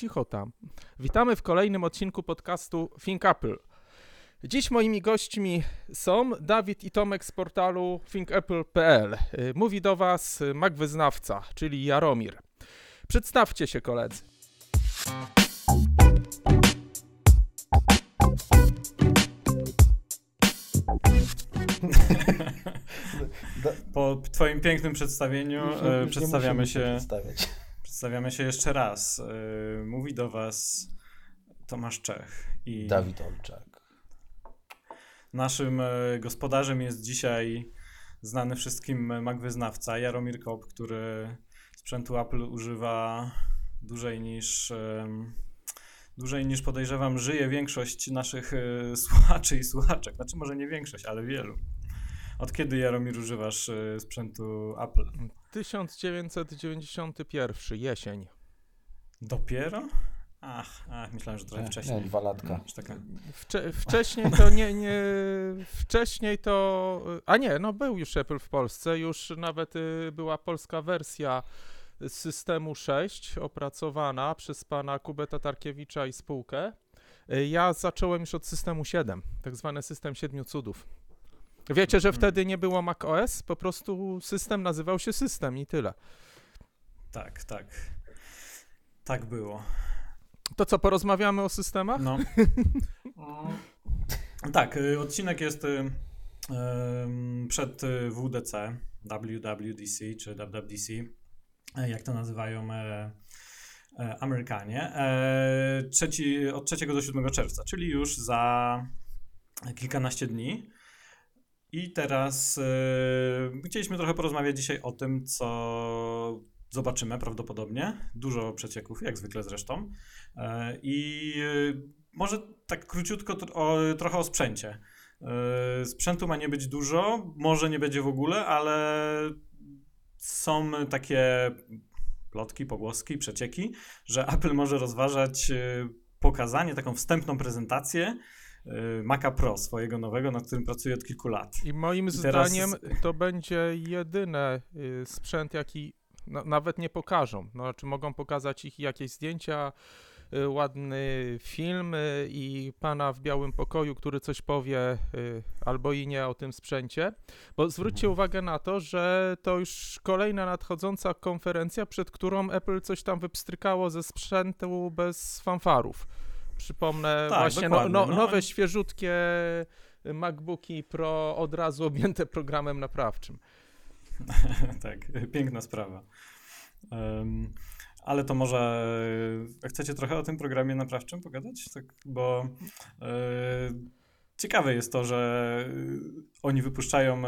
cicho tam. Witamy w kolejnym odcinku podcastu Think Apple. Dziś moimi gośćmi są Dawid i Tomek z portalu thinkapple.pl. Mówi do Was Mac Wyznawca, czyli Jaromir. Przedstawcie się koledzy. Po twoim pięknym przedstawieniu Już- e, przedstawiamy się, przedstawiamy się jeszcze raz. E, mówi do was Tomasz Czech i Dawid Olczak. naszym e, gospodarzem jest dzisiaj znany wszystkim Mac wyznawca Jaromir Kop, który sprzętu Apple używa dłużej niż dłużej niż podejrzewam żyje większość naszych e, słuchaczy i słuchaczek. Znaczy może nie większość, ale wielu. Od kiedy Jaromir używasz sprzętu Apple? 1991, jesień. Dopiero? Ach, ach myślałem, że trochę Nie, wcześniej. nie, dwa latka. Już taka... Wcze wcześniej to nie, nie. Wcześniej to. A nie, no był już Apple w Polsce. Już nawet y, była polska wersja systemu 6 opracowana przez pana Kubę Tatarkiewicza i spółkę. Y, Ja zacząłem już od systemu 7, tak zwany system siedmiu cudów. Wiecie, że Mhm. wtedy nie było Mac OS, po prostu system nazywał się system i tyle. Tak, tak. Tak było. To co, porozmawiamy o systemach? No. tak, y, odcinek jest y, przed y, WDC, WWDC czy WWDC, jak to nazywają e, e, Amerykanie, e, trzeci, od 3 do 7 czerwca, czyli już za kilkanaście dni. I teraz y, chcieliśmy trochę porozmawiać dzisiaj o tym, co zobaczymy prawdopodobnie. Dużo przecieków, jak zwykle zresztą. E, I y, może tak króciutko o, trochę o sprzęcie. E, Sprzętu ma nie być dużo, może nie będzie w ogóle, ale są takie plotki, pogłoski, przecieki, że Apple może rozważać pokazanie, taką wstępną prezentację Maca Pro swojego nowego, nad którym pracuje od kilku lat. I moim I teraz- zdaniem to będzie jedyny y, sprzęt, jaki no, nawet nie pokażą. No, znaczy mogą pokazać ich jakieś zdjęcia, y, ładny film y, i pana w białym pokoju, który coś powie y, albo i nie o tym sprzęcie. Bo zwróćcie Mhm. uwagę na to, że to już kolejna nadchodząca konferencja, przed którą Apple coś tam wypstrykało ze sprzętu bez fanfarów. Przypomnę Tak, właśnie no, no, no. nowe, świeżutkie MacBooki Pro od razu objęte programem naprawczym. tak, piękna sprawa. Em, ale to może e, chcecie trochę o tym programie naprawczym pogadać? Tak, bo e, ciekawe jest to, że e, oni wypuszczają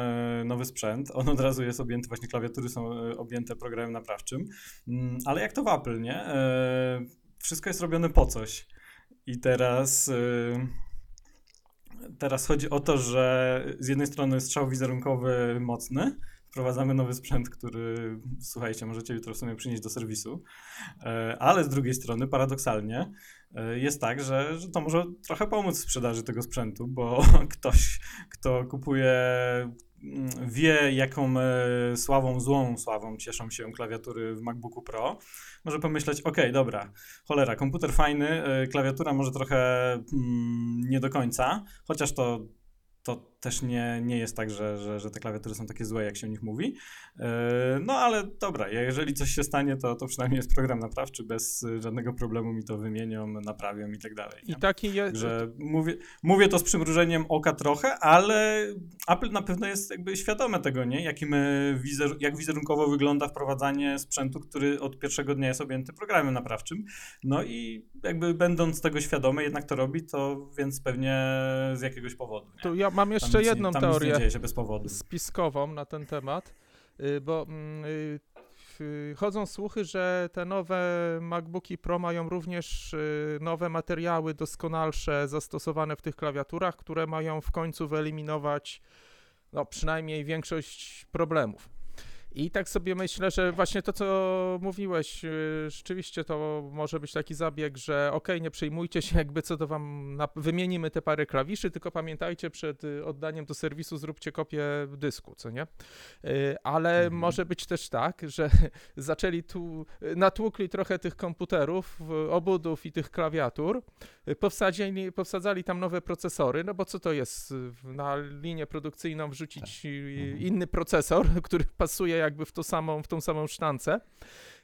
nowy sprzęt, on od razu jest objęty, właśnie klawiatury są objęte programem naprawczym, Mm, ale jak to w Apple, nie? Wszystko jest robione po coś. I teraz e, teraz chodzi o to, że z jednej strony strzał wizerunkowy mocny, wprowadzamy nowy sprzęt, który, słuchajcie, możecie jutro w sumie przynieść do serwisu, E, ale z drugiej strony, paradoksalnie, jest tak, że, że to może trochę pomóc w sprzedaży tego sprzętu, bo ktoś, kto kupuje, mm, wie jaką e, sławą, złą sławą cieszą się klawiatury w MacBooku Pro, może pomyśleć, ok, dobra, cholera, komputer fajny, e, klawiatura może trochę mm, nie do końca, chociaż to to też nie, nie jest tak, że, że, że te klawiatury są takie złe, jak się o nich mówi. Yy, No ale dobra, jeżeli coś się stanie, to, to przynajmniej jest program naprawczy, bez żadnego problemu mi to wymienią, naprawią i tak dalej. I taki jest. Także mówię, mówię to z przymrużeniem oka trochę, ale Apple na pewno jest jakby świadome tego, nie? Jakim wizer, jak wizerunkowo wygląda wprowadzanie sprzętu, który od pierwszego dnia jest objęty programem naprawczym. No i jakby będąc tego świadomy, jednak to robi, to więc pewnie z jakiegoś powodu. Nie? Tu ja mam Tam jeszcze jedną nie, teorię spiskową na ten temat, y, bo mm, y, y, chodzą słuchy, że te nowe MacBooki Pro mają również nowe materiały doskonalsze zastosowane w tych klawiaturach, które mają w końcu wyeliminować no, przynajmniej większość problemów. I tak sobie myślę, że właśnie to, co mówiłeś, y, rzeczywiście to może być taki zabieg, że okej, nie przejmujcie się, jakby co to wam na, wymienimy te parę klawiszy, tylko pamiętajcie przed y, oddaniem do serwisu zróbcie kopię dysku, co nie? Y, Ale Mhm. może być też tak, że zaczęli tu, natłukli trochę tych komputerów, obudów i tych klawiatur, powsadzili, powsadzali tam nowe procesory, no bo co to jest na linię produkcyjną wrzucić y, Mhm. inny procesor, który pasuje jakby w, to samą, w tą samą sztancę,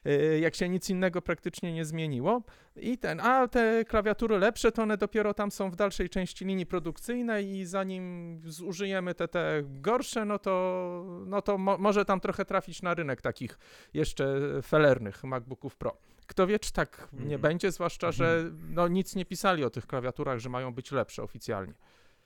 y, jak się nic innego praktycznie nie zmieniło. I ten, a te klawiatury lepsze, to one dopiero tam są w dalszej części linii produkcyjnej i zanim zużyjemy te, te gorsze, no to, no to mo, może tam trochę trafić na rynek takich jeszcze felernych MacBooków Pro. Kto wie, czy tak nie Mhm. będzie, zwłaszcza, że no, nic nie pisali o tych klawiaturach, że mają być lepsze oficjalnie.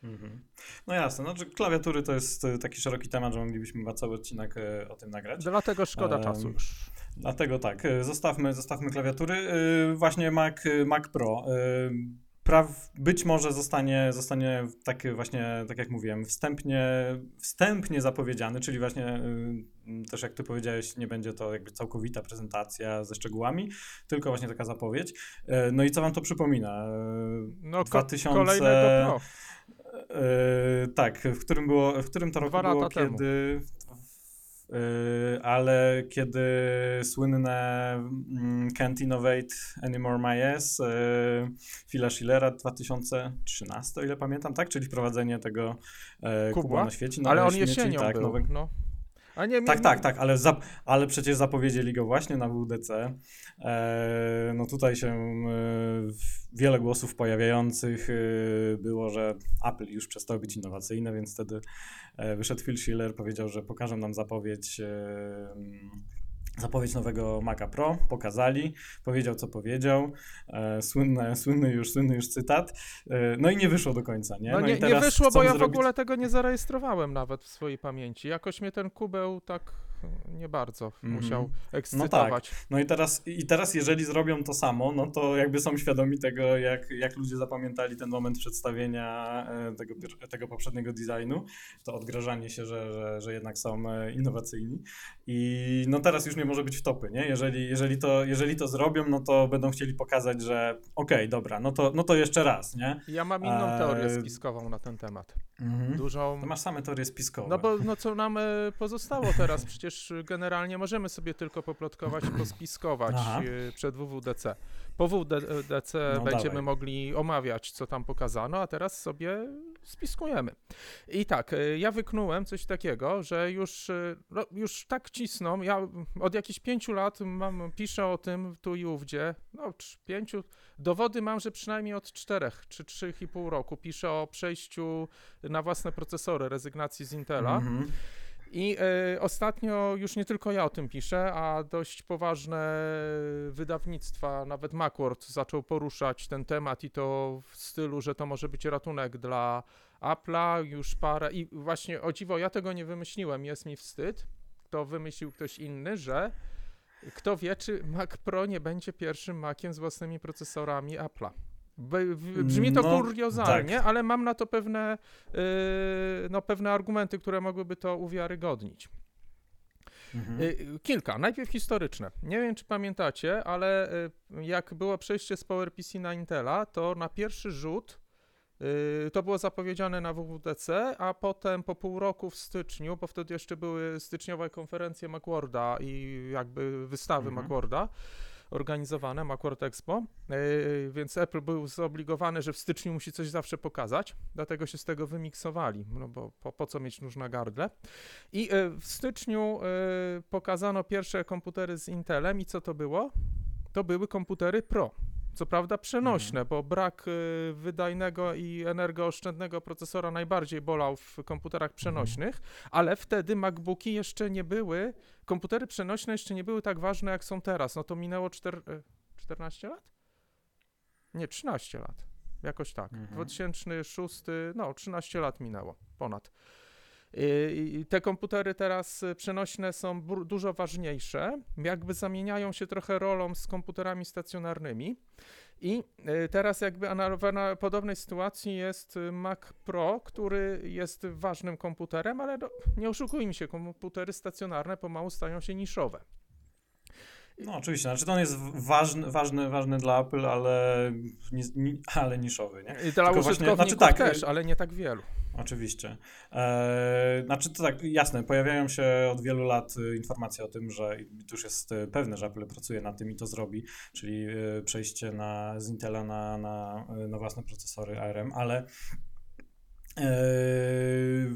Mhm. No jasne, znaczy klawiatury to jest e, taki szeroki temat, że moglibyśmy chyba cały odcinek e, o tym nagrać. Dlatego szkoda czasu już. Dlatego tak, e, zostawmy, zostawmy klawiatury. Właśnie Mac, Mac Pro. Praw, być może zostanie, zostanie tak właśnie, tak jak mówiłem, wstępnie, wstępnie zapowiedziany, czyli właśnie y, też jak ty powiedziałeś, nie będzie to jakby całkowita prezentacja ze szczegółami, tylko właśnie taka zapowiedź. No i co wam to przypomina? No, ko- 2000 kolejnego Pro. E, tak, w którym było, w którym to roku Dwa lata było, temu. kiedy, e, ale kiedy słynne mm, Can't Innovate Anymore My Ass e, Phila Schillera 2013, o ile pamiętam, tak? Czyli wprowadzenie tego e, Kubła? kubła na świecie. Ale nowej on jesienią tak, był, nowe- no. A nie, tak, mi- tak, tak, ale, ale przecież zapowiedzieli go właśnie na WDC. E, no tutaj się e, wiele głosów pojawiających e, było, że Apple już przestał być innowacyjne, więc wtedy e, wyszedł Phil Schiller, powiedział, że pokażą nam zapowiedź. Zapowiedź nowego Maca Pro, pokazali, powiedział co powiedział, e, słynny, słynny, już, słynny już cytat, e, no i nie wyszło do końca, nie? No i nie, nie wyszło, bo ja w zrobić- ogóle tego nie zarejestrowałem nawet w swojej pamięci. Jakoś mnie ten kubeł tak nie bardzo Mhm. musiał ekscytować. No i teraz, i teraz, jeżeli zrobią to samo, no to jakby są świadomi tego, jak, jak ludzie zapamiętali ten moment przedstawienia e, tego, tego poprzedniego designu, to odgrażanie się, że, że, że jednak są e, innowacyjni. I no teraz już nie może być w topy, nie? Jeżeli, jeżeli, to, jeżeli to zrobią, no to będą chcieli pokazać, że okej, dobra, no to, no to jeszcze raz, nie? Ja mam inną Eee, teorię spiskową na ten temat. Dużą. To masz same teorie spiskowe. No bo no co nam e, pozostało teraz? Przecież generalnie możemy sobie tylko poplotkować i pospiskować Aha. e, przed WWDC. Po WWDC No będziemy dawaj. mogli omawiać, co tam pokazano, a teraz sobie spiskujemy. I tak, e, ja wyknułem coś takiego, że już, e, no, już tak cisną, ja od jakichś pięciu lat mam, piszę o tym tu i ówdzie, no pięciu, dowody mam, że przynajmniej od czterech czy trzech i pół roku piszę o przejściu na własne procesory, rezygnacji z Intela. Mhm. I e, ostatnio już nie tylko ja o tym piszę, a dość poważne wydawnictwa, nawet Macworld zaczął poruszać ten temat i to w stylu, że to może być ratunek dla Apple'a, już parę i właśnie o dziwo, ja tego nie wymyśliłem, jest mi wstyd, to wymyślił ktoś inny, że kto wie, czy Mac Pro nie będzie pierwszym Maciem z własnymi procesorami Apple'a. Brzmi to No, kuriozalnie, tak. ale mam na to pewne, yy, no, pewne argumenty, które mogłyby to uwiarygodnić. Mhm. Y, Kilka. Najpierw historyczne. Nie wiem, czy pamiętacie, ale y, jak było przejście z PowerPC na Intela, to na pierwszy rzut y, to było zapowiedziane na WWDC, a potem po pół roku w styczniu, bo wtedy jeszcze były styczniowe konferencje Macworlda i jakby wystawy Mhm. Macworlda organizowane, Macworld Expo, y, więc Apple był zobligowany, że w styczniu musi coś zawsze pokazać, dlatego się z tego wymiksowali, no bo po, po co mieć nóż na gardle. I y, w styczniu y, pokazano pierwsze komputery z Intelem i co to było? To były komputery Pro. Co prawda przenośne, bo brak y, wydajnego i energooszczędnego procesora najbardziej bolał w komputerach przenośnych, ale wtedy MacBooki jeszcze nie były, komputery przenośne jeszcze nie były tak ważne jak są teraz. No to minęło czter, y, 14 lat? Nie, 13 lat. Jakoś tak. Mhm. 2006, no 13 lat minęło, ponad. I te komputery teraz y, przenośne są dużo ważniejsze, jakby zamieniają się trochę rolą z komputerami stacjonarnymi. I y, teraz jakby w podobnej sytuacji jest y, Mac Pro, który jest ważnym komputerem, ale no, nie oszukujmy się, komputery stacjonarne pomału stają się niszowe. No oczywiście, znaczy to on jest ważny, ważny, ważny dla Apple, ale, ni, ale niszowy, nie? I Dla Tylko właśnie- użytkowników znaczy tak, też, ale nie tak wielu. Oczywiście. Eee, znaczy to tak, jasne, pojawiają się od wielu lat y, informacje o tym, że to już jest y, pewne, że Apple pracuje nad tym i to zrobi, czyli y, przejście na, z Intela na, na, na własne procesory ARM, ale eee,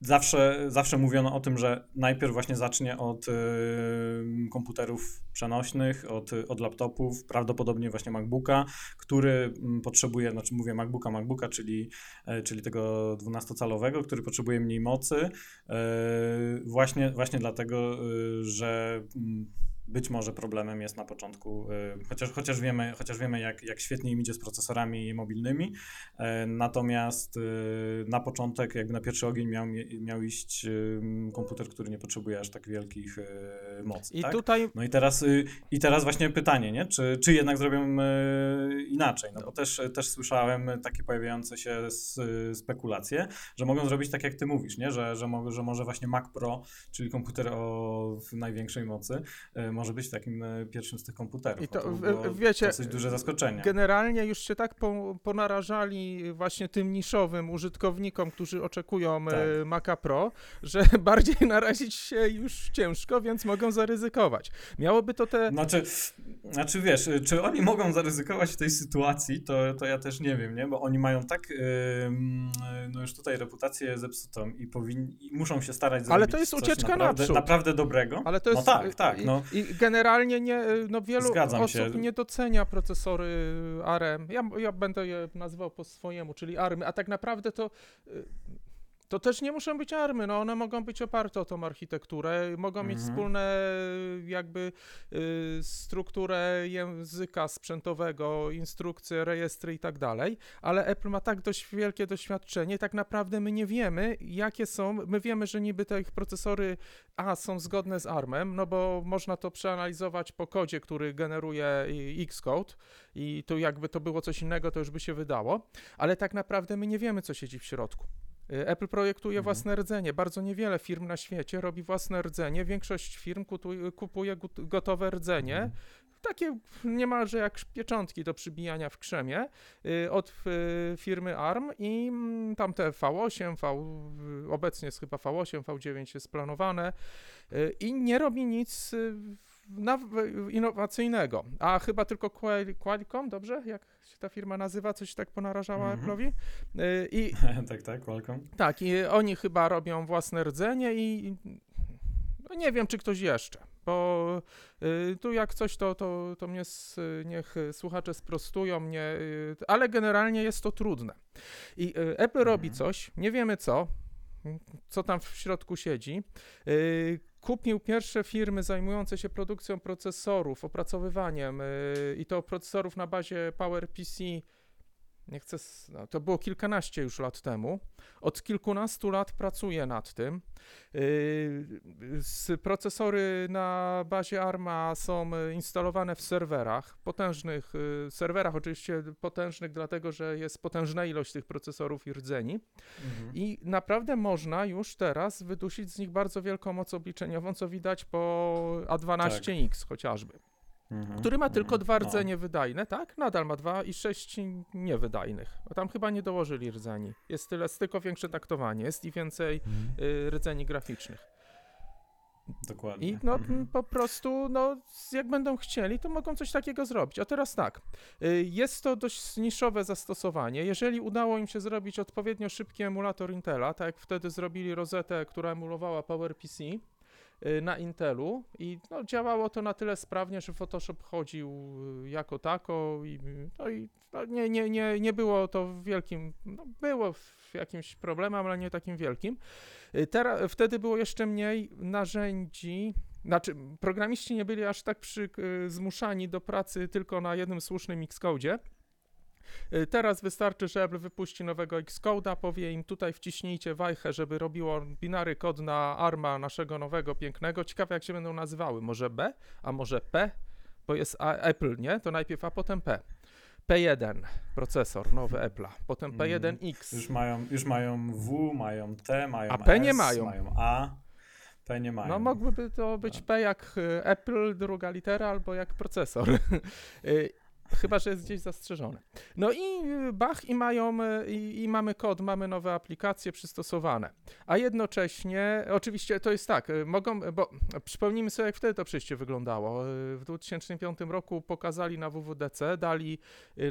zawsze, zawsze mówiono o tym, że najpierw właśnie zacznie od y, komputerów przenośnych, od, od laptopów, prawdopodobnie właśnie MacBooka, który mm, potrzebuje, znaczy mówię MacBooka, MacBooka, czyli, e, czyli tego 12-calowego, który potrzebuje mniej mocy, e, właśnie, właśnie dlatego, y, że mm, być może problemem jest na początku, y, chociaż, chociaż wiemy, chociaż wiemy jak, jak świetnie im idzie z procesorami mobilnymi, e, natomiast y, na początek, jakby na pierwszy ogień miał, miał iść y, komputer, który nie potrzebuje aż tak wielkich mocy. I tak? tutaj No i teraz, i teraz właśnie pytanie, nie? Czy, czy jednak zrobią inaczej? No bo też, też słyszałem takie pojawiające się spekulacje, że mogą zrobić tak jak ty mówisz, nie? Że, że, mo, że może właśnie Mac Pro, czyli komputer o największej mocy, może być takim y, pierwszym z tych komputerów. I to, No w- było wiecie, dosyć duże zaskoczenie. Generalnie już się tak po, ponarażali właśnie tym niszowym użytkownikom, którzy oczekują Tak. e, Maca Pro, że bardziej narazić się już ciężko, więc mogą zaryzykować. Miałoby to te... Znaczy, znaczy wiesz, y, czy oni mogą zaryzykować w tej sytuacji, to, to ja też nie wiem, nie? Bo oni mają tak, ym, no już tutaj reputację zepsutą i, powinni, i muszą się starać zrobić Ale to jest ucieczka naprawdę, naprzód. naprawdę dobrego. Ale to jest... no tak, tak, no. I generalnie nie, no wielu Zgadzam osób się. nie docenia procesory ARM. Ja, ja będę je nazywał po swojemu, czyli ARMy, a tak naprawdę to... To też nie muszą być army, no one mogą być oparte o tą architekturę, mogą mieć Mhm. wspólne jakby y, strukturę języka sprzętowego, instrukcje, rejestry i tak dalej, ale Apple ma tak dość wielkie doświadczenie, tak naprawdę my nie wiemy, jakie są, my wiemy, że niby te ich procesory A są zgodne z ARMem, no bo można to przeanalizować po kodzie, który generuje Xcode i tu jakby to było coś innego, to już by się wydało, ale tak naprawdę my nie wiemy, co siedzi w środku. Y, Apple projektuje Mhm. własne rdzenie. Bardzo niewiele firm na świecie robi własne rdzenie. Większość firm kupuje gotowe rdzenie. Mhm. Takie niemalże jak pieczątki do przybijania w krzemie y, od y, firmy ARM i mm, tam te V8, V, obecnie jest chyba V8, V9 jest planowane i nie robi nic innowacyjnego. A chyba tylko Qual- Qualcomm, dobrze? Jak się ta firma nazywa? Coś tak ponarażała Mhm. Apple'owi? Y, I tak, tak, welcome. tak, i oni chyba robią własne rdzenie i no nie wiem, czy ktoś jeszcze, bo y, tu jak coś, to, to, to mnie, s, niech słuchacze sprostują mnie, y, ale generalnie jest to trudne. I Apple robi Mhm. coś, nie wiemy co, co tam w środku siedzi. Kupił pierwsze firmy zajmujące się produkcją procesorów, opracowywaniem y, i to procesorów na bazie PowerPC. Nie chcę, no, to było kilkanaście już lat temu. Od kilkunastu lat pracuję nad tym. Yy, procesory na bazie ARMA są y, instalowane w serwerach, potężnych y, serwerach, oczywiście potężnych, dlatego że jest potężna ilość tych procesorów i rdzeni. Mhm. I naprawdę można już teraz wydusić z nich bardzo wielką moc obliczeniową, co widać po A12X chociażby Mhm. który ma tylko dwa No. rdzenie wydajne, tak? Nadal ma dwa i sześć niewydajnych. Bo Tam chyba nie dołożyli rdzeni. Jest tyle, jest tylko większe taktowanie, jest i więcej Mhm. y, rdzeni graficznych. Dokładnie. I no Mhm. po prostu, no jak będą chcieli, to mogą coś takiego zrobić. A teraz tak, y, jest to dość niszowe zastosowanie. Jeżeli udało im się zrobić odpowiednio szybki emulator Intela, tak jak wtedy zrobili rozetę, która emulowała PowerPC, na Intelu i no, działało to na tyle sprawnie, że Photoshop chodził y, jako tako i, no, i no, nie, nie, nie, nie było to wielkim, no, było jakimś problemem, ale nie takim wielkim. Teraz, wtedy było jeszcze mniej narzędzi, znaczy programiści nie byli aż tak przy, y, zmuszani do pracy tylko na jednym słusznym Xcode. Y, Teraz wystarczy, że Apple wypuści nowego Xcode'a, powie im tutaj wciśnijcie wajchę, żeby robiło binary kod na ARMA naszego nowego, pięknego. Ciekawe jak się będą nazywały, może B, a może P, bo jest Apple, nie? To najpierw A, potem P. P1 procesor, nowy Apple'a, potem Mhm. P1X. Już mają, już mają W, mają T, mają A P S, nie mają. mają A, P nie mają. No mogłyby to być P jak y, Apple, druga litera, albo jak procesor. Chyba, że jest gdzieś zastrzeżony. No i y, bach, i mają, y, i, i mamy kod, mamy nowe aplikacje przystosowane. A jednocześnie, oczywiście to jest tak, y, mogą, bo przypomnijmy sobie, jak wtedy to przejście wyglądało. W 2005 roku pokazali na WWDC, dali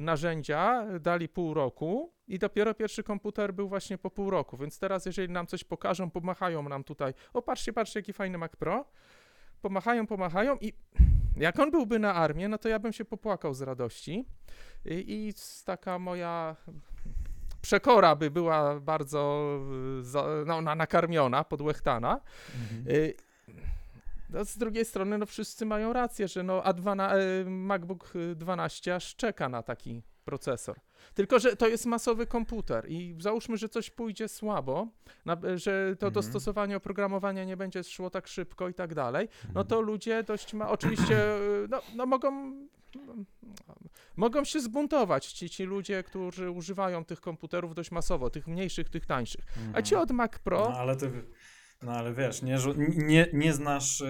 narzędzia, dali pół roku i dopiero pierwszy komputer był właśnie po pół roku, więc teraz jeżeli nam coś pokażą, pomachają nam tutaj, o patrzcie, patrzcie, jaki fajny Mac Pro, pomachają, pomachają i jak on byłby na armię, no to ja bym się popłakał z radości i, i taka moja przekora by była bardzo y, za, no, na, nakarmiona, podłechtana. Mhm. Y, No, z drugiej strony, no wszyscy mają rację, że no A12, y, MacBook 12 aż czeka na taki procesor. Tylko, że to jest masowy komputer i załóżmy, że coś pójdzie słabo, na, że to Mhm. dostosowanie oprogramowania nie będzie szło tak szybko i tak dalej, no Mhm. to ludzie dość ma, oczywiście, no, no mogą, mogą się zbuntować ci, ci ludzie, którzy używają tych komputerów dość masowo, tych mniejszych, tych tańszych. A ci Mhm. od Mac Pro, No ale ty, no ale wiesz, nie, nie, nie znasz e,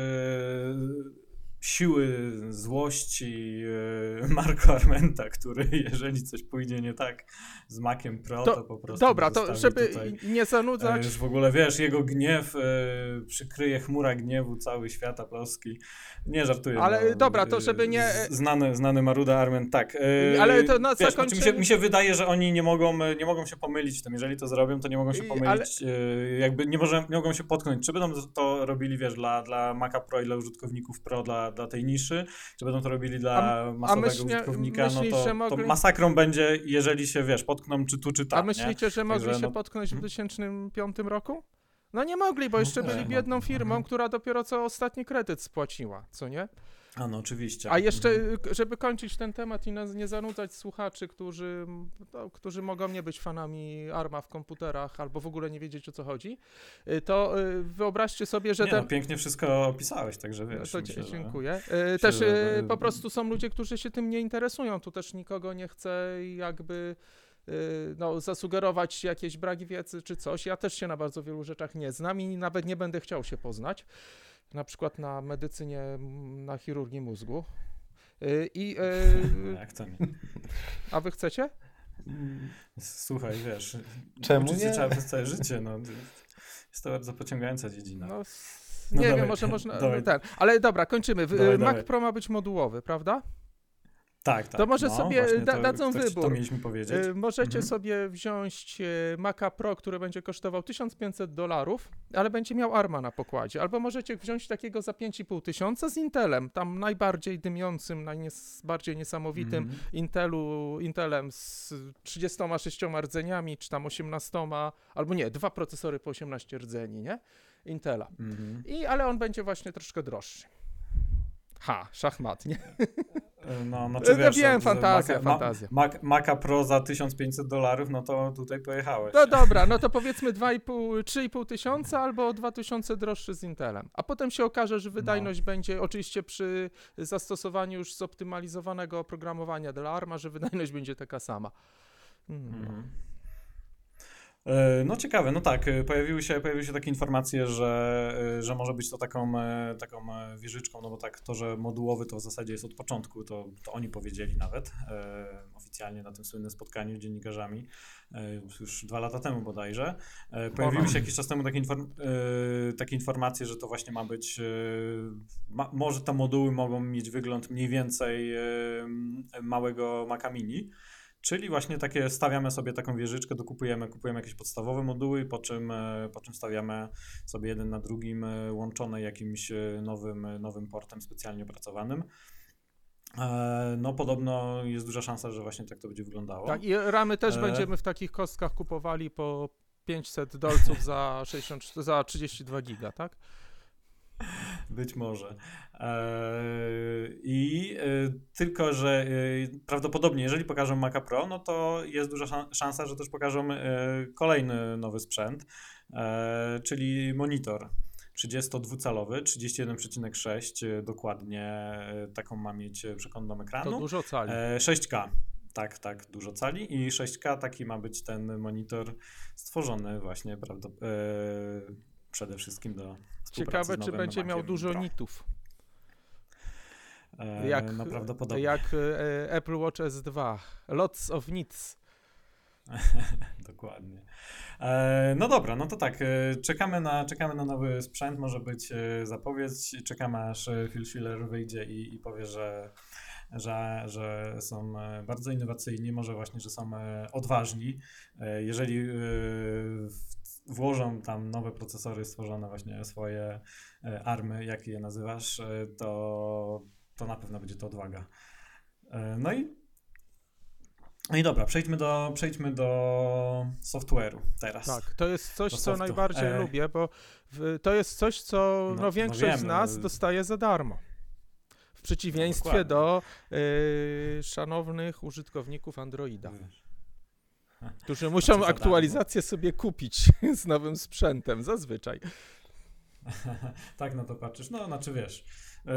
siły złości e, Marco Armenta, który jeżeli coś pójdzie nie tak z Maciem Pro, to, To- po prostu dobra, to żeby nie zanudzać, e, Już w ogóle wiesz, jego gniew e, przykryje chmura gniewu cały świat Polski. Nie żartuję. Ale no, dobra, to e, żeby nie- Znany, znany Maruda Arment, tak. e, Ale to na wiesz, znaczy mi, się, zakończenie- mi się wydaje, że oni nie mogą, e, nie mogą się pomylić w tym. Jeżeli to zrobią, to nie mogą się pomylić. e, Jakby nie, może, nie mogą się potknąć. Czy będą to robili, wiesz, dla, dla Maca Pro i dla użytkowników Pro, dla, dla tej niszy, czy będą to robili dla masowego myślnie- użytkownika, myślisz, no to, że to mogli- masakrą będzie, jeżeli się, wiesz, potkną czy tu, czy tam. a nie? myślicie, że mogli Także się no- potknąć w Mhm. 2005 roku? No nie mogli, bo jeszcze No byli tak, biedną no. firmą, Mhm. która dopiero co ostatni kredyt spłaciła, co nie? A no, oczywiście. A jeszcze, Mhm. żeby kończyć ten temat i nie zanudzać słuchaczy, którzy, no, którzy mogą nie być fanami ARMA w komputerach albo w ogóle nie wiedzieć o co chodzi, y, to y, wyobraźcie sobie, że nie, ten... no, pięknie wszystko opisałeś, także No wiesz. to myślę, dzie- że- dziękuję. Y, Też że- po prostu są ludzie, którzy się tym nie interesują. Tu też nikogo nie chcę jakby no, zasugerować jakieś braki wiedzy czy coś. Ja też się na bardzo wielu rzeczach nie znam i nawet nie będę chciał się poznać. Na przykład na medycynie, na chirurgii mózgu. Y, I, y, Jak to nie? a wy chcecie? Słuchaj, wiesz. Czemu uczyć nie? trzeba przez całe życie. No. Jest to bardzo pociągająca dziedzina. No, No nie dawaj, wiem, może można. dawaj. No ten. Ale dobra, kończymy. W- Dawaj, y, Mac dawaj. Pro ma być modułowy, prawda? Tak, tak. to może no, sobie da- to, dadzą to, To wybór. mieliśmy powiedzieć. Y, Możecie Mhm. sobie wziąć y, Maca Pro, który będzie kosztował 1500 dolarów, ale będzie miał ARMA na pokładzie. Albo możecie wziąć takiego za 5500 tysiąca z Intelem, tam najbardziej dymiącym, najbardziej niesamowitym Mhm. Intelu, Intelem z 36 rdzeniami, czy tam 18, albo nie, dwa procesory po 18 rdzeni, nie? Intela. Mhm. I, ale on będzie właśnie troszkę droższy. Ha, szachmat, nie? No, Ja znaczy, wiesz, wiem, fantazja, Maca, fantazja. Ma, Maca Pro za 1500 dolarów, no to tutaj pojechałeś. No dobra, no to powiedzmy 2,5, 3,5 tysiąca albo 2000 droższy z Intelem. A potem się okaże, że wydajność będzie, oczywiście przy zastosowaniu już zoptymalizowanego oprogramowania dla ARMA, że wydajność będzie taka sama. Mm. Mhm. E, No ciekawe, no tak, e, pojawiły się, pojawiły się takie informacje, że, e, że może być to taką, taką wieżyczką, no bo tak, to, że modułowy to w zasadzie jest od początku, to, to oni powiedzieli nawet e, oficjalnie na tym słynnym spotkaniu z dziennikarzami, e, już dwa lata temu bodajże. E, pojawiły się jakiś czas temu takie, inform, takie informacje, że to właśnie ma być, ma, może te moduły mogą mieć wygląd mniej więcej małego Maca Mini, Czyli właśnie takie stawiamy sobie taką wieżyczkę, dokupujemy, kupujemy jakieś podstawowe moduły, po czym, e, po czym stawiamy sobie jeden na drugim e, łączone jakimś e, nowym, nowym portem specjalnie opracowanym. No podobno jest duża szansa, że właśnie tak to będzie wyglądało. Tak, i ramy też E. będziemy w takich kostkach kupowali po 500 dolców za, 60, za 32 giga, tak? Być może. Eee, I e, tylko, że e, prawdopodobnie, jeżeli pokażą Maca Pro, no to jest duża szan- szansa, że też pokażą e, kolejny nowy sprzęt, e, czyli monitor. 32-calowy, 31,6 e, dokładnie e, taką ma mieć e, przekątną To ekranu. dużo cali. E, 6K. tak, tak, dużo cali i 6K taki ma być ten monitor stworzony właśnie prawda, e, przede wszystkim do Ciekawe, czy będzie miał dużo Pro. nitów. E, Jak, no prawdopodobnie. jak e, Apple Watch S2. Lots of nits. Dokładnie. E, no dobra, no to tak, e, czekamy na, czekamy na nowy sprzęt, może być e, zapowiedź, czekamy aż e, Phil Schiller wyjdzie i, i powie, że, że, że są e, bardzo innowacyjni, może właśnie, że są e, odważni. E, Jeżeli e, w- włożą tam nowe procesory, stworzone właśnie swoje e, army, jak je nazywasz, e, to, to na pewno będzie to odwaga. E, No i no i dobra, przejdźmy do, przejdźmy do software'u teraz. Tak, to jest coś, Do co softu. najbardziej E. lubię, bo w, to jest coś, co No- no, no większość z wiemy, nas no. dostaje za darmo. W przeciwieństwie dokładnie. do y, szanownych użytkowników Androida, którzy muszą aktualizację sobie kupić z nowym sprzętem, zazwyczaj. tak, no to patrzysz. No, znaczy wiesz, yy,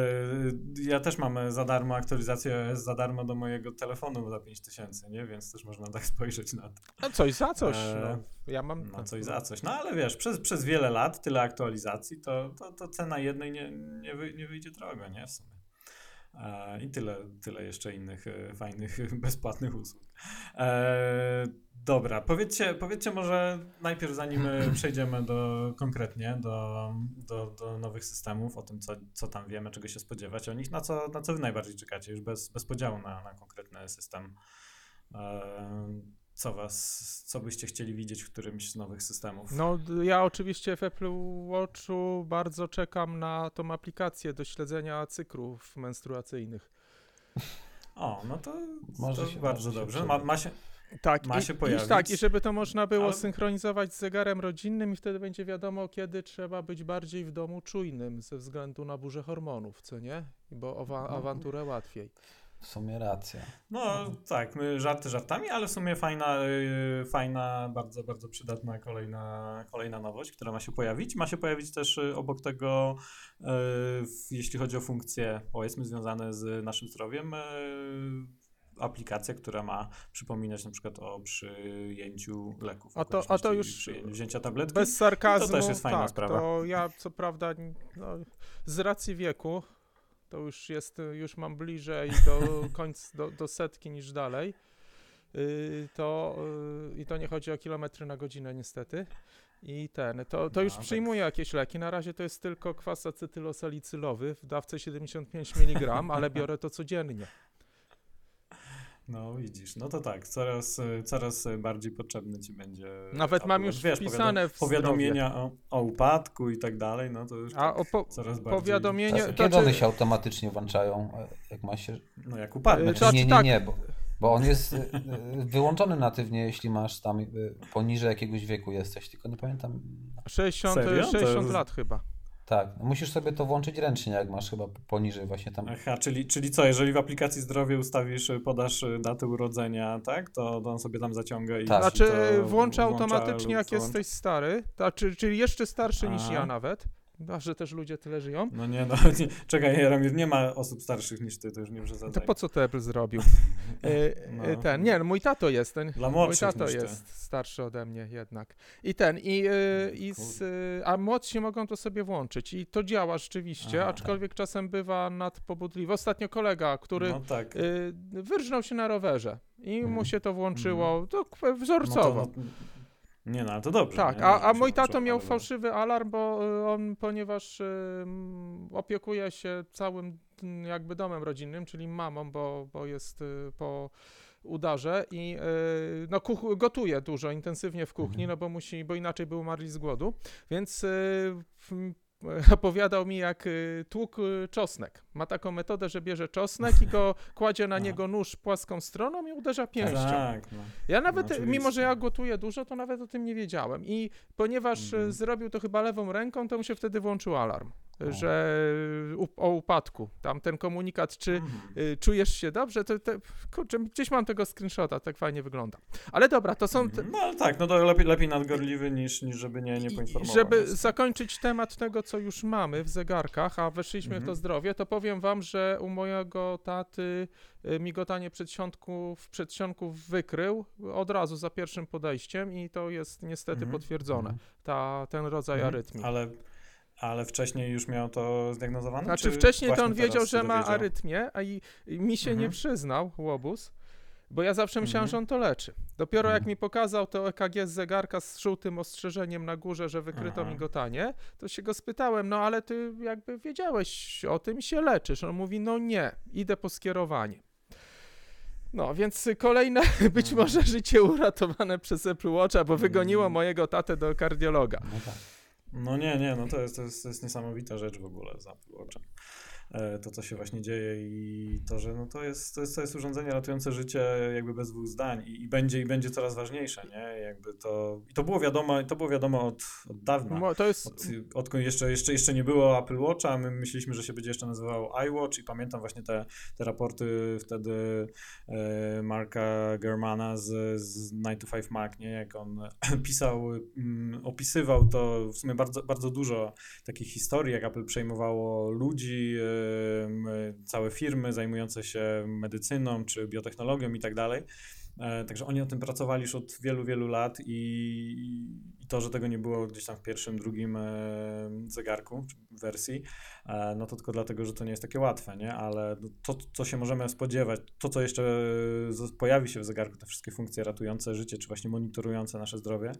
ja też mam za darmo aktualizację za darmo do mojego telefonu za 5000, nie? Więc też można tak spojrzeć na to. No coś za coś. E, No. Ja mam. No coś za coś. No ale wiesz, przez, przez wiele lat, tyle aktualizacji, to, to, to cena jednej nie, nie, wy, nie wyjdzie drogo, nie? W sumie. E, I tyle, tyle jeszcze innych e, fajnych, bezpłatnych usług. Dobra, powiedzcie, powiedzcie może najpierw, zanim e, przejdziemy do konkretnie do, do, do nowych systemów, o tym, co, co tam wiemy, czego się spodziewać o nich, na co, na co wy najbardziej czekacie, już bez, bez podziału na, na konkretny system. E, co was, co byście chcieli widzieć w którymś z nowych systemów? No, ja oczywiście w Apple Watchu bardzo czekam na tą aplikację do śledzenia cyklów menstruacyjnych. O, no to, Może to się- bardzo się dobrze. przyda. Ma, ma się, Tak, Ma i, się i, pojawić, tak, i żeby to można było ale- synchronizować z zegarem rodzinnym i wtedy będzie wiadomo, kiedy trzeba być bardziej w domu czujnym ze względu na burzę hormonów, co nie? Bo owa- No. awanturę łatwiej. W sumie racja. no tak, my żarty żartami, ale w sumie fajna, yy, fajna, bardzo, bardzo przydatna kolejna, kolejna nowość, która ma się pojawić. Ma się pojawić też yy, obok tego, w- jeśli chodzi o funkcje, powiedzmy, związane z naszym zdrowiem, aplikacja, która ma przypominać na przykład o przyjęciu leków. A to- a to już wzięcia tabletki. Bez sarkazmu, to też jest fajna tak, sprawa. to ja co prawda no, z racji wieku, to już jest, już mam bliżej do końca, do, do setki niż dalej, yy, to, yy, i to nie chodzi o kilometry na godzinę niestety, i ten, to, to No, już tak. przyjmuję jakieś leki, na razie to jest tylko kwas acetylosalicylowy w dawce 75 mg, ale biorę to codziennie. No widzisz, no to tak, coraz, y, coraz bardziej potrzebny ci będzie. Nawet mam już wiesz, wpisane w powiadomienia o, o upadku i tak dalej, no to już A tak o po, coraz bardziej. powiadomienie, to kiedy czy- one się automatycznie włączają, e, jak ma się... No jak upadnie. Y, Znaczy, nie, nie, tak. nie, bo, bo on jest e, e, wyłączony natywnie, jeśli masz tam e, poniżej jakiegoś wieku jesteś, tylko nie pamiętam. 60, Serio? To 60 jest- lat chyba. Tak, musisz sobie to włączyć ręcznie, jak masz chyba poniżej właśnie tam. Aha, czyli, czyli co, jeżeli w aplikacji zdrowie ustawisz, y, podasz y, datę urodzenia, tak, to, on sobie tam zaciąga i Tak. Znaczy to włącza automatycznie lub jak jesteś stary, to, czy, czyli jeszcze starszy niż Aha. ja nawet, a że też ludzie tyle żyją. No nie, no nie, czekaj, Jaromir, nie ma osób starszych niż ty, to już nie To przesadzaj. po co to Apple zrobił? E, No. e, ten, nie, no, mój tato jest, ten, Dla mój tato ty. jest starszy ode mnie jednak. I ten, i, e, i z, e, a młodsi mogą to sobie włączyć i to działa rzeczywiście, Aha. aczkolwiek czasem bywa nadpobudliwe. Ostatnio kolega, który No tak. wyrżnął się na rowerze i mu Mhm. się to włączyło to k- No wzorcowo. to, no, nie no, ale to dobrze. Tak, nie? a, a mój tato miał fałszywy alarm, bo y, on, ponieważ y, opiekuje się całym jakby domem rodzinnym, czyli mamą, bo, bo jest y, po udarze i no, kuch- gotuje dużo, intensywnie w kuchni, Mhm. no bo musi, bo inaczej by umarli z głodu, więc opowiadał mi, jak y, tłukł y, czosnek. Ma taką metodę, że bierze czosnek i go kładzie na Aha. niego nóż płaską stroną i uderza pięścią. Tak, no. Ja nawet, No, oczywiście. mimo że ja gotuję dużo, to nawet o tym nie wiedziałem. I ponieważ Mhm. zrobił to chyba lewą ręką, to mu się wtedy włączył alarm. O. że u, o upadku. Tam ten komunikat, czy Mhm. y, czujesz się dobrze, to, to kurczę, gdzieś mam tego screenshota, tak fajnie wygląda. Ale dobra, to są... Te, No ale tak, no to lepiej, lepiej nadgorliwy niż, niż żeby nie, nie poinformował. Żeby Więc- zakończyć temat tego, co już mamy w zegarkach, a weszliśmy w Mhm. to zdrowie, to powiem wam, że u mojego taty y, migotanie przedsionków, przedsionków wykrył od razu za pierwszym podejściem i to jest niestety Mhm. potwierdzone, Mhm. ta, ten rodzaj Mhm. arytmii. Ale, ale wcześniej już miał to zdiagnozowane? Znaczy czy wcześniej to on wiedział, że ma arytmię, a i, i mi się nie Mhm. przyznał, łobuz, bo ja zawsze myślałem, Mhm. że on to leczy. Dopiero jak Mhm. mi pokazał to EKG z zegarka z żółtym ostrzeżeniem na górze, że wykryto Aha. migotanie, to się go spytałem, no ale ty jakby wiedziałeś o tym i się leczysz. On mówi, no nie, idę po skierowanie. No, więc kolejne być Mhm. może życie uratowane przez Apple Watcha, bo wygoniło Mhm. mojego tatę do kardiologa. No tak. No nie, nie, no to jest, to jest, to jest niesamowita rzecz w ogóle z Apple Watchem. E, To, co się właśnie dzieje i to, że no to, jest, to, jest, to jest urządzenie ratujące życie jakby bez dwóch zdań i, i, będzie, i będzie coraz ważniejsze, nie? Jakby to, I to było wiadomo, to było wiadomo od, od dawna. Mo- To jest... Od, odkąd jeszcze, jeszcze, jeszcze nie było Apple Watcha, my myśleliśmy, że się będzie jeszcze nazywał iWatch i pamiętam właśnie te, te raporty wtedy e, Marka Germana z, z 9 to 5 Mac, nie? jak on pisał, mm, opisywał to w sumie bardzo, bardzo dużo takich historii, jak Apple przejmowało ludzi, em, całe firmy zajmujące się medycyną czy biotechnologią i tak dalej. E, Także oni o tym pracowali już od wielu, wielu lat i, i to, że tego nie było gdzieś tam w pierwszym, drugim e, zegarku, wersji, e, no to tylko dlatego, że to nie jest takie łatwe, nie? Ale no to, co się możemy spodziewać, to, co jeszcze z- pojawi się w zegarku, te wszystkie funkcje ratujące życie, czy właśnie monitorujące nasze zdrowie,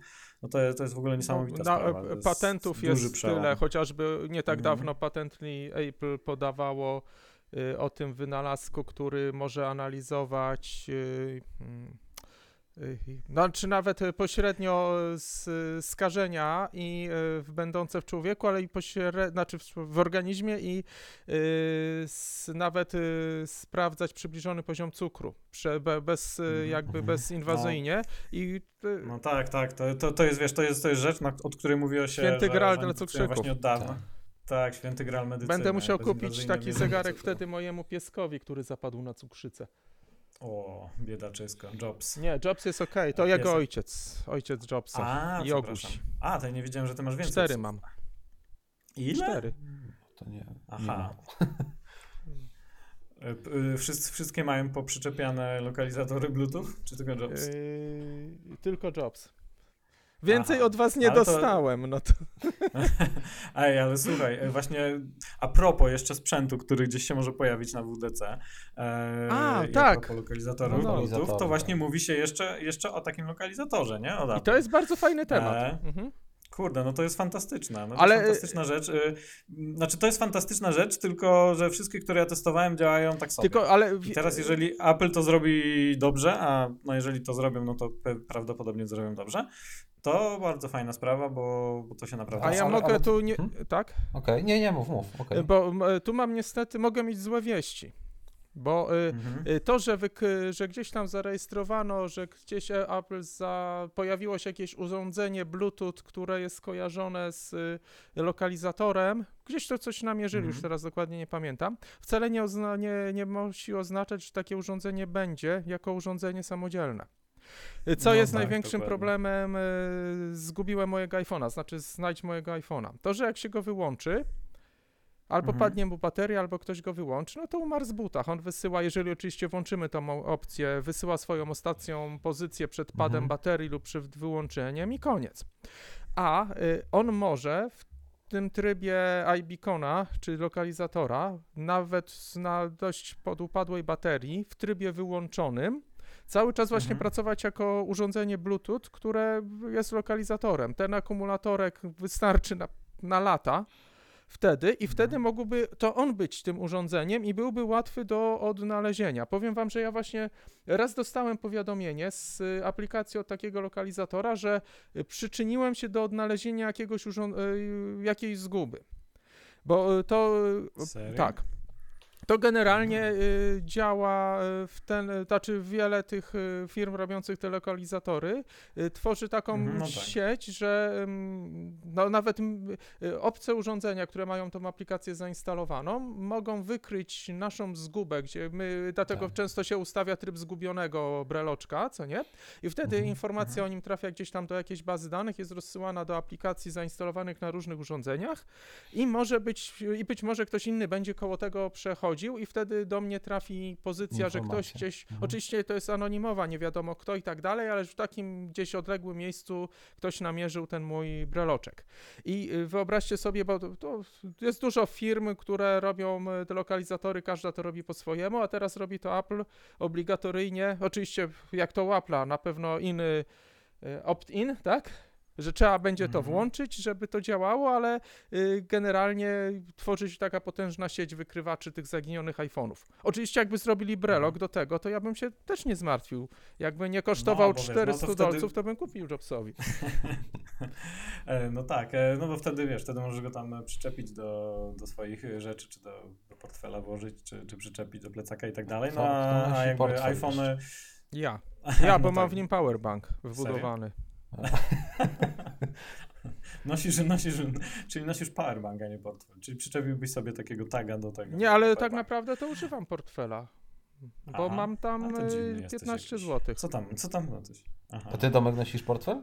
no to, jest- to jest w ogóle niesamowita Na- sprawa. e, jest patentów jest przełom. tyle, chociażby nie tak Mhm. dawno Patently Apple podawało o tym wynalazku, który może analizować y, mm, y, no, czy nawet y, pośrednio z, skażenia i y, w- będące w człowieku, ale i pośrednio, znaczy w, w organizmie i y, s, nawet y, sprawdzać przybliżony poziom cukru prze, be, bez y, Mhm. jakby Mhm. bezinwazyjnie i y, No tak, tak. To, to, to jest, wiesz, to jest, to jest rzecz, na, od której mówiło się, Święty że, Graal że dla cukrzyków. Właśnie od dawna. Tak. Tak, święty graal medycyny. Będę musiał kupić taki zegarek wtedy mojemu pieskowi, który zapadł na cukrzycę. O, biedaczysko, Jobs. Nie, Jobs jest ok, to A jego ojciec, ojciec Jobsa. A, i. Oguś. A, to ja nie wiedziałem, że ty masz więcej. Cztery mam. Ile? Cztery. To nie. Aha. Nie E, y, Wszyscy, wszystkie mają poprzyczepiane lokalizatory Bluetooth, czy tylko Jobs? Yy, tylko Jobs. Więcej Aha, od was nie ale to- dostałem, no to... Ej, ale słuchaj, e, właśnie a propos jeszcze sprzętu, który gdzieś się może pojawić na WDC. E, A, i tak. Lokalizatorów No, no. To właśnie mówi się jeszcze, jeszcze o takim lokalizatorze, nie? I to jest bardzo fajny temat. E, Mhm. Kurde, no to jest fantastyczna. No to Ale, jest fantastyczna rzecz. y, Znaczy, to jest fantastyczna rzecz, tylko że wszystkie, które ja testowałem, działają tak sobie. Tylko, ale... I teraz, jeżeli Apple to zrobi dobrze, a no jeżeli to zrobią, no to prawdopodobnie zrobią dobrze, to bardzo fajna sprawa, bo, bo to się naprawdę. A ja ale- mogę ale- tu nie... Mhm. Tak? Okej, nie, nie, mów, mów. okej. Bo m, tu mam niestety, mogę mieć złe wieści. Bo y, Mhm. Y, To, że, wyk- że gdzieś tam zarejestrowano, że gdzieś e, Apple za, pojawiło się jakieś urządzenie Bluetooth, które jest skojarzone z y, lokalizatorem, gdzieś to coś namierzyli, już Mhm. teraz dokładnie nie pamiętam, wcale nie, ozna- nie, nie musi oznaczać, że takie urządzenie będzie jako urządzenie samodzielne. Co No jest tak, największym dokładnie. problemem? y, Zgubiłem mojego iPhone'a, znaczy znajdź mojego iPhone'a. To, że jak się go wyłączy, Albo Mhm. padnie mu bateria, albo ktoś go wyłączy, no to umarł z butach. On wysyła, jeżeli oczywiście włączymy tą opcję, wysyła swoją ostatnią pozycję przed padem Mhm. baterii lub przed wyłączeniem i koniec. A y, on może w tym trybie iBeacona, czy lokalizatora, nawet z- na dość podupadłej baterii, w trybie wyłączonym, cały czas właśnie Mhm. pracować jako urządzenie Bluetooth, które jest lokalizatorem. Ten akumulatorek wystarczy na, na lata wtedy i wtedy mógłby to on być tym urządzeniem i byłby łatwy do odnalezienia. Powiem wam, że ja właśnie raz dostałem powiadomienie z aplikacji od takiego lokalizatora, że przyczyniłem się do odnalezienia jakiegoś urząd- y, jakiejś zguby. Bo y, to y, Serio? tak. To generalnie y, działa y, w ten, y, znaczy wiele tych firm robiących te lokalizatory tworzy taką Mhm, no tak. sieć, że no, nawet obce urządzenia, które mają tą aplikację zainstalowaną, mogą wykryć naszą zgubę, gdzie my, dlatego Tak. często się ustawia tryb zgubionego breloczka, co nie? I wtedy Mhm, informacja o nim trafia gdzieś tam do jakiejś bazy danych, jest rozsyłana do aplikacji zainstalowanych na różnych urządzeniach i może być, i być może ktoś inny będzie koło tego przechodził i wtedy do mnie trafi pozycja, że ktoś gdzieś, Mhm. oczywiście to jest anonimowa, nie wiadomo kto i tak dalej, ale w takim gdzieś odległym miejscu ktoś namierzył ten mój breloczek. I y, wyobraźcie sobie, bo to, jest dużo firm, które robią y, te lokalizatory, każda to robi po swojemu, a teraz robi to Apple obligatoryjnie, oczywiście jak to Apple'a, na pewno inny opt-in, tak? Że trzeba będzie to Mhm. włączyć, żeby to działało, ale y, generalnie tworzy się taka potężna sieć wykrywaczy tych zaginionych iPhone'ów. Oczywiście jakby zrobili brelok Mhm. do tego, to ja bym się też nie zmartwił. Jakby nie kosztował bo wiesz, no to 400 wtedy- dolców, to bym kupił Jobsowi. E, No tak, e, no bo wtedy wiesz, wtedy możesz go tam przyczepić do, do swoich rzeczy, czy do, do portfela włożyć, czy, czy przyczepić do plecaka i tak dalej. No a, a jakby iPhony. Ja. Ja, bo no mam tak. w nim powerbank wbudowany. Nosisz, nosisz, czyli nosisz powerbank, a nie portfel. Czyli przyczepiłbyś sobie takiego taga do tego. Nie, ale tak naprawdę to używam portfela. Bo Aha, mam tam to dziwny y, jesteś 15 jakiś. zł. Co tam, co tam no coś? Aha. A ty, Domek, nosisz portfel?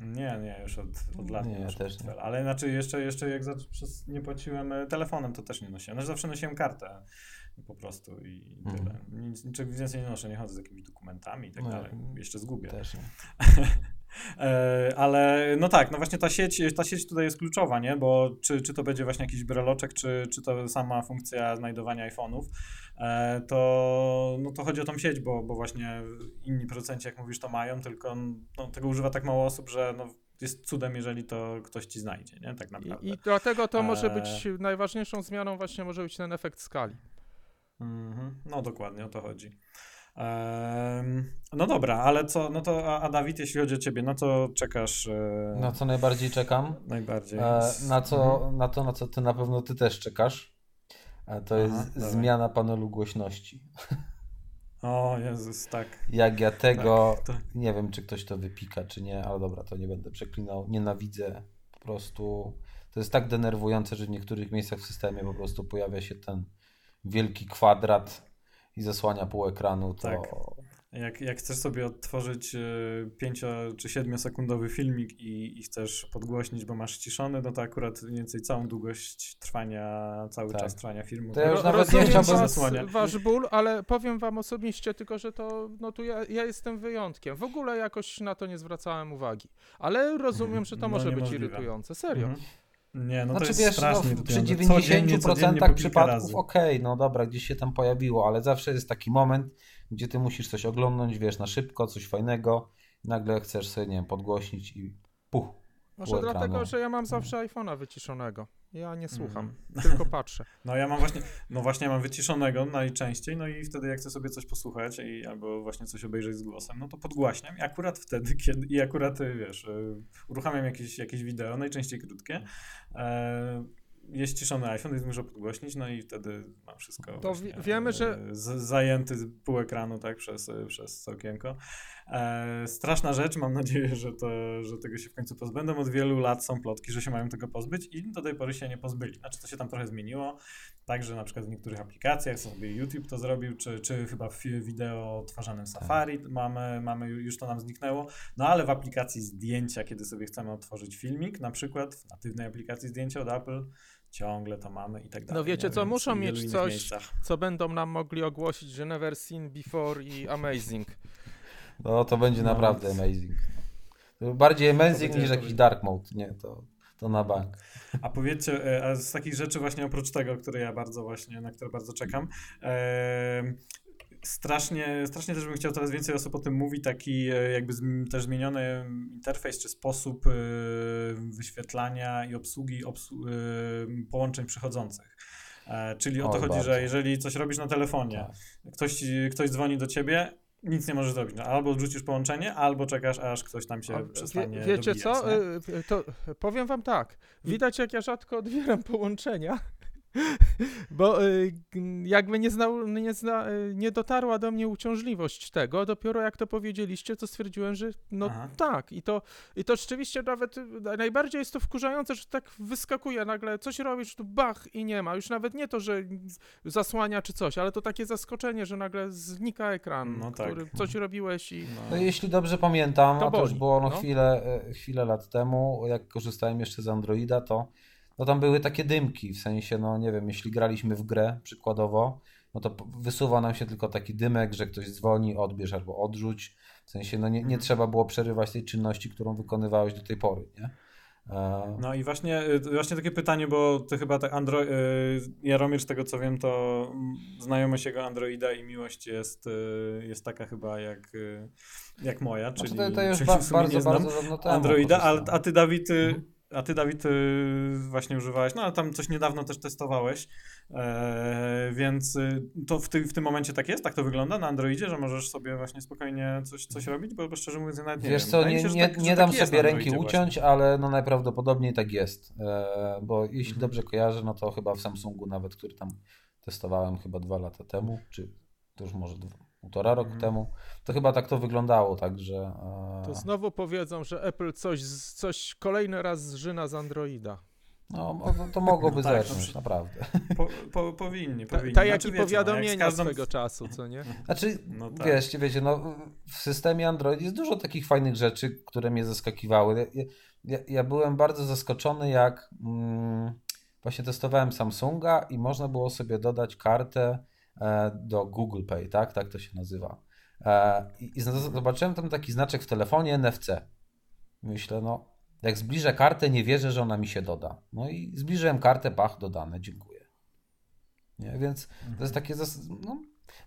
Nie, nie, już od, od lat Nie, nie, też nie. portfela. Ale znaczy jeszcze, jeszcze jak za, przez, nie płaciłem e, telefonem, to też nie nosiłem. Znaczy zawsze nosiłem kartę po prostu i Mhm. tyle. Nic, niczego więcej nie noszę, nie chodzę z jakimiś dokumentami i tak No, dalej. Jeszcze zgubię. Też nie. E, Ale no tak, no właśnie ta sieć, ta sieć tutaj jest kluczowa, nie? Bo czy, czy to będzie właśnie jakiś breloczek, czy, czy to sama funkcja znajdowania iPhone'ów, e, to, no to chodzi o tą sieć, bo, bo właśnie inni producenci, jak mówisz, to mają, tylko no, tego używa tak mało osób, że no, jest cudem, jeżeli to ktoś ci znajdzie, nie? Tak naprawdę. I, I dlatego to może Eee. być najważniejszą zmianą właśnie może być ten efekt skali. Mhm. No dokładnie, o to chodzi. No dobra, ale co, no to a, a Dawid, jeśli chodzi o ciebie, no to czekasz e, Na co najbardziej czekam? najbardziej? E, na, co, Mhm. na to, na co ty na pewno ty też czekasz. A to jest zmiana panelu głośności. O Jezus, tak. Jak ja tego, Tak, to- nie wiem czy ktoś to wypika, czy nie, ale dobra, to nie będę przeklinał. Nienawidzę. Po prostu to jest tak denerwujące, że w niektórych miejscach w systemie po prostu pojawia się ten wielki kwadrat i zasłania pół ekranu. To Tak. Jak, jak chcesz sobie odtworzyć e, pięcio- czy siedmiosekundowy filmik i, i chcesz podgłośnić, bo masz ściszony, no to akurat mniej więcej całą długość trwania, cały Tak. czas trwania filmu. To ja już nawet Rozumiem nie chciałbym- wasz ból, ale powiem wam osobiście tylko, że to, no tu ja, ja jestem wyjątkiem. W ogóle jakoś na to nie zwracałem uwagi. Ale rozumiem, że to No, może być irytujące. Serio. Mhm. Nie, no to znaczy jest wiesz, no, przy irytujące. 90% Codziennie, codziennie przypadków okej, no dobra, gdzieś się tam pojawiło, ale zawsze jest taki moment, gdzie ty musisz coś oglądnąć, wiesz, na szybko, coś fajnego, i nagle chcesz sobie, nie wiem, podgłośnić i puch. Może dlatego, że ja mam zawsze iPhone'a wyciszonego. Ja nie słucham, Mhm. tylko patrzę. No ja mam właśnie, no właśnie mam wyciszonego najczęściej, no i wtedy jak chcę sobie coś posłuchać i, albo właśnie coś obejrzeć z głosem, no to podgłaśniam i akurat wtedy, kiedy, i akurat, y, wiesz, y, uruchamiam jakieś, jakieś wideo, najczęściej krótkie, e, jest ściszony iPhone, więc muszę podgłośnić, no i wtedy mam wszystko To właśnie, wi- wiemy, że- e, z, zajęty pół ekranu, tak, przez, y, przez okienko. E, straszna rzecz, mam nadzieję, że, to, że tego się w końcu pozbędę. Od wielu lat są plotki, że się mają tego pozbyć i do tej pory się nie pozbyli. Znaczy to się tam trochę zmieniło, także na przykład w niektórych aplikacjach, sobie YouTube to zrobił, czy, czy chyba w wideo odtwarzanym Tak. Safari mamy, mamy, już to nam zniknęło, no ale w aplikacji zdjęcia, kiedy sobie chcemy otworzyć filmik, na przykład w natywnej aplikacji zdjęcia od Apple, ciągle to mamy i tak dalej. No wiecie co, Więc muszą mieć coś, miejscach. co będą nam mogli ogłosić, że never seen before i amazing. No to będzie No. naprawdę amazing. To Bardziej amazing niż jakiś dark mode, nie, to, to na bank. A powiedzcie, e, a z takich rzeczy właśnie oprócz tego, które ja bardzo właśnie, na które bardzo czekam, e, strasznie, strasznie też bym chciał coraz więcej osób o tym mówi, taki e, jakby też zmieniony interfejs czy sposób e, wyświetlania i obsługi e, połączeń przychodzących. E, czyli o to Oj, chodzi, bardzo. że jeżeli coś robisz na telefonie, Tak. ktoś, ktoś dzwoni do ciebie, nic nie możesz zrobić. No, albo odrzucisz połączenie, albo czekasz, aż ktoś tam się A przestanie wie, wiecie dobijać, co, to powiem wam tak. Widać jak ja rzadko odbieram połączenia. Bo y, jakby nie, znał, nie, zna, y, nie dotarła do mnie uciążliwość tego, dopiero jak to powiedzieliście, to stwierdziłem, że no Aha. tak. I to, I to rzeczywiście nawet y, najbardziej jest to wkurzające, że tak wyskakuje nagle, coś robisz, tu bach i nie ma. Już nawet nie to, że zasłania czy coś, ale to takie zaskoczenie, że nagle znika ekran, No tak. który coś robiłeś i... No jeśli dobrze pamiętam, To a to już boli, było no, no. chwilę, e, chwilę lat temu, jak korzystałem jeszcze z Androida, to no tam były takie dymki, w sensie, no nie wiem, jeśli graliśmy w grę przykładowo, no to wysuwa nam się tylko taki dymek, że ktoś dzwoni, odbierz albo odrzuć. W sensie, no nie, nie trzeba było przerywać tej czynności, którą wykonywałeś do tej pory, nie? E, No i właśnie, y, właśnie takie pytanie, bo ty chyba tak Andro... y, Jaromir, z tego co wiem, to znajomość jego Androida i miłość jest, y, jest taka chyba jak, jak moja, znaczy czyli, to, to już czyli ba- bardzo, bardzo Androida, a, a ty Dawid, Mhm. A ty Dawid y, właśnie używałeś, no ale tam coś niedawno też testowałeś, e, więc y, to w, ty, w tym momencie tak jest, tak to wygląda na Androidzie, że możesz sobie właśnie spokojnie coś, coś robić, bo, szczerze mówiąc ja nawet nie Wiesz wiem. co, nie, się, nie, tak- nie tak dam jest sobie ręki uciąć, ale no najprawdopodobniej tak jest. E, bo jeśli Mhm. dobrze kojarzę, no to chyba w Samsungu nawet, który tam testowałem chyba dwa lata temu, czy to już może dwa, półtora roku Mhm. temu, to chyba tak to wyglądało, także... E, To znowu powiedzą, że Apple coś, coś kolejny raz zżyna z Androida. no, mo- to, to mogłoby No tak, no zerknąć, przy- naprawdę. Po, po, powinni, Ta, powinni. tak jak i wiecie, no, powiadomienia jak z każdą- swego czasu, co nie? Znaczy, No tak. wiesz, wiecie, no, w systemie Android jest dużo takich fajnych rzeczy, które mnie zaskakiwały. Ja, ja, ja byłem bardzo zaskoczony, jak mm, właśnie testowałem Samsunga i można było sobie dodać kartę do Google Pay, tak? Tak to się nazywa. E, I zobaczyłem tam taki znaczek w telefonie NFC. Myślę, no, jak zbliżę kartę, nie wierzę, że ona mi się doda. No i zbliżyłem kartę, pach, dodane, dziękuję. Nie, więc to jest takie, zas- no,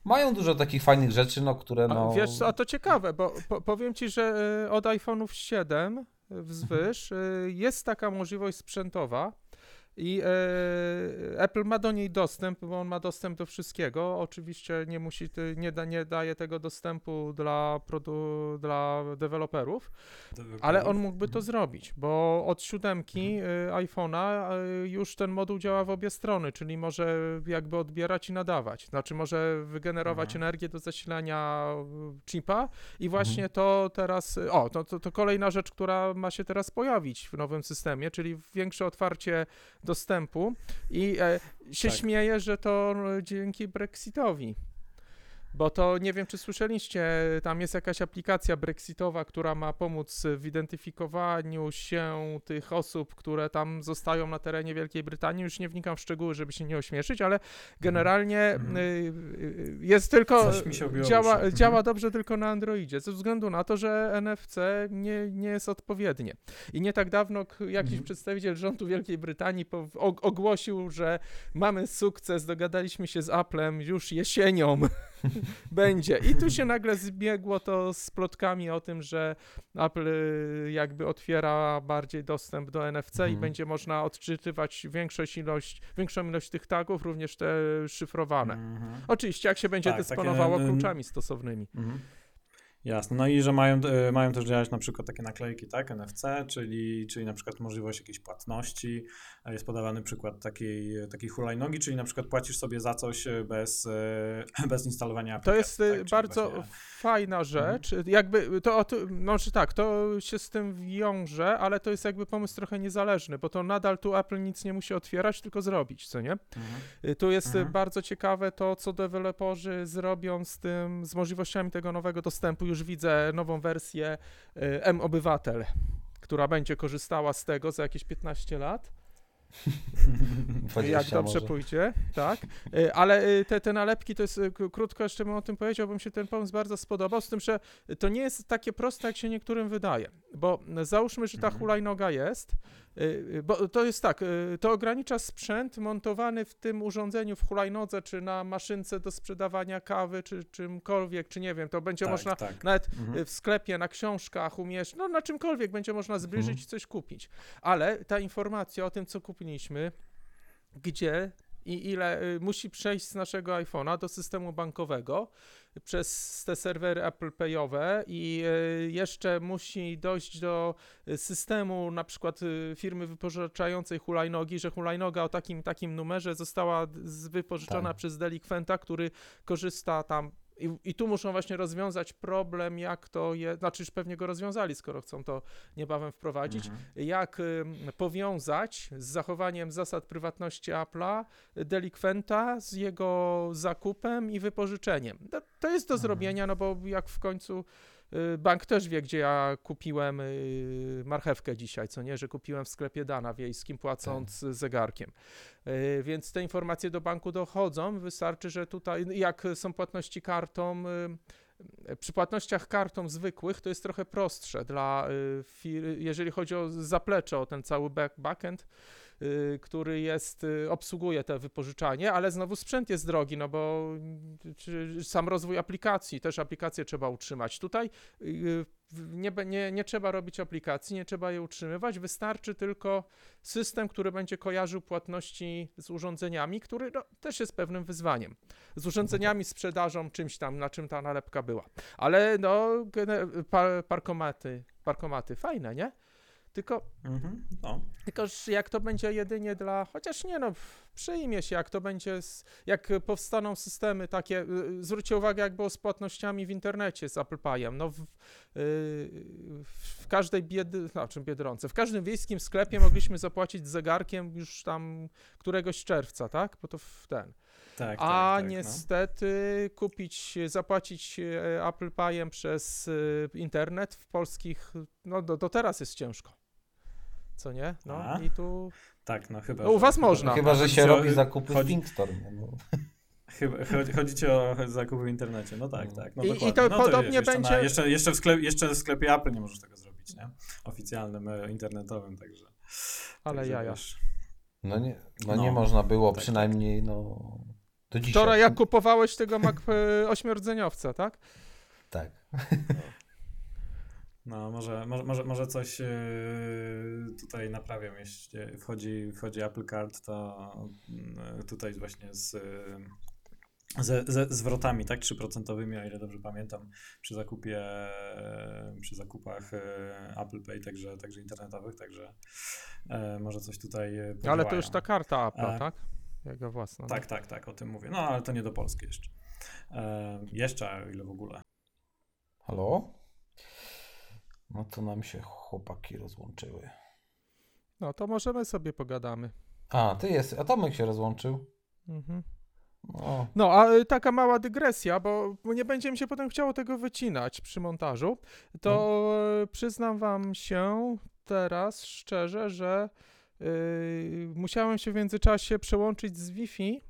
mają dużo takich fajnych rzeczy, no, które A, no... Wiesz co, a to ciekawe, bo po, powiem ci, że y, od iPhone'ów 7 wzwyż jest taka możliwość sprzętowa i y, Apple ma do niej dostęp, bo on ma dostęp do wszystkiego. Oczywiście nie musi, nie, da, nie daje tego dostępu dla, produ, dla deweloperów, ale on mógłby to zrobić, bo od siódemki y, iPhone'a y, już ten moduł działa w obie strony, czyli może jakby odbierać i nadawać. Znaczy może wygenerować Mhm. energię do zasilania y, chipa i właśnie to teraz, o, to, to, to kolejna rzecz, która ma się teraz pojawić w nowym systemie, czyli większe otwarcie dostępu i e, się Tak. śmieję, że to e, dzięki Brexitowi. Bo to nie wiem, czy słyszeliście, tam jest jakaś aplikacja brexitowa, która ma pomóc w identyfikowaniu się tych osób, które tam zostają na terenie Wielkiej Brytanii. Już nie wnikam w szczegóły, żeby się nie ośmieszyć, ale generalnie Mhm. y, y, jest tylko. Działa, uszy. działa Mhm. dobrze tylko na Androidzie, ze względu na to, że NFC nie, nie jest odpowiednie. I nie tak dawno jakiś Mhm. przedstawiciel rządu Wielkiej Brytanii ogłosił, że mamy sukces, dogadaliśmy się z Applem już jesienią. będzie. I tu się nagle zbiegło to z plotkami o tym, że Apple y, jakby otwiera bardziej dostęp do NFC i Mhm. będzie można odczytywać większość ilość, większą ilość tych tagów, również te szyfrowane. Mhm. Oczywiście, jak się będzie Tak, takie, dysponowało mm, kluczami stosownymi. Mhm. Jasne. No i że mają, e, mają też działać na przykład takie naklejki, tak, NFC, czyli, czyli na przykład możliwość jakiejś płatności. A Jest podawany przykład takiej, takiej hulajnogi, czyli na przykład płacisz sobie za coś e, bez, e, bez instalowania To aplikacji. jest y, tak? Bardzo właśnie- fajna rzecz. Jakby to, to, znaczy tak, to się z tym wiąże, ale to jest jakby pomysł trochę niezależny, bo to nadal tu Apple nic nie musi otwierać, tylko zrobić, co nie? Mhm. Tu jest Mhm. bardzo ciekawe to, co deweloperzy zrobią z tym, z możliwościami tego nowego dostępu. Już widzę nową wersję y, M-Obywatel, która będzie korzystała z tego za jakieś 15 lat. 20 jak dobrze może. pójdzie, tak. Y, Ale y, te, te nalepki, to jest, krótko jeszcze bym o tym powiedział, bo mi się ten pomysł bardzo spodobał, z tym, że to nie jest takie proste, jak się niektórym wydaje. Bo załóżmy, że ta Mhm. hulajnoga jest, bo to jest tak, y, to ogranicza sprzęt montowany w tym urządzeniu, w hulajnodze, czy na maszynce do sprzedawania kawy, czy czymkolwiek, czy nie wiem, to będzie tak, można tak. nawet Mhm. y, w sklepie, na książkach umiesz, no na czymkolwiek będzie można zbliżyć Mhm. i coś kupić. Ale ta informacja o tym, co kupiliśmy, gdzie i ile y, musi przejść z naszego iPhone'a do systemu bankowego przez te serwery Apple Payowe i y, jeszcze musi dojść do y, systemu na przykład firmy wypożyczającej hulajnogi, że hulajnoga o takim takim numerze została wypożyczona Tak. przez delikwenta, który korzysta tam i, I tu muszą właśnie rozwiązać problem, jak to je, znaczy już pewnie go rozwiązali, skoro chcą to niebawem wprowadzić, Mhm. jak ym, powiązać z zachowaniem zasad prywatności Apple'a delikwenta z jego zakupem i wypożyczeniem. To, to jest do Mhm. zrobienia, no bo jak w końcu y, bank też wie, gdzie ja kupiłem y, marchewkę dzisiaj, co nie, że kupiłem w sklepie Dana Wiejskim, płacąc zegarkiem. Y, Więc te informacje do banku dochodzą. Wystarczy, że tutaj, jak są płatności kartą, y, przy płatnościach kartą zwykłych to jest trochę prostsze dla y, jeżeli chodzi o zaplecze, o ten cały back, backend, y, który jest, y, obsługuje te wypożyczanie, ale znowu sprzęt jest drogi, no bo y, sam rozwój aplikacji, też aplikacje trzeba utrzymać. Tutaj y, nie, nie, nie trzeba robić aplikacji, nie trzeba je utrzymywać, wystarczy tylko system, który będzie kojarzył płatności z urządzeniami, który no, też jest pewnym wyzwaniem. Z urządzeniami, sprzedażą, czymś tam, na czym ta nalepka była. Ale no, parkomaty, parkomaty, fajne, nie? Tylko, Mhm. No. tylko że jak to będzie jedynie dla, chociaż nie no, przyjmie się, jak to będzie, jak powstaną systemy takie, y, zwróćcie uwagę, jak było z płatnościami w internecie z Apple Payem, no w, y, w każdej biedy, znaczy biedronce, w każdym wiejskim sklepie mogliśmy zapłacić zegarkiem już tam któregoś czerwca, tak? Bo to w ten. Tak, A tak, tak, no. niestety kupić, zapłacić e, Apple Payem przez internet w polskich, no do, do teraz jest ciężko. Co nie? No A? i tu Tak, no chyba. No, u was można. Chyba, że się robi zakupy w chodzi- Thinkstore. nie? No. Chyba, chodzi, chodzi ci o zakupy w internecie, no tak, No. tak. No I- i dokładnie. to no podobnie wiesz, jeszcze, będzie- Na, jeszcze, jeszcze, w sklep, jeszcze w sklepie Apple nie możesz tego zrobić, nie? Oficjalnym, e, internetowym, także. Ale także jaja. wiesz. No, nie, no, No, nie można było, tak, przynajmniej no, do dzisiaj. wczoraj jak kupowałeś tego Mac e, ośmierdzeniowca, tak? Tak. No, może, może, może, może coś e, tutaj naprawiam. Jeśli wchodzi, wchodzi Apple Card, to mm, tutaj właśnie z, e, ze, ze zwrotami, tak, 3% o ile dobrze pamiętam, przy zakupie, przy zakupach Apple Pay, także, także internetowych, także może coś tutaj Ale to już ta karta Apple, E, tak? Jego własna. Tak, tak, tak, o tym mówię. No, ale to nie do Polski jeszcze. E, jeszcze, o ile w ogóle. Halo? No to nam się chłopaki rozłączyły. No to możemy sobie pogadamy. A, ty jest, a Tomek się rozłączył. Mhm. No, No, a y, taka mała dygresja, bo nie będzie mi się potem chciało tego wycinać przy montażu, to y, przyznam wam się teraz szczerze, że y, musiałem się w międzyczasie przełączyć z Wi-Fi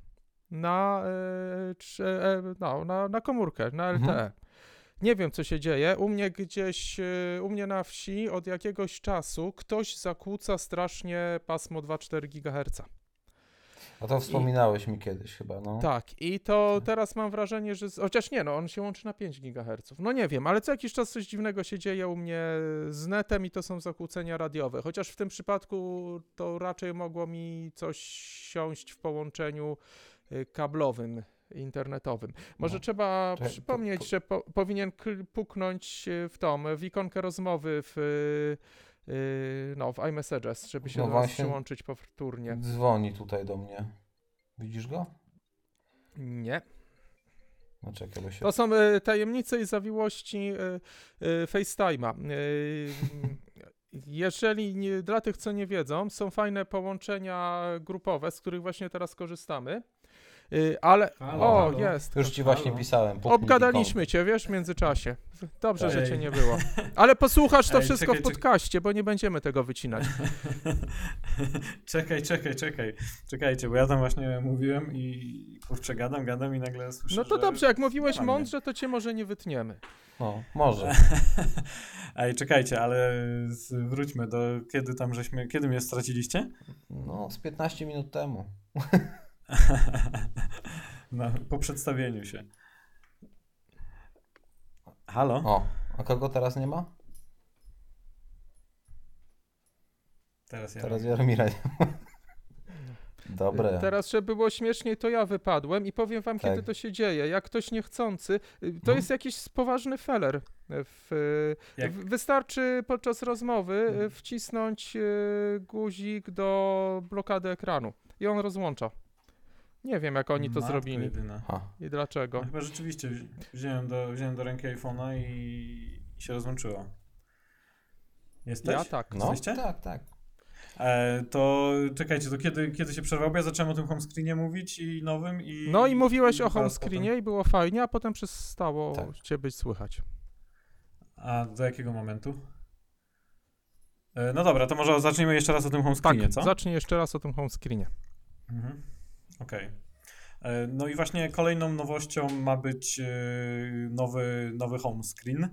na, y, czy, e, no, na, na komórkę, na Mhm. Nie wiem, co się dzieje. U mnie gdzieś, y, u mnie na wsi od jakiegoś czasu ktoś zakłóca strasznie pasmo 2,4 GHz. a to wspominałeś mi kiedyś chyba, no. Tak, i to Tak. teraz mam wrażenie, że. Chociaż nie, no on się łączy na 5 GHz. No nie wiem, ale co jakiś czas coś dziwnego się dzieje u mnie z netem i to są zakłócenia radiowe. Chociaż w tym przypadku to raczej mogło mi coś siąść w połączeniu y, kablowym, internetowym. Może No. trzeba Czekaj, przypomnieć, po- po- że po, powinien puknąć y, w tą, w ikonkę rozmowy w. y, y, no, w iMessages, żeby się No do nas przyłączyć powtórnie. Dzwoni tutaj do mnie. Widzisz go? Nie. No czekaj, się... To są e, tajemnice i zawiłości e, e, FaceTime'a. E, jeżeli nie, dla tych, co nie wiedzą, są fajne połączenia grupowe, z których właśnie teraz korzystamy. E, ale. Halo, o, halo. jest. Już ci właśnie Halo. pisałem. Obgadaliśmy cię, wiesz, w międzyczasie. Dobrze, że Ej. cię nie było. Ale posłuchasz to Ej, wszystko czekaj, w podcaście, bo nie będziemy tego wycinać. czekaj, czekaj, czekaj. Czekajcie, bo ja tam właśnie mówiłem i kurczę, gadam, gadam i nagle słyszę, No to że... dobrze, jak mówiłeś mądrze, to cię może nie wytniemy. No, może. Ej, czekajcie, ale wróćmy do kiedy tam żeśmy, kiedy mnie straciliście? No, z 15 minut temu. no, po przedstawieniu się. Halo? O, a kogo teraz nie ma? Teraz ja. Teraz Jaromira nie ma. Dobre. Teraz, żeby było śmieszniej, to ja wypadłem i powiem wam, Tak. kiedy to się dzieje. Jak ktoś niechcący, y, to Mhm. jest jakiś poważny feller. W, y, w- Wystarczy podczas rozmowy y, Mhm. wcisnąć guzik do blokady ekranu i on rozłącza. Nie wiem, jak oni to Matko zrobili jedyna. Ha. i dlaczego. No chyba rzeczywiście wzi- wziąłem do, wziąłem do ręki iPhone'a i, i się rozłączyło. Jesteś? Ja tak. No, Jesteście? tak, tak. E, to czekajcie, to kiedy, kiedy się przerwało? Bo Ja zacząłem o tym home screenie mówić i nowym i... No i mówiłeś o zaraz home potem- screenie i było fajnie, a potem przestało Tak. cię być słychać. A do jakiego momentu? E, no dobra, to może zacznijmy jeszcze raz o tym home Tak, screenie, co? zacznij jeszcze raz o tym home screenie. Mhm. Okej. E, No i właśnie kolejną nowością ma być e, nowy, nowy home screen. E,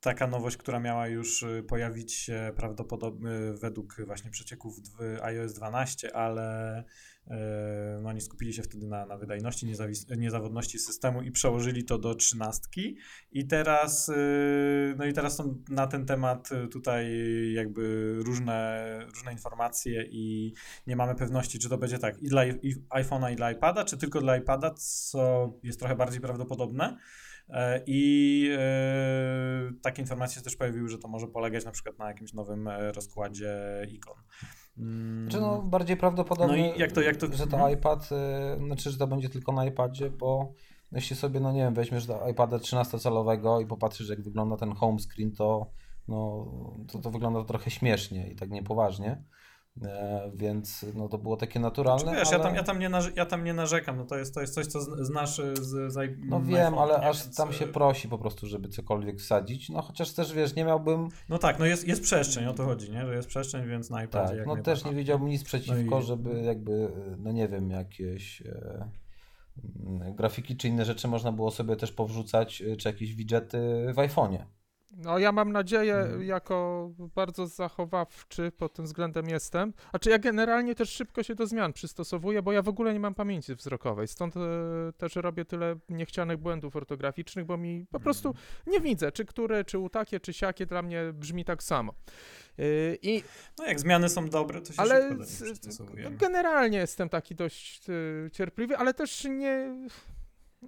Taka nowość, która miała już pojawić się prawdopodobnie według właśnie przecieków w iOS 12, ale no oni skupili się wtedy na, na wydajności, niezawodności systemu i przełożyli to do trzynastki. I teraz, e, no i teraz są na ten temat e, tutaj jakby różne, różne informacje i nie mamy pewności, czy to będzie tak i dla iPhone'a, i dla iPada, czy tylko dla iPada, co jest trochę bardziej prawdopodobne. E, I e, takie informacje się też pojawiły, że to może polegać na przykład na jakimś nowym e, rozkładzie ikon. Mm, Czy no bardziej prawdopodobne, No i jak to- jak to- że to mhm. iPad, y, znaczy, że to będzie tylko na iPadzie, bo jeśli sobie, no nie wiem, weźmiesz do iPada 13-calowego i popatrzysz, jak wygląda ten home screen, to, no, to, to wygląda trochę śmiesznie i tak niepoważnie. E, więc no, to było takie naturalne. Czy wiesz, ale... ja, tam, ja, tam nie ja tam nie narzekam, no to jest, to jest coś, co znasz z, z, z No wiem, ale nie? aż Więc, tam się prosi po prostu, żeby cokolwiek wsadzić. No chociaż też wiesz, nie miałbym. No tak, no jest, jest przestrzeń, o to chodzi, nie? Że jest przestrzeń, więc na iPadzie Tak, no też nie widziałbym nic przeciwko, No i- żeby jakby, no nie wiem, jakieś e, grafiki czy inne rzeczy można było sobie też powrzucać, czy jakieś widgety w iPhone'ie. No ja mam nadzieję, Mhm. jako bardzo zachowawczy pod tym względem jestem. A czy ja generalnie też szybko się do zmian przystosowuję, bo ja w ogóle nie mam pamięci wzrokowej, stąd e, też robię tyle niechcianych błędów ortograficznych, bo mi po prostu Mhm. nie widzę, czy które, czy u takie, czy siakie dla mnie brzmi tak samo. Yy, I No jak zmiany są dobre, to się ale szybko do nich z- przystosowujemy. generalnie jestem taki dość y, cierpliwy, ale też nie.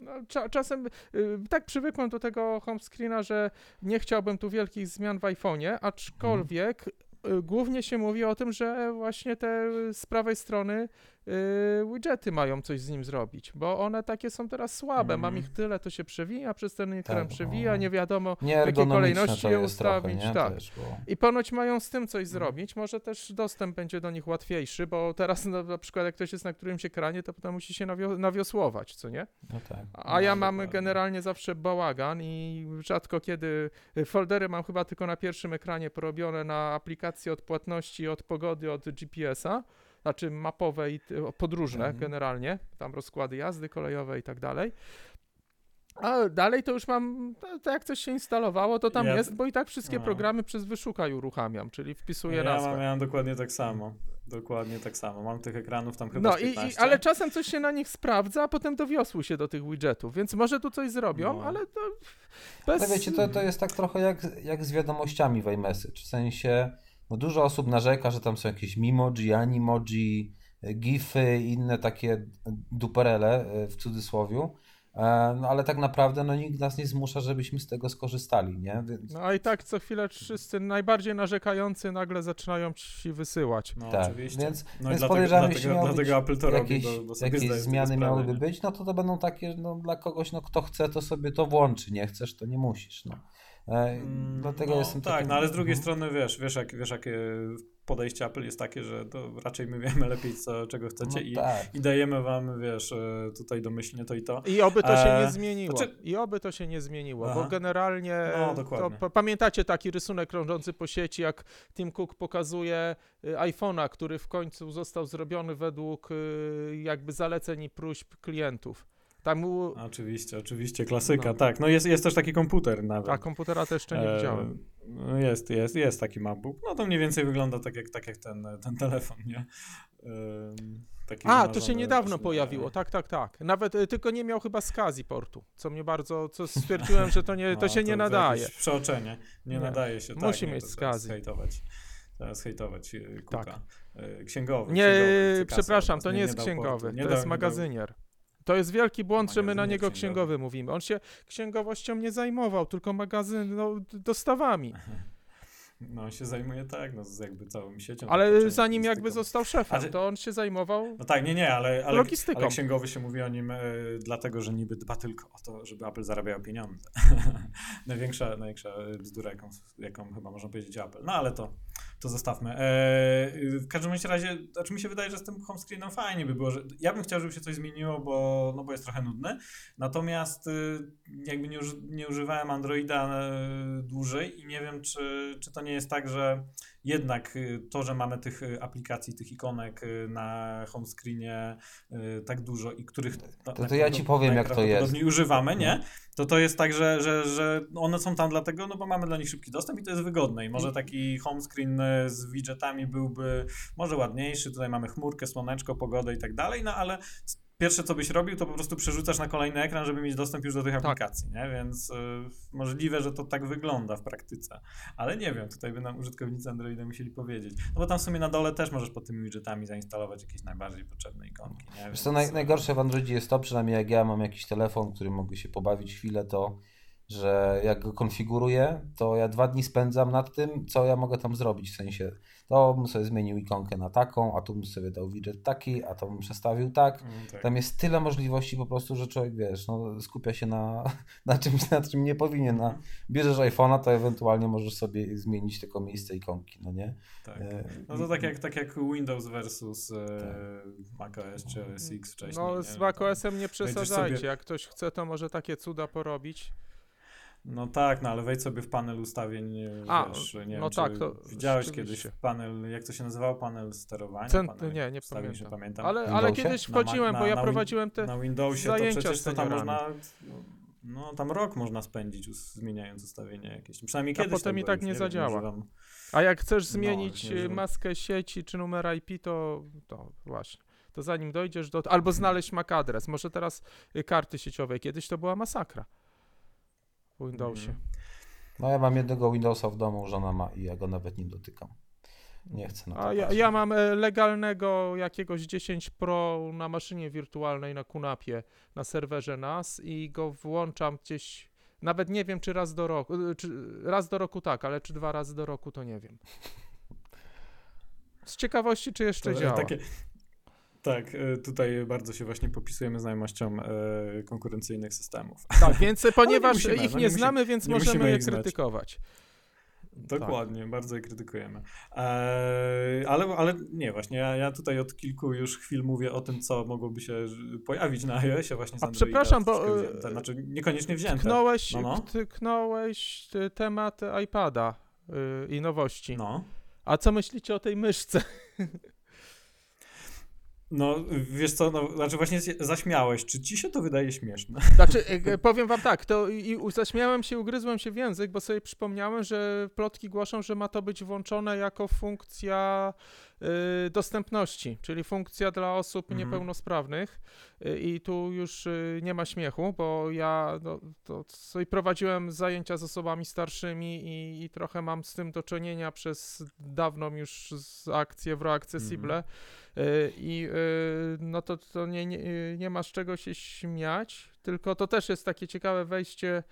No, cza, czasem y, tak przywykłem do tego home screena, że nie chciałbym tu wielkich zmian w iPhone'ie, aczkolwiek y, głównie się mówi o tym, że właśnie te z prawej strony y, widgety mają coś z nim zrobić, bo one takie są teraz słabe. Mam Mhm. ich tyle, to się przewija, przez ten ekran Tak, przewija, o. nie wiadomo. Nieergonomiczne kolejności to je jest trochę, ustawić, nie? tak. Też, bo... I ponoć mają z tym coś Mhm. zrobić. Może też dostęp będzie do nich łatwiejszy, bo teraz na, na przykład jak ktoś jest na którymś ekranie, to potem musi się nawio- nawiosłować, co nie? No tak. A ja No, mam generalnie zawsze bałagan i rzadko kiedy y, foldery mam chyba tylko na pierwszym ekranie porobione na aplikacje od płatności, od pogody, od GPS-a, znaczy mapowe i podróżne Mhm. generalnie, tam rozkłady jazdy kolejowe i tak dalej. A dalej to już mam, to, to jak coś się instalowało, to tam Ja- jest, bo i tak wszystkie no. programy przez wyszukaj uruchamiam, czyli wpisuję Ja nazwę. mam, miałem dokładnie tak samo. Dokładnie tak samo. Mam tych ekranów tam chyba No i, i, 15. ale czasem coś się na nich sprawdza, a potem dowiosły się do tych widgetów, więc może tu coś zrobią, No. ale to bez... Ale wiecie, to, to jest tak trochę jak, jak z wiadomościami w iMessage. W sensie, no dużo osób narzeka, że tam są jakieś mimoji, animoji, e, gify i inne takie duperele e, w cudzysłowiu. E, No ale tak naprawdę no, nikt nas nie zmusza, żebyśmy z tego skorzystali, nie? Więc No i tak co chwilę wszyscy najbardziej narzekający nagle zaczynają ci wysyłać. No tak, oczywiście. więc, no i więc dlatego, podejrzewam, dlatego, jeśli dlatego Apple to jakieś, robi, bo, bo sobie jakieś zmiany sprawę, miałyby nie? być, no to to będą takie no, dla kogoś, no kto chce, to sobie to włączy, nie chcesz, to nie musisz. No. E, Mm, dlatego no, jestem Tak, takim- no ale z drugiej Mhm. strony wiesz, wiesz, jak, wiesz jakie podejście Apple jest takie, że to raczej my wiemy lepiej, co, czego chcecie no, i, tak. i dajemy wam, wiesz, e, tutaj domyślnie to i to. I oby to się nie E, zmieniło. znaczy- I oby to się nie zmieniło, Aha. bo generalnie No, to, pamiętacie taki rysunek krążący po sieci, jak Tim Cook pokazuje iPhone'a, który w końcu został zrobiony według jakby zaleceń i próśb klientów. Tam u, Oczywiście, oczywiście, klasyka, No. tak. No jest, jest też taki komputer nawet. a komputera to jeszcze nie E, widziałem. no jest, jest, jest taki MacBook. No to mniej więcej wygląda tak jak, tak jak ten, ten telefon, nie? Taki A, to się niedawno właśnie, pojawiło, tak, tak, tak. Nawet y, tylko nie miał chyba SCSI portu, co mnie bardzo, co stwierdziłem, że to, nie, to No, się nie to nadaje. jakieś Przeoczenie. Nie, Nie. nadaje się. Musi tak, mieć nie, to SCSI. hejtować. teraz hejtować e, Kuka. Tak. E, Księgowy. Nie, księgowy, przepraszam, to nie, nie jest księgowy, portu, nie to jest nie magazynier. To jest wielki błąd, że my na niego księgowy. księgowy mówimy. On się księgowością nie zajmował, tylko magazyn, no, dostawami. No on się zajmuje tak, no z jakby całą siecią. Ale zanim jakby został szefem, to on się zajmował No tak, nie, nie, ale, ale, logistyką. ale księgowy się mówi o nim e, dlatego, że niby dba tylko o to, żeby Apple zarabiał pieniądze. największa, największa bzdura, jaką, jaką chyba można powiedzieć Apple. No ale to, to zostawmy. E, w każdym razie, znaczy mi się wydaje, że z tym home screenem fajnie by było, że ja bym chciał, żeby się coś zmieniło, bo, no bo jest trochę nudny. Natomiast y, jakby nie, uży, nie używałem Androida e, dłużej i nie wiem, czy, czy to nie jest tak, że jednak y, to, że mamy tych y, aplikacji, tych ikonek y, na home screenie tak dużo i których To- to ja ci powiem, jak to jest. używamy, nie? To to jest tak, że, że, że one są tam dlatego, no bo mamy dla nich szybki dostęp i to jest wygodne i może taki home screen z widgetami byłby może ładniejszy, tutaj mamy chmurkę, słoneczko, pogodę i tak dalej, no ale pierwsze co byś robił, to po prostu przerzucasz na kolejny ekran, żeby mieć dostęp już do tych aplikacji, nie? Więc y, możliwe, że to tak wygląda w praktyce. Ale nie wiem, tutaj by nam użytkownicy Androida musieli powiedzieć. No bo tam w sumie na dole też możesz pod tymi widgetami zainstalować jakieś najbardziej potrzebne ikonki, nie? Wiesz co, Więc- naj, najgorsze w Androidzie jest to, przynajmniej jak ja mam jakiś telefon, którym mogę się pobawić chwilę, to że jak go konfiguruję, to ja dwa dni spędzam nad tym, co ja mogę tam zrobić. W sensie, to bym sobie zmienił ikonkę na taką, a tu bym sobie dał widget taki, a to bym przestawił tak. Mm, tak. Tam jest tyle możliwości po prostu, że człowiek, wiesz, no, skupia się na, na czymś, na czym nie powinien. Na, bierzesz iPhone'a, to ewentualnie możesz sobie zmienić tylko miejsce ikonki, no nie? tak. E, No to tak jak, tak jak Windows versus e, macOS czy OS X wcześniej. No nie? z macOS-em nie wejdziesz przesadzajcie, sobie- jak ktoś chce, to może takie cuda porobić. No tak, no ale wejdź sobie w panel ustawień, e, A, wiesz, nie no wiem, tak, czy to widziałeś kiedyś panel, jak to się nazywało, panel sterowania? Cent, panel nie, nie pamiętam. Że pamiętam. Ale, ale kiedyś Na wchodziłem, bo na- ja na prowadziłem te... Na Windowsie to przecież to tam można, no tam rok można spędzić zmieniając ustawienia jakieś. Przynajmniej A kiedyś potem i było, tak nie wiem, zadziała. używam. A jak chcesz No, zmienić nie używam. maskę sieci czy numer IP, to, to właśnie. To zanim dojdziesz do... Albo znaleźć MAC adres. Może teraz y, karty sieciowe. Kiedyś to była masakra w Windowsie. Mhm. No ja mam jednego Windowsa w domu, żona ma i ja go nawet nie dotykam. Nie chcę na to A ja, ja mam e, legalnego jakiegoś 10 Pro na maszynie wirtualnej na Kunapie na serwerze NAS i go włączam gdzieś, nawet nie wiem czy raz do roku, y, czy raz do roku tak, ale czy dwa razy do roku to nie wiem. Z ciekawości czy jeszcze To, e, działa. Takie, tak, e, tutaj bardzo się właśnie popisujemy znajomością e, konkurencyjnych systemów. Tak, więc ponieważ musimy, ich no nie, nie musimy- znamy, więc nie możemy je krytykować. Dokładnie, bardzo je krytykujemy. Eee, ale, ale nie, właśnie ja, ja tutaj od kilku już chwil mówię o tym, co mogłoby się pojawić na iOSie właśnie z A przepraszam, bo, e, wzięte, Znaczy niekoniecznie wzięte. Tknąłeś, No, no. tknąłeś temat iPada y, i nowości. No. A co myślicie o tej myszce? No, wiesz co, no, znaczy właśnie zaśmiałeś. Czy ci się to wydaje śmieszne? Znaczy, e, powiem wam tak, to i, zaśmiałem się, ugryzłem się w język, bo sobie przypomniałem, że plotki głoszą, że ma to być włączone jako funkcja dostępności, czyli funkcja dla osób Mhm. niepełnosprawnych y, i tu już y, nie ma śmiechu, bo ja no, to sobie prowadziłem zajęcia z osobami starszymi i, i trochę mam z tym do czynienia przez dawną już z akcję w Accessible. Y, I y, no to, to nie, nie, y, nie ma z czego się śmiać, tylko to też jest takie ciekawe wejście.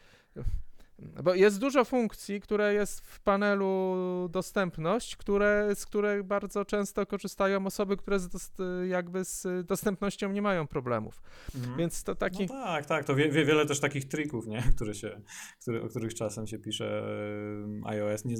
Bo jest dużo funkcji, które jest w panelu dostępność, które, z których bardzo często korzystają osoby, które z dost, jakby z dostępnością nie mają problemów. Mhm. Więc to taki. No tak, tak, to wie, wie, wiele też takich trików, nie? Które się, które, o których czasem się pisze iOS nie, e,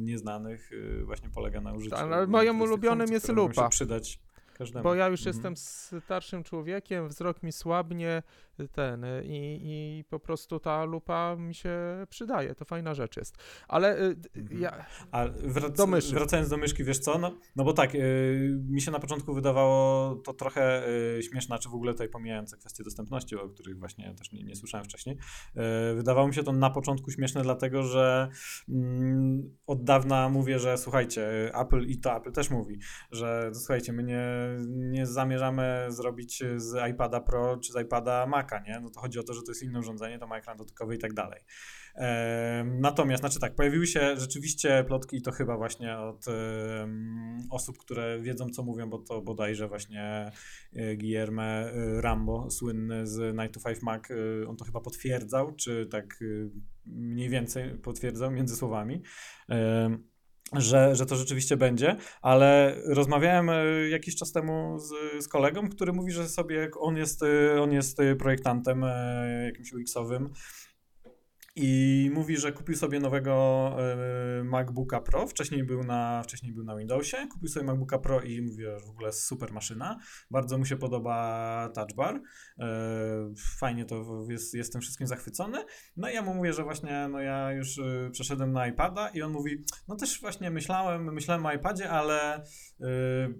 nieznanych, e, właśnie polega na użyciu. Ale moim ulubionym funkcji, jest lupa. przydać każdemu. Bo ja już Mhm. jestem starszym człowiekiem, wzrok mi słabnie, ten y, i, i po prostu ta lupa mi się przydaje, to fajna rzecz jest. Ale y, Mhm. ja, A wrac- Do wracając do myszki, wiesz co? No, no bo tak, y, mi się na początku wydawało to trochę śmieszne, czy w ogóle tutaj pomijając kwestie dostępności, o których właśnie też nie, nie słyszałem wcześniej. Y, wydawało mi się to na początku śmieszne, dlatego że mm, od dawna mówię, że słuchajcie, Apple i to Apple też mówi, że słuchajcie, my nie, nie zamierzamy zrobić z iPada Pro czy z iPada Maca, nie? No to chodzi o to, że to jest inne urządzenie, to ma ekran dotykowy i tak dalej. Natomiast, znaczy tak, pojawiły się rzeczywiście plotki i to chyba właśnie od osób, które wiedzą, co mówią, bo to bodajże właśnie e, Guillermo e, Rambo, słynny z Night to 5 Mac, e, on to chyba potwierdzał, czy tak mniej więcej potwierdzał między słowami że, że to rzeczywiście będzie, ale rozmawiałem jakiś czas temu z, z kolegą, który mówi, że sobie on jest, on jest projektantem jakimś UX-owym i mówi, że kupił sobie nowego y, MacBooka Pro. Wcześniej był, na, wcześniej był na Windowsie. Kupił sobie MacBooka Pro i mówi, że w ogóle super maszyna. Bardzo mu się podoba touch bar. Y, fajnie to jest, jestem wszystkim zachwycony. No i ja mu mówię, że właśnie no ja już y, przeszedłem na iPada i on mówi, no też właśnie myślałem, myślałem o iPadzie, ale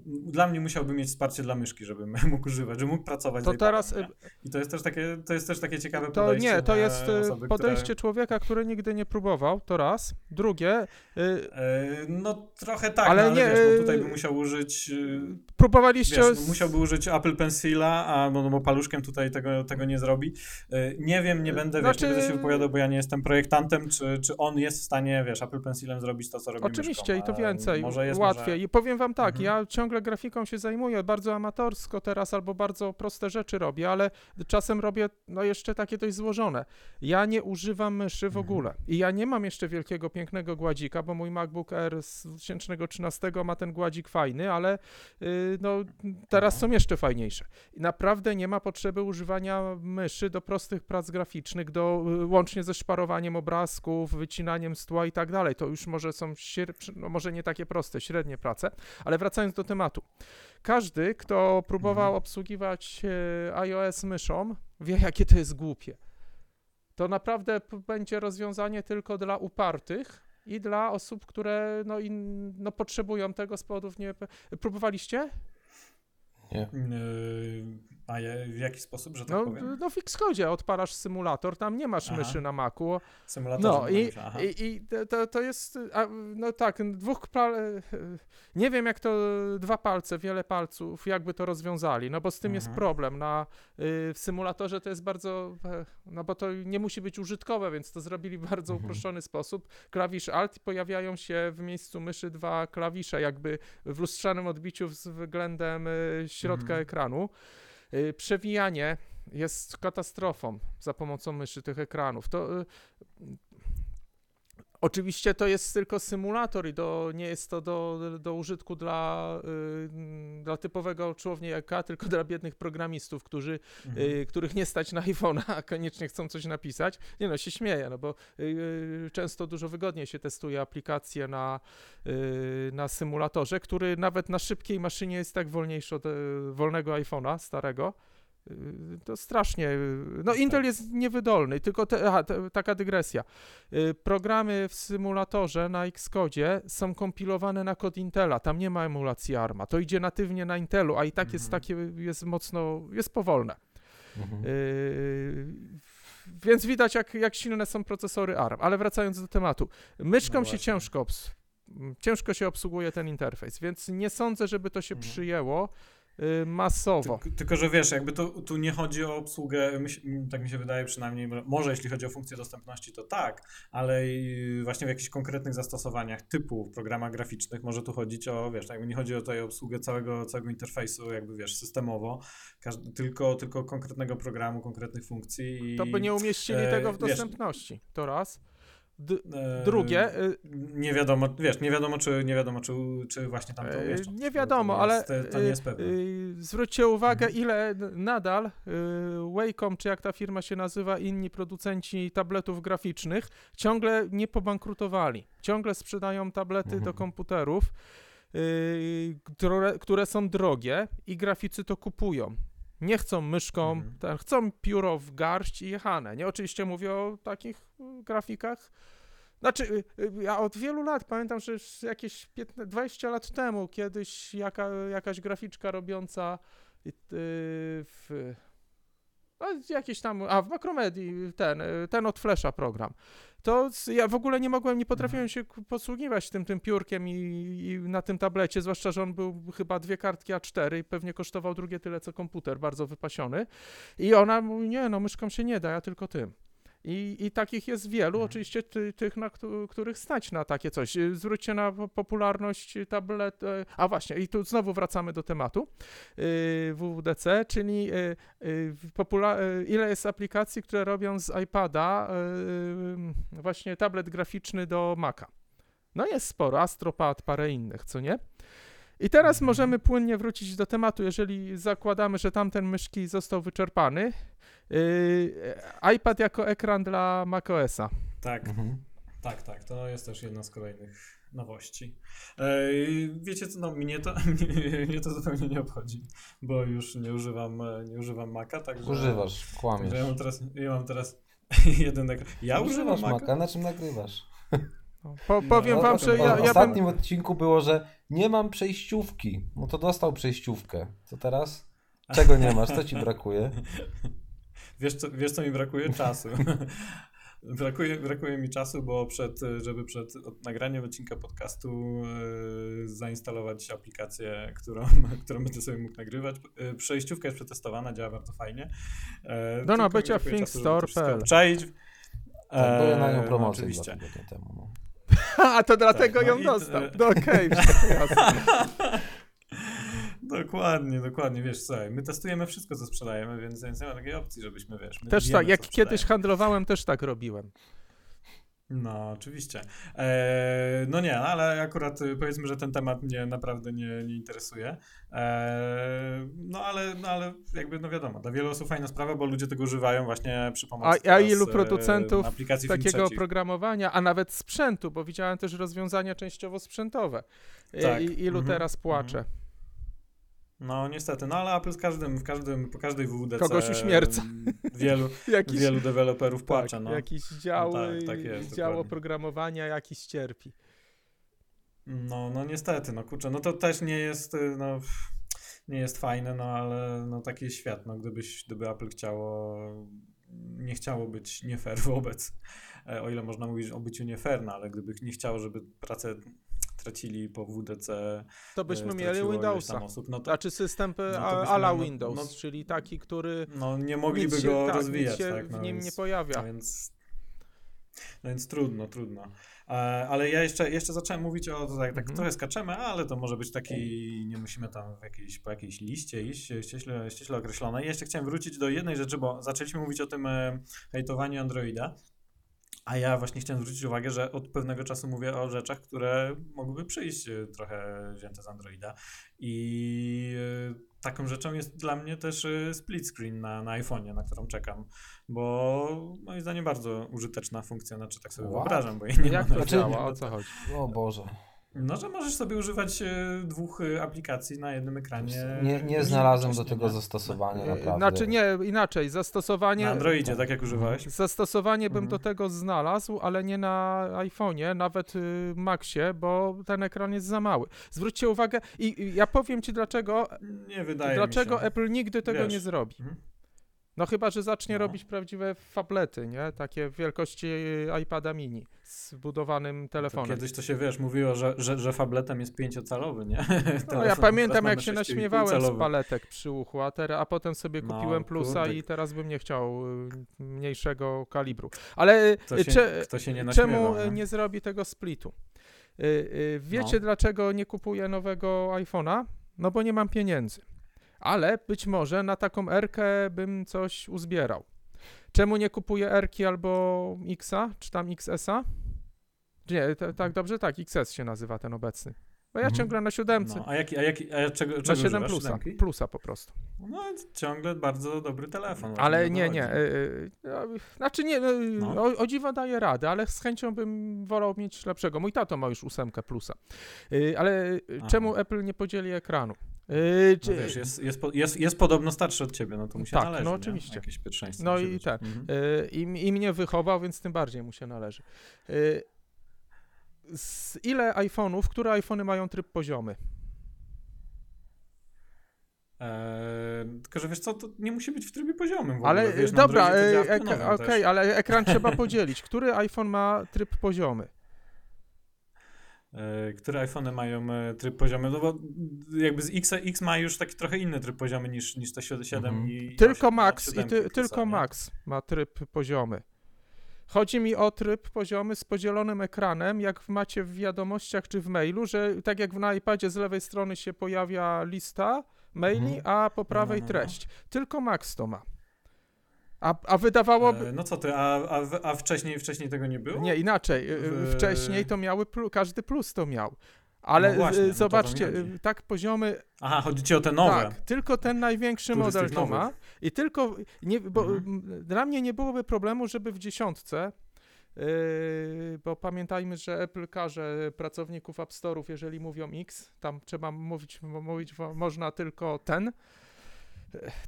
dla mnie musiałby mieć wsparcie dla myszki, żebym mógł używać, żeby mógł pracować to teraz I to jest też takie, to jest też takie ciekawe to podejście. Nie, to jest osoby, podejście które człowieka, który nigdy nie próbował, to raz. Drugie. Yy, no trochę tak, ale, no, ale nie, wiesz, no, tutaj by musiał użyć. Yy, próbowaliście. Wiesz, no, musiałby użyć Apple Pencila, a no, bo paluszkiem tutaj tego, tego nie zrobi. Yy, nie wiem, nie będę, znaczy... wiesz, nie będę się wypowiadał, bo ja nie jestem projektantem, czy, czy on jest w stanie, wiesz, Apple Pencilem zrobić to, co robi Oczywiście myszką, i to więcej, może jest, łatwiej. Może... I powiem wam tak, mhm. ja ciągle grafiką się zajmuję, bardzo amatorsko teraz, albo bardzo proste rzeczy robię, ale czasem robię no jeszcze takie dość złożone. Ja nie używam myszy w mhm. ogóle. I ja nie mam jeszcze wielkiego, pięknego gładzika, bo mój MacBook Air z 2013 ma ten gładzik fajny, ale yy, no, teraz są jeszcze fajniejsze. I naprawdę nie ma potrzeby używania myszy do prostych prac graficznych, do, yy, łącznie ze szparowaniem obrazków, wycinaniem z tła i tak dalej. To już może są, no, może nie takie proste, średnie prace, ale wracając do tematu. Każdy, kto próbował mhm. obsługiwać yy, iOS myszą, wie, jakie to jest głupie to naprawdę będzie rozwiązanie tylko dla upartych i dla osób, które no, in, no, potrzebują tego z powodów nie... Próbowaliście? Nie. Yy, a w jaki sposób, że tak no, powiem? No w Xcode odpalasz symulator, tam nie masz Aha. myszy na Macu. Symulator. No i, i, i to, to jest, a, no tak, dwóch pal... Nie wiem jak to dwa palce, wiele palców, jakby to rozwiązali, no bo z tym jest mhm. problem. Na, y, w symulatorze to jest bardzo, e, no bo to nie musi być użytkowe, więc to zrobili w bardzo mhm. uproszczony sposób. Klawisz Alt i pojawiają się w miejscu myszy dwa klawisze, jakby w lustrzanym odbiciu względem y, środka mhm. ekranu. Y, przewijanie jest katastrofą za pomocą myszy tych ekranów. To y, Oczywiście to jest tylko symulator i to nie jest to do, do użytku dla, y, dla typowego człowieka, tylko dla biednych programistów, którzy, mhm. y, których nie stać na iPhone'a, a koniecznie chcą coś napisać. Nie no, się śmieję, no bo y, często dużo wygodniej się testuje aplikacje na, y, na symulatorze, który nawet na szybkiej maszynie jest tak wolniejszy od y, wolnego iPhone'a starego. Y, to strasznie. Y, no, Intel jest niewydolny, tylko te, aha, te, taka dygresja. Y, programy w symulatorze na Xcode są kompilowane na kod Intela. Tam nie ma emulacji ARMA. To idzie natywnie na Intelu, a i tak mhm. jest takie, jest mocno, jest powolne. Mhm. Y, więc widać, jak, jak silne są procesory ARM. Ale wracając do tematu. Myszką no się ciężko, ciężko się obsługuje ten interfejs, więc nie sądzę, żeby to się mhm. przyjęło. Y, masowo. Ty, tylko, że wiesz, jakby to, tu nie chodzi o obsługę, tak mi się wydaje przynajmniej, może jeśli chodzi o funkcję dostępności, to tak, ale właśnie w jakichś konkretnych zastosowaniach typu w programach graficznych może tu chodzić o, wiesz, jakby nie chodzi o tutaj obsługę całego, całego interfejsu, jakby wiesz, systemowo, każdy, tylko, tylko konkretnego programu, konkretnych funkcji. I, to by nie umieścili e, tego w dostępności, wiesz, to raz. D drugie. Y, nie wiadomo, wiesz, nie wiadomo, czy, nie wiadomo, czy, czy właśnie tam to umieszczą. Nie wiadomo, to jest, ale to nie jest pewne. zwróćcie uwagę, mhm. ile nadal y, Wacom, czy jak ta firma się nazywa, inni producenci tabletów graficznych, ciągle nie pobankrutowali. Ciągle sprzedają tablety mhm. do komputerów, y, które, które są drogie i graficy to kupują. Nie chcą myszką, mhm. chcą pióro w garść i jechane. Nie, oczywiście mówię o takich grafikach znaczy, y, y, ja od wielu lat pamiętam, że już jakieś 15, 20 lat temu kiedyś jaka, jakaś graficzka robiąca y, w, No, jakiś tam, a w Macromedii ten, ten od Flasha program. To ja w ogóle nie mogłem, nie potrafiłem się k- posługiwać tym, tym piórkiem i, i na tym tablecie, zwłaszcza, że on był chyba dwie kartki A4 i pewnie kosztował drugie tyle co komputer, bardzo wypasiony. I ona mówi, nie no, myszką się nie da, ja tylko tym. I, I takich jest wielu, Mhm. oczywiście ty, tych, na któ- których stać na takie coś. Y, Zwróćcie na po- popularność tablet. e, A właśnie, i tu znowu wracamy do tematu y, WWDC, czyli y, y, y, ile jest aplikacji, które robią z iPada y, właśnie tablet graficzny do Maca. No jest sporo, Astropad, parę innych, co nie? I teraz Mhm. możemy płynnie wrócić do tematu, jeżeli zakładamy, że tamten myszki został wyczerpany. Yy, iPad jako ekran dla macOSa. Tak, Mhm. tak, tak. To jest też jedna z kolejnych nowości. Ej, wiecie co, no mnie to, mnie, to zupełnie nie obchodzi, bo już nie używam, nie używam Maca, także... Używasz, kłamiesz. Także ja mam teraz, ja mam teraz jeden ekran. Ja używam Używasz Maca. Maca, na czym nagrywasz? No, Po, No, powiem no, wam, że O- ja, w ja bym... ostatnim odcinku było, że nie mam przejściówki. No to dostał przejściówkę. Co teraz? Czego nie masz? Co ci brakuje? Wiesz co, wiesz, co mi brakuje? Czasu. Brakuje, brakuje mi czasu, bo przed, żeby przed od- nagraniem odcinka podcastu e, zainstalować aplikację, którą, którą będę sobie mógł nagrywać. E, przejściówka jest przetestowana, działa bardzo fajnie. E, No, no, tylko mi bycia w thinkstore.pl. obczaić. Tak, były na nią E, promocje Oczywiście. dwa tygodnie temu. No. A, to dlatego no ją dostał. No okej, jasne. Dokładnie, dokładnie, wiesz, słuchaj, my testujemy wszystko, co sprzedajemy, więc, więc nie ma takiej opcji, żebyśmy, wiesz, Też tak, jak co kiedyś handlowałem, też tak robiłem. No, oczywiście. Eee, no nie, ale akurat y, powiedzmy, że ten temat mnie naprawdę nie, nie interesuje. Eee, no, ale, no ale jakby, no wiadomo, dla wielu osób fajna sprawa, bo ludzie tego używają właśnie przy A, pomocy a teraz, ilu e, producentów takiego oprogramowania, a nawet sprzętu, bo widziałem też rozwiązania częściowo sprzętowe. I- Tak. I, ilu Mhm, teraz płacze. No niestety, no ale Apple z każdym, w każdym, po każdej WWDC Kogoś uśmierca. Wielu, Jakiś, wielu deweloperów tak, płacze, no. jakiś dział, No tak, tak jest, dział dokładnie. oprogramowania jakiś cierpi. No, no niestety, no kurczę, no to też nie jest, y, no, nie jest fajne, no ale no taki jest świat, no gdybyś, gdyby Apple chciało, nie chciało być nie fair wobec, e, o ile można mówić o byciu nie fair, no ale gdyby nie chciało, żeby pracę tracili po WDC, To e, byśmy mieli straciło ileś Windowsa. osób, no to Znaczy system No ala no- Windows, no- czyli taki, który no nie mogliby się, go tak, rozwijać, się tak, no w nim więc... nie pojawia. No więc, no więc trudno, trudno. E, Ale ja jeszcze, jeszcze zacząłem mówić o, tak, tak Mhm. trochę skaczemy, ale to może być taki, nie musimy tam w jakiejś, po jakiejś liście iść, ścieśle, ścieśle określonej. Ja jeszcze chciałem wrócić do jednej rzeczy, bo zaczęliśmy mówić o tym e, hejtowaniu Androida, a ja właśnie chciałem zwrócić uwagę, że od pewnego czasu mówię o rzeczach, które mogłyby przyjść e, trochę wzięte z Androida i e, taką rzeczą jest dla mnie też e, split screen na, na iPhone'ie, na którą czekam, bo moim zdaniem bardzo użyteczna funkcja, znaczy tak sobie What? wyobrażam, bo jej nie Jak to działa? O co chodzi? O Boże. No, że możesz sobie używać e, dwóch e, aplikacji na jednym ekranie. Nie, nie znalazłem do tego nie? zastosowania, E, naprawdę. Znaczy nie, inaczej, zastosowanie... Na Androidzie, tak jak używałeś? Zastosowanie bym Mhm. do tego znalazł, ale nie na iPhone'ie, nawet y, Maxie, bo ten ekran jest za mały. Zwróćcie uwagę i i ja powiem ci dlaczego, Nie wydaje dlaczego mi się. Apple nigdy tego Wiesz. nie zrobi. Mhm. No chyba, że zacznie No. robić prawdziwe fablety, nie? Takie wielkości iPada mini z wbudowanym To telefonem. kiedyś to się, wiesz, mówiło, że, że, że fabletem jest pięciocalowy, nie? No, ja pamiętam, jak się 6,5 naśmiewałem z paletek przy uchu, a, teraz, a potem sobie No, kupiłem plusa kurde. i teraz bym nie chciał y, mniejszego kalibru. Ale Kto y, się, cze- kto się nie czemu no? y, nie zrobi tego splitu? Wiecie, No. dlaczego nie kupuję nowego iPhone'a? No bo nie mam pieniędzy. Ale być może na taką Erkę bym coś uzbierał. Czemu nie kupuję Erki albo Xa, czy tam XS-a? Nie, t- tak dobrze, tak, XS się nazywa ten obecny. Bo ja Mhm. ciągle na siódemce. No, a jaki, a jaki, a czego, na czego 7 używasz? plusa. Siódemki? Plusa po prostu. No, ciągle bardzo dobry telefon. Ale nie, nie. y, y, no, znaczy nie, y, No. o, o dziwo daje radę, ale z chęcią bym wolał mieć lepszego. Mój tato ma już ósemkę plusa. Y, ale Aha. czemu Apple nie podzieli ekranu? Y, czy, No wiesz, jest, jest, jest, jest podobno starszy od ciebie, no to mu się Tak, należy, no nie? oczywiście. Jakieś pierwszeństwo No i być. tak. Mhm. y, i, I mnie wychował, więc tym bardziej mu się należy. Y, z ile iPhone'ów, które iPhony mają tryb poziomy? Eee, tylko, że wiesz co, to nie musi być w trybie poziomym w ogóle. Ale wiesz, na dobra, e, ek- pionowym okej, też. ale ekran trzeba podzielić. Który iPhone ma tryb poziomy? E, Które iPhony mają e, tryb poziomy? No bo jakby z X, X ma już taki trochę inny tryb poziomy niż, niż te 7 Mhm. i Tylko 8, Max i 7 ty, tylko? Max ma tryb poziomy. Chodzi mi o tryb poziomy z podzielonym ekranem, jak macie w wiadomościach czy w mailu, że tak jak na iPadzie z lewej strony się pojawia lista maili, Mhm. a po prawej no, no. treść. Tylko Max to ma. A, a wydawałoby... E, No co ty, a, a, a wcześniej, wcześniej tego nie było? Nie, inaczej. y, W- Wcześniej to miały, każdy plus to miał. Ale No właśnie, y, no zobaczcie, o to mi chodzi. y, tak poziomy Aha, chodzi ci o te nowe. Tak, tylko ten największy Który model to ma i tylko, nie, bo Mhm. dla mnie nie byłoby problemu, żeby w dziesiątce, yy, bo pamiętajmy, że Apple karze pracowników App Store'ów, jeżeli mówią X, tam trzeba mówić, mówić można tylko ten, e,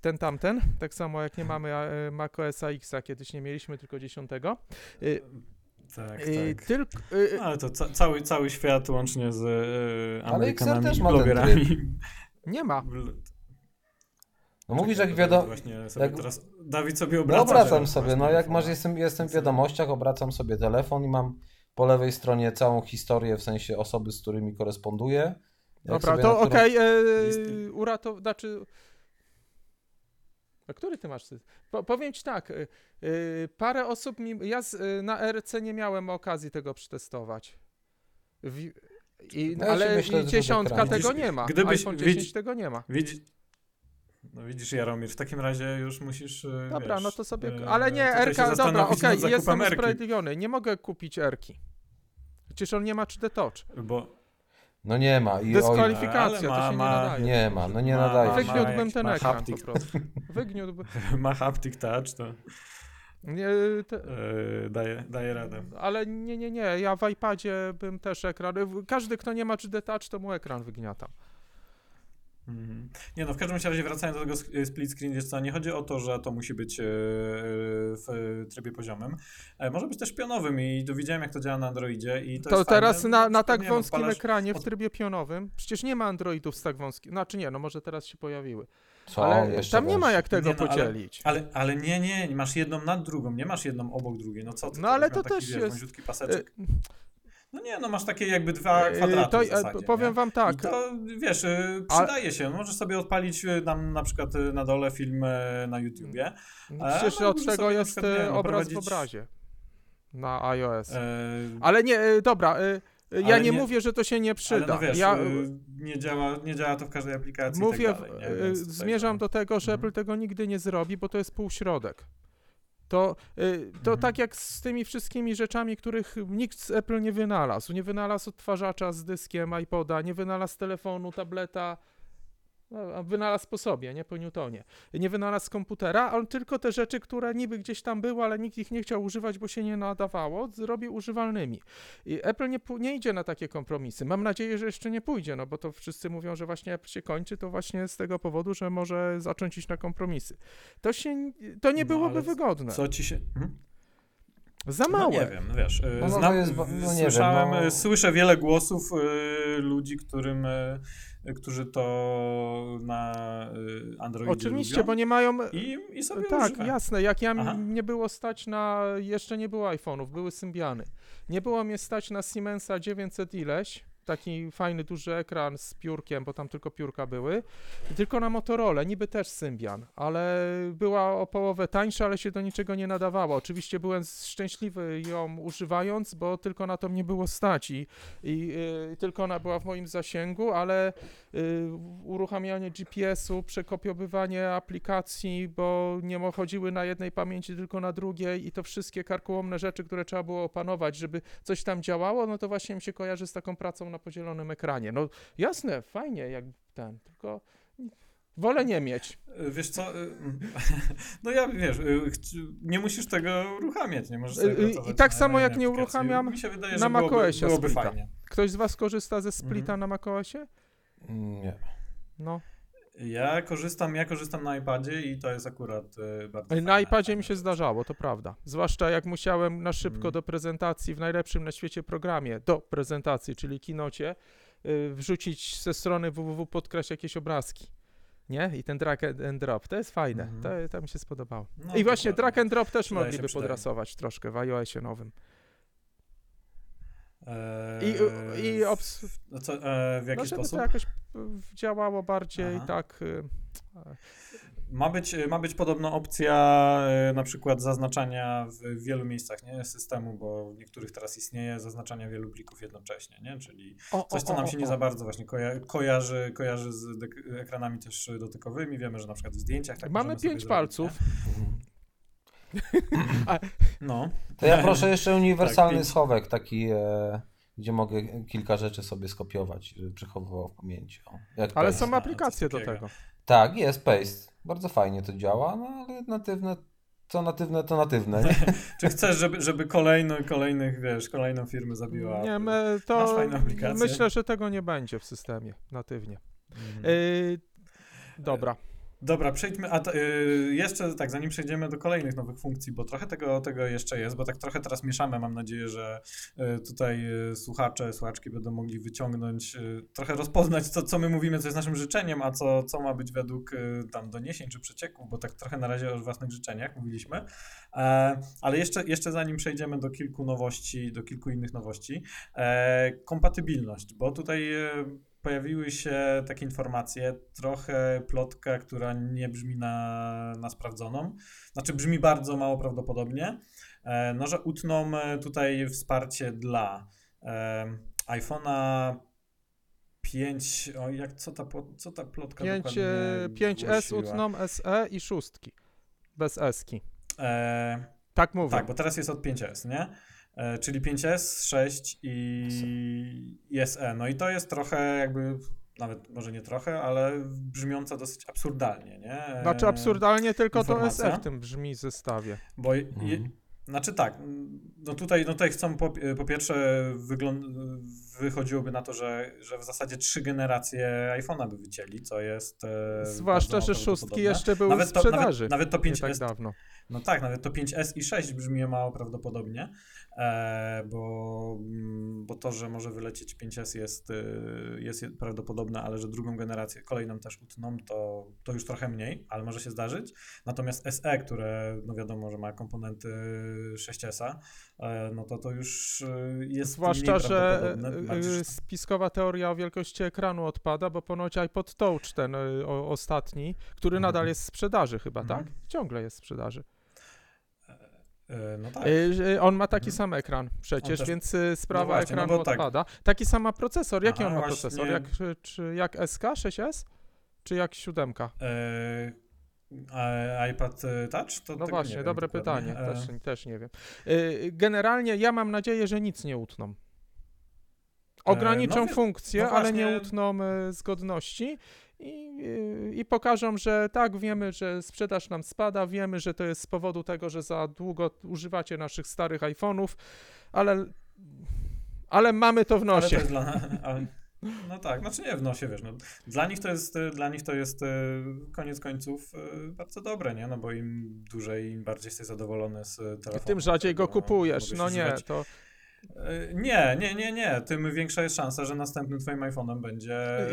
ten tamten, tak samo jak nie mamy e, macOS X, kiedyś nie mieliśmy tylko dziesiątego. Yy, Tak, yy, tak. tylko, yy, No, ale to ca cały, cały świat łącznie z e, Ale Amerykanami XR też i blogerami. nie ma. No mówisz, jak wiadomo. Właśnie sobie jak- teraz Dawid sobie No obraca. obracam teraz sobie, no jak masz, jestem, jestem w wiadomościach, obracam sobie telefon i mam po lewej stronie całą historię, w sensie osoby, z którymi koresponduję. Jak Dobra, to okej, okay, uratow... znaczy... A który ty masz? Po, powiem ci tak, y, y, parę osób mi... Ja z, y, na RC nie miałem okazji tego przetestować. W, i, No ale myślę, dziesiątka tego Widzisz, nie ma. gdybyś- iPhone widz- 10 tego nie ma. Widzi... No widzisz Jaromir, w takim razie już musisz, e, Dobra, wiesz, no to sobie... e, Ale nie, RK, dobra, okej, zakupem jestem usprawiedliwiony. Nie mogę kupić Erki. Przecież on nie ma 3D Touch. Bo No nie ma. I oj, Dyskwalifikacja, Ale to ma- się nie ma- nadaje. nie ma, no nie Ma- nadaje ma- się. Wygniótłbym ten ma ekran haptik. po prostu. Wygniótłbym. ma haptic touch, to Nie, te, e, daje, daje radę. Ale nie, nie, nie. Ja w iPadzie bym też ekran. Każdy, kto nie ma 3D Touch, to mu ekran wygniatam. Mhm. Nie no, w każdym razie wracając do tego sk- split screen, wiesz co, nie chodzi o to, że to musi być e, w trybie poziomym. E, Może być też pionowym i tu widziałem jak to działa na Androidzie i to, To, jest teraz fajne. na, na przykład, tak nie wiem, wąskim odpalasz- ekranie w trybie pionowym, przecież nie ma Androidów z tak wąskim. Znaczy nie, no może teraz się pojawiły. Co? Ale Jeszcze tam nie ma jak tego Nie, no, ale- podzielić. Ale, ale nie, nie, nie, masz jedną nad drugą, nie masz jedną obok drugiej, no co ty? No, ale to też jest- paseczek. No nie, no masz takie jakby dwa y, kwadraty to, w y, zasadzie, powiem nie? wam tak. I to, wiesz, y, przydaje się. Możesz sobie odpalić y, tam na przykład y, na dole film na YouTubie. Przecież no, od możesz tego sobie na jest przykład, nie wiem, obraz w prowadzić- obrazie na iOS. E, Ale nie, dobra. Ja nie, nie- mówię, że to się nie ale przyda. no wiesz, ja nie, działa, nie działa to w każdej aplikacji mówię, i tak dalej, zmierzam do tego, że Mhm. Apple tego nigdy nie zrobi, bo to jest półśrodek. To, y, to Mhm. tak jak z tymi wszystkimi rzeczami, których nikt z Apple nie wynalazł. Nie wynalazł odtwarzacza z dyskiem iPoda, nie wynalazł telefonu, tableta, wynalazł po sobie, nie po Newtonie. Nie wynalazł komputera, on tylko te rzeczy, które niby gdzieś tam były, ale nikt ich nie chciał używać, bo się nie nadawało, zrobił używalnymi. I Apple nie, nie idzie na takie kompromisy. Mam nadzieję, że jeszcze nie pójdzie, no bo to wszyscy mówią, że właśnie Apple się kończy, to właśnie z tego powodu, że może zacząć iść na kompromisy. To się, to nie No, byłoby ale wygodne. Co ci się... Mhm. Za No małe. nie wiem, no wiesz, y, No, no znam, jest ba- no nie słyszałem, wiem, no. y, słyszę wiele głosów y, ludzi, którym, y, którzy to na y, Androidzie Oczywiście, lubią bo nie mają... i, i sobie Tak, używają. jasne. Jak ja Aha. nie było stać na. Jeszcze nie było iPhone'ów, były Symbiany. Nie było mnie stać na Siemensa 900 ileś. Taki fajny, duży ekran z piórkiem, bo tam tylko piórka były. Tylko na Motorola, niby też Symbian, ale była o połowę tańsza, ale się do niczego nie nadawała. Oczywiście byłem szczęśliwy ją używając, bo tylko na to mnie było stać i, i yy, tylko ona była w moim zasięgu, ale yy, uruchamianie GPS-u, przekopiowywanie aplikacji, bo nie chodziły na jednej pamięci, tylko na drugiej i to wszystkie karkołomne rzeczy, które trzeba było opanować, żeby coś tam działało, no to właśnie mi się kojarzy z taką pracą na podzielonym ekranie. No jasne, fajnie, jak ten, tylko wolę nie mieć. Y, Wiesz co, y, no ja wiesz, chci- nie musisz tego uruchamiać, nie możesz i tak samo jak nie uruchamiam Mi się wydaje, na byłoby, macOSie byłoby Splita. fajnie. Ktoś z was korzysta ze splita Mhm. na macOSie? Nie. No. Ja korzystam, ja korzystam na iPadzie i to jest akurat y, bardzo Na fajne. iPadzie mi się zdarzało, to prawda. Zwłaszcza jak musiałem na szybko Mhm. do prezentacji w najlepszym na świecie programie, do prezentacji, czyli kinocie, y, wrzucić ze strony www podkraść jakieś obrazki. Nie? I ten drag and drop, to jest fajne, Mhm. to, to mi się spodobało. No, I właśnie drag and drop też mogliby podrasować troszkę w iOSie nowym. I, i obs- no co, e, w jaki no, żeby sposób? to jakoś działało bardziej Aha. tak... y, Ma być, ma być podobno opcja e, na przykład zaznaczania w wielu miejscach nie, systemu, bo w niektórych teraz istnieje zaznaczania wielu plików jednocześnie, nie? czyli O, coś, co o, nam o, się nie o. za bardzo właśnie koja kojarzy, kojarzy z ekranami też dotykowymi. Wiemy, że na przykład w zdjęciach tak Mamy pięć zrobić, palców. Nie? No, To ja proszę jeszcze uniwersalny pięć. schowek, taki, e, gdzie mogę kilka rzeczy sobie skopiować, żeby przechowywał w pamięci. O, jak Ale paste. są aplikacje do tego. Tak, jest Paste. Bardzo fajnie to działa, no ale natywne, co natywne, to natywne. Nie? Czy chcesz, żeby, żeby kolejny, kolejnych, wiesz, kolejną firmę zabiła? Nie, my Masz to fajną aplikację? myślę, że tego nie będzie w systemie natywnie. Y, dobra. Dobra, przejdźmy, a to, y, jeszcze tak, zanim przejdziemy do kolejnych nowych funkcji, bo trochę tego, tego jeszcze jest, bo tak trochę teraz mieszamy, mam nadzieję, że y, tutaj y, słuchacze, słuchaczki będą mogli wyciągnąć, y, trochę rozpoznać, co, co my mówimy, co jest naszym życzeniem, a co, co ma być według y, tam doniesień czy przecieków, bo tak trochę na razie o własnych życzeniach mówiliśmy, e, ale jeszcze, jeszcze zanim przejdziemy do kilku nowości, do kilku innych nowości, e, kompatybilność, bo tutaj e, pojawiły się takie informacje, trochę plotka, która nie brzmi na, na sprawdzoną, znaczy brzmi bardzo mało prawdopodobnie, e, no, że utną e, tutaj wsparcie dla e, iPhone'a 5, o jak, co ta, co ta plotka 5, dokładnie e, 5S głosiła? utną SE i szóstki. Bez eski. E, Tak mówię. Tak, bo teraz jest od 5S, nie? E, czyli 5S, 6 i, i SE. No i to jest trochę jakby, nawet może nie trochę, ale brzmiąca dosyć absurdalnie, nie? Znaczy absurdalnie tylko to informacja? SE w tym brzmi zestawie. Bo je, Mhm. Znaczy tak, no tutaj, no tutaj chcą po, po pierwsze wychodziłoby na to, że, że w zasadzie trzy generacje iPhone'a by wycięli, co jest e, Zwłaszcza, że szóstki jeszcze były Nawet w to- sprzedaży. Nawet, nawet to nie 5S tak dawno. No tak, nawet to 5S i 6 brzmi mało prawdopodobnie, e, bo to, że może wylecieć 5S jest, y, jest je- prawdopodobne, ale że drugą generację, kolejną też utną, to, to już trochę mniej, ale może się zdarzyć. Natomiast SE, które no wiadomo, że ma komponenty 6S-a, e, no to to już y, jest Zwłaszcza, że że- spiskowa teoria o wielkości ekranu odpada, bo ponoć iPod Touch ten o, ostatni, który Mhm. nadal jest w sprzedaży chyba, Mhm. tak? Ciągle jest w sprzedaży. E, No tak. E, On ma taki Mhm. sam ekran przecież, też- więc e, sprawa właśnie, no ekranu tak. odpada. Taki sam ma procesor. Jaki Aha, on ma właśnie. procesor? Jak, czy, czy jak SK 6S? Czy jak 7? E, a iPad Touch? To No właśnie, dobre pytanie. E, Też, też nie wiem. Generalnie ja mam nadzieję, że nic nie utną. Ograniczą no funkcje, no ale nie utną zgodności i, y, i pokażą, że tak, wiemy, że sprzedaż nam spada, wiemy, że to jest z powodu tego, że za długo używacie naszych starych iPhone'ów, ale, ale mamy to w Ale to nosie. dla, ale, no tak, znaczy nie w nosie, wiesz, no, dla nich to jest, dla nich to jest e, koniec końców e, bardzo dobre, nie, no bo im dłużej, im bardziej jesteś zadowolony z telefonu. Tym rzadziej go kupujesz. No nie, używać. to Nie, nie, nie, nie, tym większa jest szansa, że następnym twoim iPhone'em będzie, e,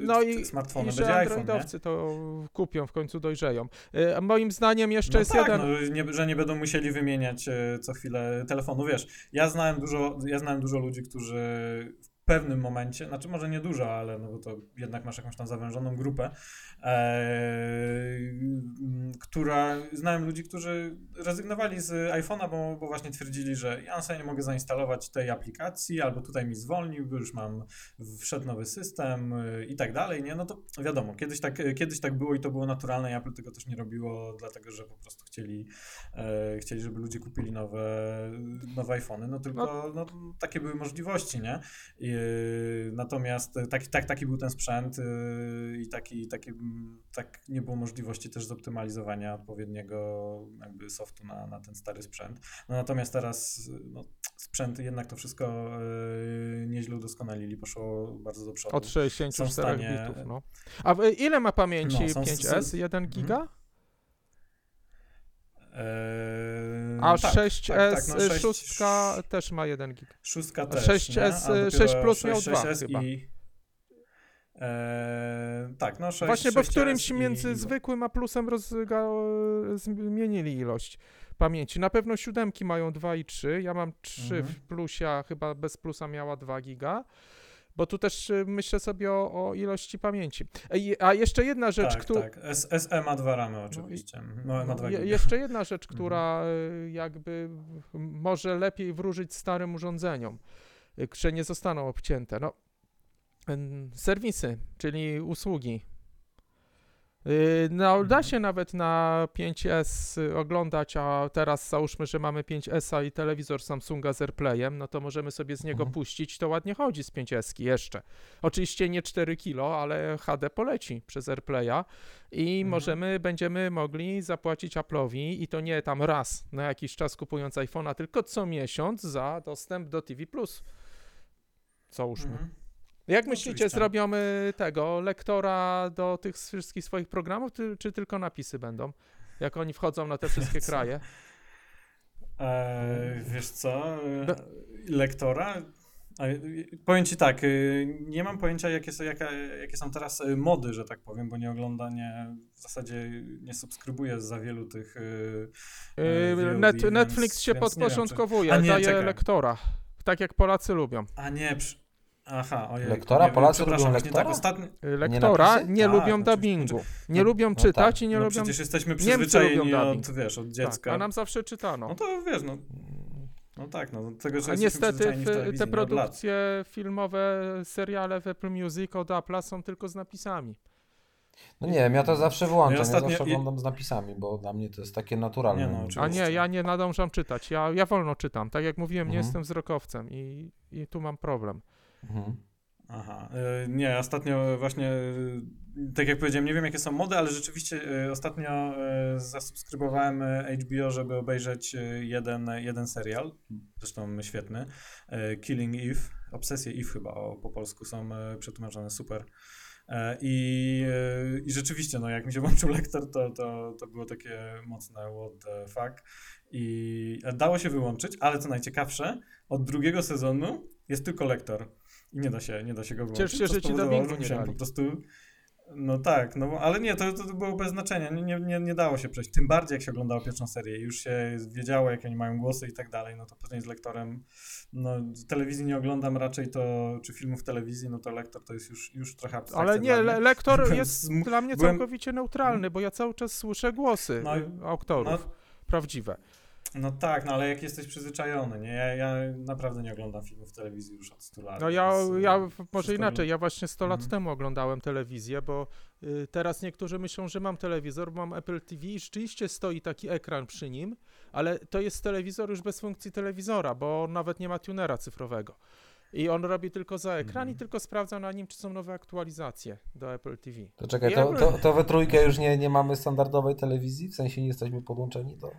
no i- smartfonem i że będzie iPhone, nie? androidowcy to kupią, w końcu dojrzeją. A Moim zdaniem jeszcze no jest tak, jeden... No, nie, że nie będą musieli wymieniać e, co chwilę telefonu. Wiesz, ja znałem dużo, ja znałem dużo ludzi, którzy pewnym momencie, znaczy może nie dużo, ale no bo to jednak masz jakąś tam zawężoną grupę, e, która, znałem ludzi, którzy rezygnowali z iPhone'a, bo, bo właśnie twierdzili, że ja sobie nie mogę zainstalować tej aplikacji, albo tutaj mi zwolnił, bo już mam, wszedł nowy system y, i tak dalej, nie? No to wiadomo, kiedyś tak, kiedyś tak było i to było naturalne i Apple tego też nie robiło, dlatego, że po prostu chcieli, e, chcieli żeby ludzie kupili nowe, nowe iPhony, no tylko no, takie były możliwości, nie? I, natomiast e, taki, tak, taki był ten sprzęt y, i taki, taki, mm, tak nie było możliwości też zoptymalizowania odpowiedniego jakby softu na, na ten stary sprzęt. No natomiast teraz no, sprzęt jednak to wszystko y, nieźle udoskonalili, poszło bardzo do przodu. Od Są w 64 stanie- bitów, no. A ile ma pamięci No, są s- 5S? 1 giga? Eee, A tak, 6S, tak, tak, no sześć- szóstka też ma 1 giga. Szóstka też, 6S, nie? A y, dopiero 6 plus miał 6S dwa chyba. I, E, tak, no 6, Właśnie, bo w 6S którymś i- między zwykłym a plusem rozga... zmienili ilość pamięci. Na pewno siódemki mają 2 i 3. Ja mam 3 Mhm. w plusie, a chyba bez plusa miała 2 giga. Bo tu też y, myślę sobie o, o ilości pamięci. A jeszcze jedna rzecz, tak, która. tak. SE ma dwa ramy oczywiście. No, ma dwa Je, jeszcze jedna rzecz, Mhm. która y, jakby może lepiej wróżyć starym urządzeniom, y, które nie zostaną obcięte. No, serwisy, czyli usługi. Y, No, da się nawet na 5S oglądać, a teraz załóżmy, że mamy 5S i telewizor Samsunga z AirPlayem, no to możemy sobie z niego Mhm. puścić, to ładnie chodzi z 5S jeszcze. Oczywiście nie 4 kilo, ale HD poleci przez AirPlaya i Mhm. możemy, będziemy mogli zapłacić Apple'owi i to nie tam raz na jakiś czas kupując iPhone'a, tylko co miesiąc za dostęp do TV+. Załóżmy. Mhm. Jak myślicie, Oczywiście. zrobimy tego lektora do tych wszystkich swoich programów, czy, czy tylko napisy będą? Jak oni wchodzą na te wszystkie kraje? E, wiesz co? e, Lektora? Y, Powiem ci tak, y, nie mam pojęcia, jakie są, jaka, jakie są teraz mody, że tak powiem, bo nie ogląda, nie, w zasadzie nie subskrybuję za wielu tych. Yy, Net, więc- Netflix się więc nie wiem, czy- podporządkowuje, A nie, daje czekaj. lektora. Tak jak Polacy lubią. A nie, przy... aha, ojej. Lektora? nie Polacy lubią właśnie lektora? tak ostatnio. Yy, Lektora napisy? nie, Tak, lubią dubbingu. Nie No- lubią no czytać tak. i nie no lubią... przecież jesteśmy przyzwyczajeni lubią od, dubbing. wiesz, od Tak, dziecka. a nam zawsze czytano. No to wiesz, no, no tak, no tego, że A niestety w te nie produkcje filmowe, seriale w Apple Music od Apple'a są tylko z napisami. No nie wiem, ja to zawsze wyłączam, Ja ja, zawsze i- oglądam z napisami, bo dla mnie to jest takie naturalne. Nie no, A nie, ja nie nadążam czytać. Ja, ja wolno czytam. Tak jak mówiłem, nie Mhm. jestem wzrokowcem i, i tu mam problem. Mhm. Aha, y, nie, ostatnio właśnie, tak jak powiedziałem, nie wiem jakie są mody, ale rzeczywiście y, ostatnio y, zasubskrybowałem HBO, żeby obejrzeć jeden, jeden serial, zresztą świetny, Killing Eve, Obsesje Eve chyba o, po polsku są przetłumaczone, super. E, I, I rzeczywiście, no jak mi się włączył lektor, to, to, to było takie mocne what the fuck. I dało się wyłączyć, ale co najciekawsze, od drugiego sezonu jest tylko lektor. I nie da się, nie da się go wyłączyć. Ciesz się, że ci dubbingu nie dali. po prostu... No tak, no ale nie, to, to było bez znaczenia, nie, nie, nie, dało się przejść. Tym bardziej jak się oglądało pierwszą serię i już się wiedziało, jakie oni mają głosy i tak dalej, no to później z lektorem, no telewizji nie oglądam raczej to, czy filmów w telewizji, no to lektor to jest już, już trochę abstrakcja Ale nie, dla mnie. le, lektor Byłem jest dla mnie byłem- całkowicie neutralny, bo ja cały czas słyszę głosy No i- aktorów. no- Prawdziwe. No tak, no ale jak jesteś przyzwyczajony, nie? Ja, ja naprawdę nie oglądam filmów w telewizji już od 100 lat. No ja, więc, y, ja może wszystko inaczej, mi- ja właśnie 100 lat Mhm. temu oglądałem telewizję, bo y, teraz niektórzy myślą, że mam telewizor, mam Apple TV i rzeczywiście stoi taki ekran przy nim, ale to jest telewizor już bez funkcji telewizora, bo on nawet nie ma tunera cyfrowego. I on robi tylko za ekran Mhm. i tylko sprawdza na nim, czy są nowe aktualizacje do Apple TV. To czekaj, I to, Apple- to, to we trójkę już nie, nie mamy standardowej telewizji? W sensie nie jesteśmy podłączeni do...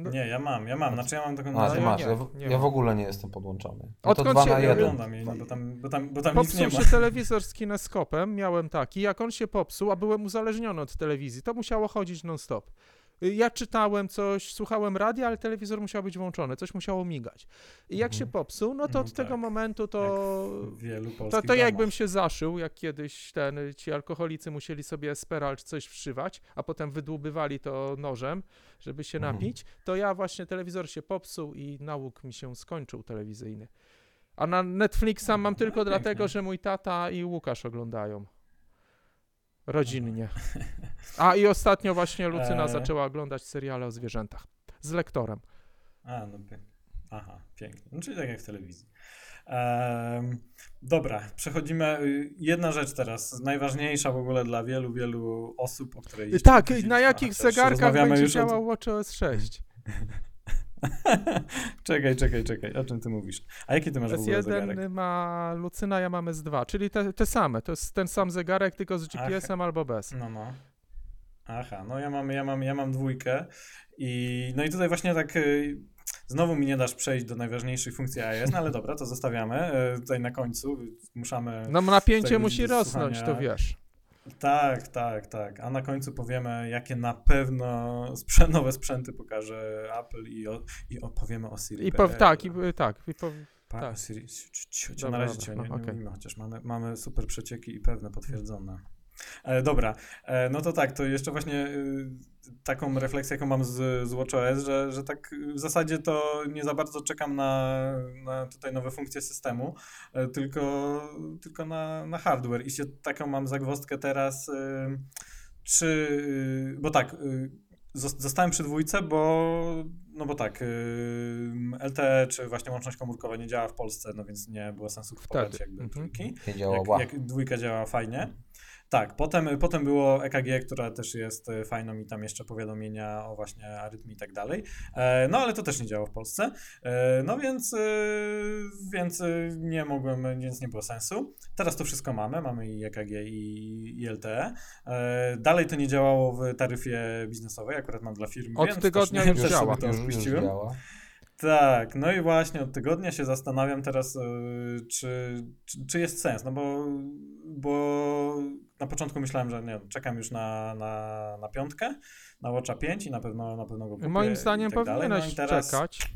No, Nie, ja mam, ja mam, znaczy ja mam taką... A, ja masz, ja, w- nie ja w ogóle nie jestem podłączony. No to Odkąd dwa się- na jeden. oglądam jej, bo tam, bo tam, bo tam nic nie Popsuł ma. się telewizor z kineskopem, miałem taki, jak on się popsuł, a byłem uzależniony od telewizji, to musiało chodzić non-stop. Y, Ja czytałem coś, słuchałem radia, ale telewizor musiał być włączony, coś musiało migać. I jak Mhm. się popsuł, no to No od tego tak. momentu to... Jak To, to jakbym się zaszył, jak kiedyś ten, ci alkoholicy musieli sobie Esperal czy coś wszywać, a potem wydłubywali to nożem, żeby się Mhm. napić, to ja właśnie telewizor się popsuł i nauk mi się skończył telewizyjny. A na Netflixa mam No, tylko pięknie. dlatego, że mój tata i Łukasz oglądają. Rodzinnie. A i ostatnio właśnie Lucyna E. zaczęła oglądać seriale o zwierzętach. Z lektorem. A, no pie... Aha, pięknie. No, czyli tak jak w telewizji. Em, dobra, przechodzimy. y, Jedna rzecz teraz, najważniejsza w ogóle dla wielu, wielu osób, o której Tak, na jakich zegarkach będzie już od- działał WatchOS 6? czekaj, czekaj, czekaj, o czym ty mówisz? A jaki ty masz w ogóle zegarek? S1 ma Lucyna, ja mam S2, czyli te, te same. To jest ten sam zegarek, tylko z. GPS-em albo bez. No, no. Aha, no ja mam, ja mam, ja mam dwójkę i no i tutaj właśnie tak y, znowu mi nie dasz przejść do najważniejszych funkcji iOS, no ale dobra, to zostawiamy y, tutaj na końcu, muszamy... No napięcie musi rosnąć, to wiesz. Tak, tak, tak, a na końcu powiemy, jakie na pewno sprzę- nowe sprzęty pokaże Apple i, o, i opowiemy o Siri. I po, tak, i, tak. I po, Pa, Tak. Siri, Dobra, na razie dobra, cię no, nie, nie okej. mówimy, chociaż mamy, mamy super przecieki i pewne potwierdzone. E, dobra, e, no to tak, to jeszcze właśnie y, taką refleksję, jaką mam z, z WatchOS, że, że tak w zasadzie to nie za bardzo czekam na, na tutaj nowe funkcje systemu, e, tylko, tylko na, na hardware i się taką mam zagwozdkę teraz, czy, y, bo tak, zos- zostałem przy dwójce, bo, no bo tak, LTE czy właśnie łączność komórkowa nie działa w Polsce, no więc nie było sensu kupować Wtedy, jakby mhm. trójki Nie jak, działała. jak dwójka działa fajnie. Tak, potem, potem było EKG, która też jest e, fajną i tam jeszcze powiadomienia o właśnie arytmii i tak dalej. E, No ale to też nie działa w Polsce. E, No więc, więc nie mogłem, więc nie było sensu. Teraz to wszystko mamy, mamy i EKG i, i LTE. Dalej to nie działało w taryfie biznesowej, akurat mam dla firmy. Od więc tygodnia też, już też działa. Sobie to Już, już odpuściłem. działa. Tak, no i właśnie od tygodnia się zastanawiam teraz, czy, czy, czy jest sens, no bo, bo na początku myślałem, że nie, czekam już na, na, na piątkę, na Watcha 5 i na pewno, na pewno go kupię Moim zdaniem tak no powinieneś i teraz, czekać.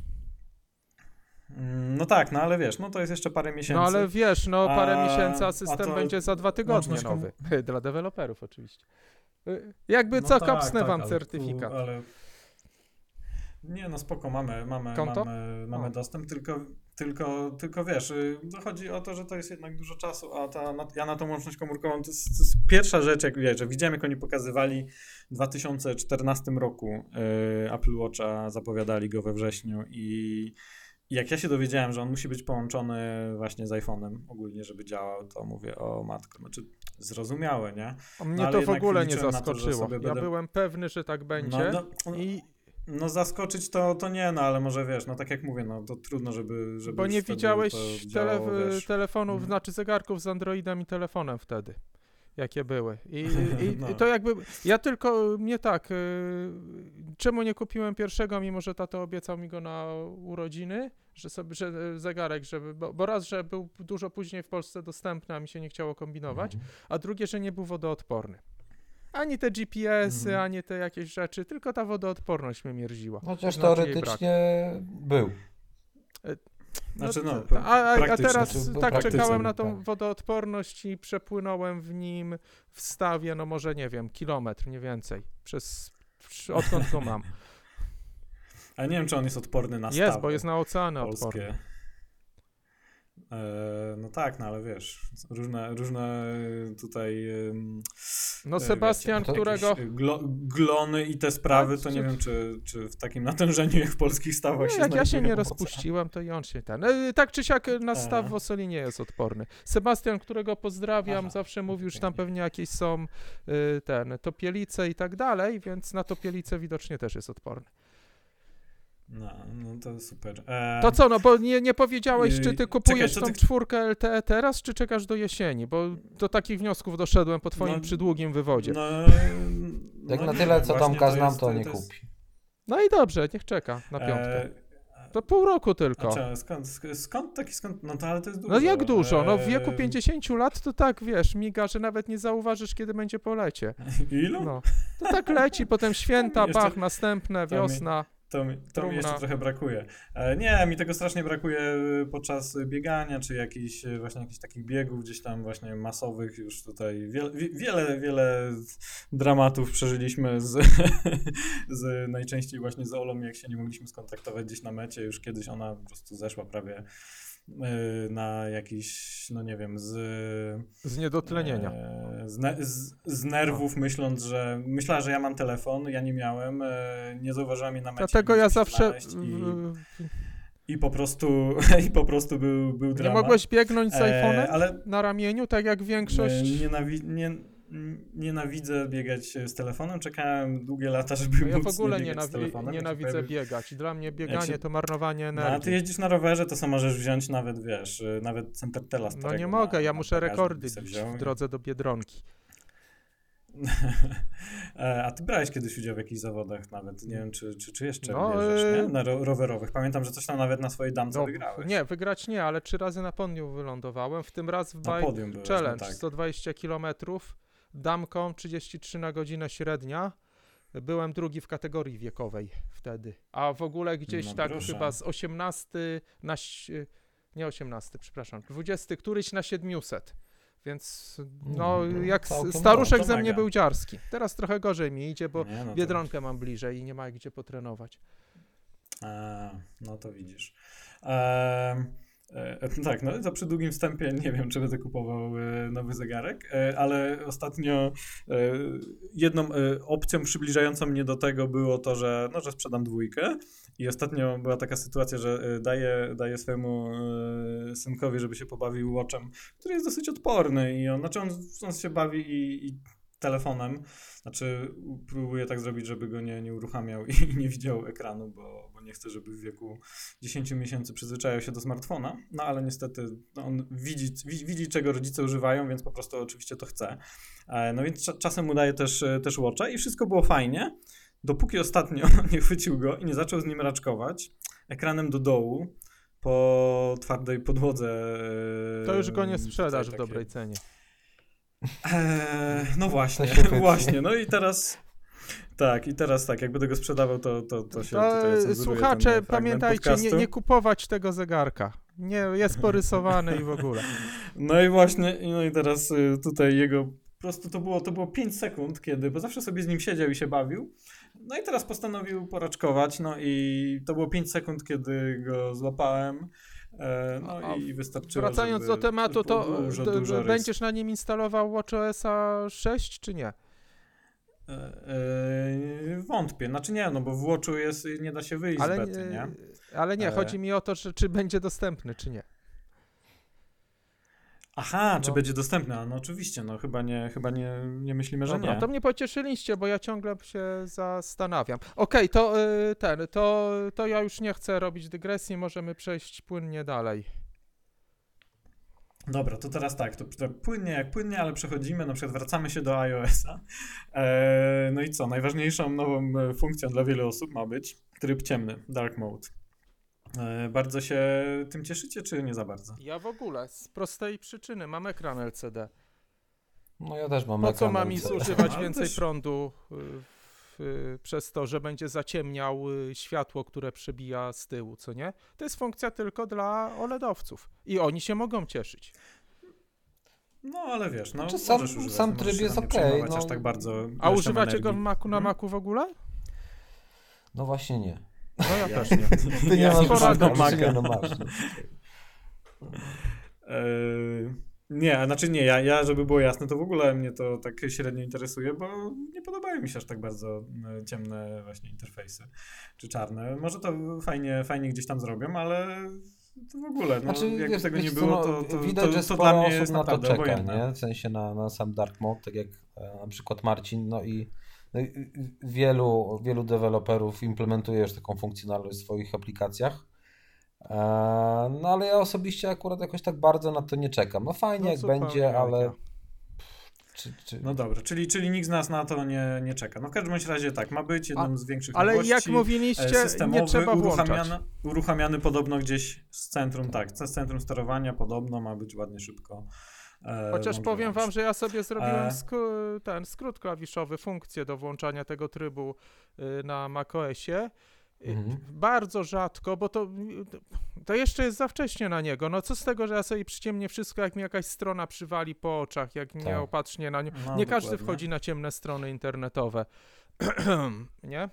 Mm, No tak, no ale wiesz, no to jest jeszcze parę miesięcy. No ale wiesz, no parę A- miesięcy, a a system to będzie za dwa tygodnie nowy. Dla deweloperów oczywiście. Y, Jakby No co, tak, kopsnę tak, wam certyfikat. Ale... Nie, no spoko, mamy, mamy, Konto? mamy, mamy dostęp, tylko, tylko, tylko wiesz, y, no chodzi o to, że to jest jednak dużo czasu, a ta, ja na tą łączność komórkową, to jest, to jest pierwsza rzecz, jak wiesz, że widziałem, jak oni pokazywali w 2014 roku y, Apple Watcha, zapowiadali go we wrześniu i jak ja się dowiedziałem, że on musi być połączony właśnie z iPhone'em ogólnie, żeby działał, to mówię, o matko, znaczy zrozumiałe, nie? A Mnie to w ogóle nie to, zaskoczyło. sobie Ja będę- byłem pewny, że tak będzie. No, no, I, no zaskoczyć to, to nie, no ale może wiesz, no tak jak mówię, no to trudno, żeby... żeby bo nie widziałeś działało, telefonów, Mhm. znaczy zegarków z Androidem i telefonem wtedy. Jakie były. I, i, No. to jakby. Ja tylko mnie tak. y, czemu nie kupiłem pierwszego, mimo że tato obiecał mi go na urodziny? Że sobie, że y, zegarek, żeby. Bo, bo raz, że był dużo później w Polsce dostępny, a mi się nie chciało kombinować. Mhm. a drugie, że nie był wodoodporny. Ani te GPS-y, Mhm. ani te jakieś rzeczy, tylko ta wodoodporność mnie mierziła. Chociaż Znaczy teoretycznie był. Znaczy, no, t- a, a, a teraz Znaczy, tak czekałem na tą tak. wodoodporność i przepłynąłem w nim w stawie, no może nie wiem, kilometr, nie więcej. Przez, odkąd go mam. A nie wiem, czy on jest odporny na Jest, stawy bo jest na oceany odporny. polskie. E, no tak, no ale wiesz, różne, różne tutaj... No e, Sebastian, wiecie, którego... jakieś Glo, glony i te sprawy, to nie wiem, czy, czy w takim natężeniu jak w polskich stawach No, się jak ja się nie owoce. rozpuściłem, to i on się ten. e, Tak czy siak na staw w Osoli nie jest odporny. Sebastian, którego pozdrawiam, Aha, zawsze mówił, że tam pewnie jakieś są ten, topielice i tak dalej, więc na topielice widocznie też jest odporny. No, no to super. E, To co, no bo nie, nie powiedziałeś, czy ty kupujesz czekaj, tą ty- czwórkę LTE teraz, czy czekasz do jesieni, bo do takich wniosków doszedłem po twoim No, przydługim wywodzie. No, No, Jak no na tyle, co Tomka to znam, jest- to nie jest- kupi. i dobrze, niech czeka na piątkę. E, To pół roku tylko. skąd, sk- skąd taki, skąd, no to ale to jest dużo. No jak dużo? No w wieku E, 50 lat to tak, wiesz, miga, że nawet nie zauważysz, kiedy będzie po lecie. Ilu? No. To tak leci, potem święta, bach, następne, to mi- wiosna. To, mi, to mi jeszcze trochę brakuje. E, nie, mi tego strasznie brakuje e, podczas biegania, czy jakichś e, właśnie jakichś takich biegów gdzieś tam właśnie masowych. Już tutaj wiele, wie- wiele, wiele dramatów przeżyliśmy z, z najczęściej właśnie z Olą, jak się nie mogliśmy skontaktować gdzieś na mecie. Już kiedyś ona po prostu zeszła prawie na jakiś, no nie wiem, z Z niedotlenienia. E, Z, z, z nerwów myśląc, że myślała, że ja mam telefon, ja nie miałem, e, nie zauważyłam jej na mecie. Dlatego nie ja zawsze... I, I po prostu, i po prostu był, był Nie dramat. mogłeś biegnąć z E, iPhone'em ale na ramieniu, tak jak większość... e, nienawi- nie, nienawidzę biegać z telefonem, czekałem długie lata, żeby No ja w móc ogóle nie biegać z telefonem. nienawidzę pojawi- biegać. Dla mnie bieganie się- to marnowanie No, a ty energii. jeździsz na rowerze, to samo możesz wziąć nawet, wiesz, e, nawet Centertela No starego nie na- mogę, ja muszę rekordy bić w drodze do Biedronki. E, A ty brałeś kiedyś udział w jakichś zawodach nawet, nie wiem czy, czy, czy jeszcze No, bierzesz, e, nie? Na ro rowerowych. Pamiętam, że coś tam nawet na swojej damce No, wygrałeś. nie, wygrać nie, ale trzy razy na podium wylądowałem, w tym raz w Bike podium byłeś, Challenge, no tak. 120 km, damką 33 na godzinę średnia. Byłem drugi w kategorii wiekowej wtedy. A w ogóle gdzieś No tak proszę. chyba z 18 na nie 18, przepraszam, 20 któryś na 700. Więc no, Mm, jak staruszek ze mnie był dziarski. Teraz trochę gorzej mi idzie, bo Nie, no Biedronkę mam bliżej i nie ma gdzie potrenować. A, no to widzisz. E, tak, no to przy długim wstępie nie wiem, czy będę kupował e, nowy zegarek, e, ale ostatnio e, jedną e, opcją przybliżającą mnie do tego było to, że, no, że sprzedam dwójkę i ostatnio była taka sytuacja, że e, daję, daję swojemu e, synkowi, żeby się pobawił watchem, który jest dosyć odporny i on, znaczy on, on się bawi i, i telefonem, znaczy próbuję tak zrobić, żeby go nie, nie uruchamiał i nie widział ekranu, bo, bo nie chcę, żeby w wieku 10 miesięcy przyzwyczajał się do smartfona, no ale niestety no, on widzi, widzi, czego rodzice używają, więc po prostu oczywiście to chce. E, No więc cza- czasem mu daję też, e, też watcha i wszystko było fajnie, dopóki ostatnio nie chwycił go i nie zaczął z nim raczkować ekranem do dołu po twardej podłodze. e, To już go nie sprzedasz w dobrej cenie. Eee, no właśnie, wytnie. właśnie. No i teraz. Tak, i teraz tak, jak będę go sprzedawał, to, to, to się To, tutaj cenzuruje ten słuchacze, pamiętajcie, nie, nie kupować tego zegarka. Nie, jest porysowany i w ogóle. No i właśnie, no i teraz y, tutaj jego, po prostu to było, to było 5 sekund, kiedy, bo zawsze sobie z nim siedział i się bawił, no i teraz postanowił poraczkować, no i to było 5 sekund, kiedy go złapałem, no A i wystarczyło, Wracając do tematu, to dużo, dużo rys. będziesz na nim instalował WatchOSa 6 czy nie? E, e, wątpię, znaczy nie, no bo w Watchu jest, nie da się wyjść Ale, z bety, nie? ale nie, E. chodzi mi o to, że, czy będzie dostępny, czy nie. Aha, czy No. będzie dostępne? A, No oczywiście, no chyba nie, chyba nie, nie myślimy, że Dobra, nie. to mnie pocieszyliście, bo ja ciągle się zastanawiam. Okej, to y, ten, to, to ja już nie chcę robić dygresji, możemy przejść płynnie dalej. Dobra, to teraz tak, to, to płynnie jak płynnie, ale przechodzimy, na przykład wracamy się do iOS-a. E, no i co, najważniejszą nową e, funkcją dla wielu osób ma być tryb ciemny, dark mode. E, bardzo się tym cieszycie, czy nie za bardzo? Ja w ogóle, z prostej przyczyny, mam ekran LCD. No ja też mam Po co ekran mam mi zużywać więcej też- prądu y, w, y, przez to, że będzie zaciemniał światło, które przebija z tyłu, co nie? To jest funkcja tylko dla OLEDowców i oni się mogą cieszyć. No ale wiesz, no Znaczy, sam- używać, sam tryb jest przejmować no. tak bardzo A używacie go w energii. Macu na Mhm. Macu w ogóle? No właśnie nie. No ja Ja- też nie. Ty nie Ja masz sporo Maca, nie, no masz. no. Eee, nie, a znaczy nie, ja, ja, żeby było jasne, to w ogóle mnie to tak średnio interesuje, bo nie podobają mi się aż tak bardzo e, ciemne właśnie interfejsy, czy czarne. Może to fajnie, fajnie gdzieś tam zrobią, ale to w ogóle, no, Znaczy, jakby wiesz, tego wiesz nie co, było, no, to, to, widać, to, że to dla mnie jest na to czeka, obojętne. nie? W sensie na, na sam Dark Mode, tak jak e, na przykład Marcin, no no i wielu, wielu deweloperów implementuje już taką funkcjonalność w swoich aplikacjach. E, No ale ja osobiście akurat jakoś tak bardzo na to nie czekam. No fajnie No, jak będzie, ale czy, czy... No dobra, czyli, czyli nikt z nas na to nie, nie czeka. No w każdym razie tak, ma być jedną A- z większych Ale nowości. jak e, mówiliście, systemowy, nie trzeba włączać. uruchamiany, uruchamiany podobno gdzieś z centrum, tak, z centrum sterowania podobno ma być ładnie szybko. E, Chociaż można powiem wam, że ja sobie zrobiłem E. ten skrót klawiszowy, funkcję do włączania tego trybu y, na macOSie. Y, Mhm. Bardzo rzadko, bo to, to jeszcze jest za wcześnie na niego. No co z tego, że ja sobie przyciemnię wszystko, jak mi jakaś strona przywali po oczach, jak Tak. nieopatrznie na nią. No, nie każdy dokładnie. wchodzi na ciemne strony internetowe. nie?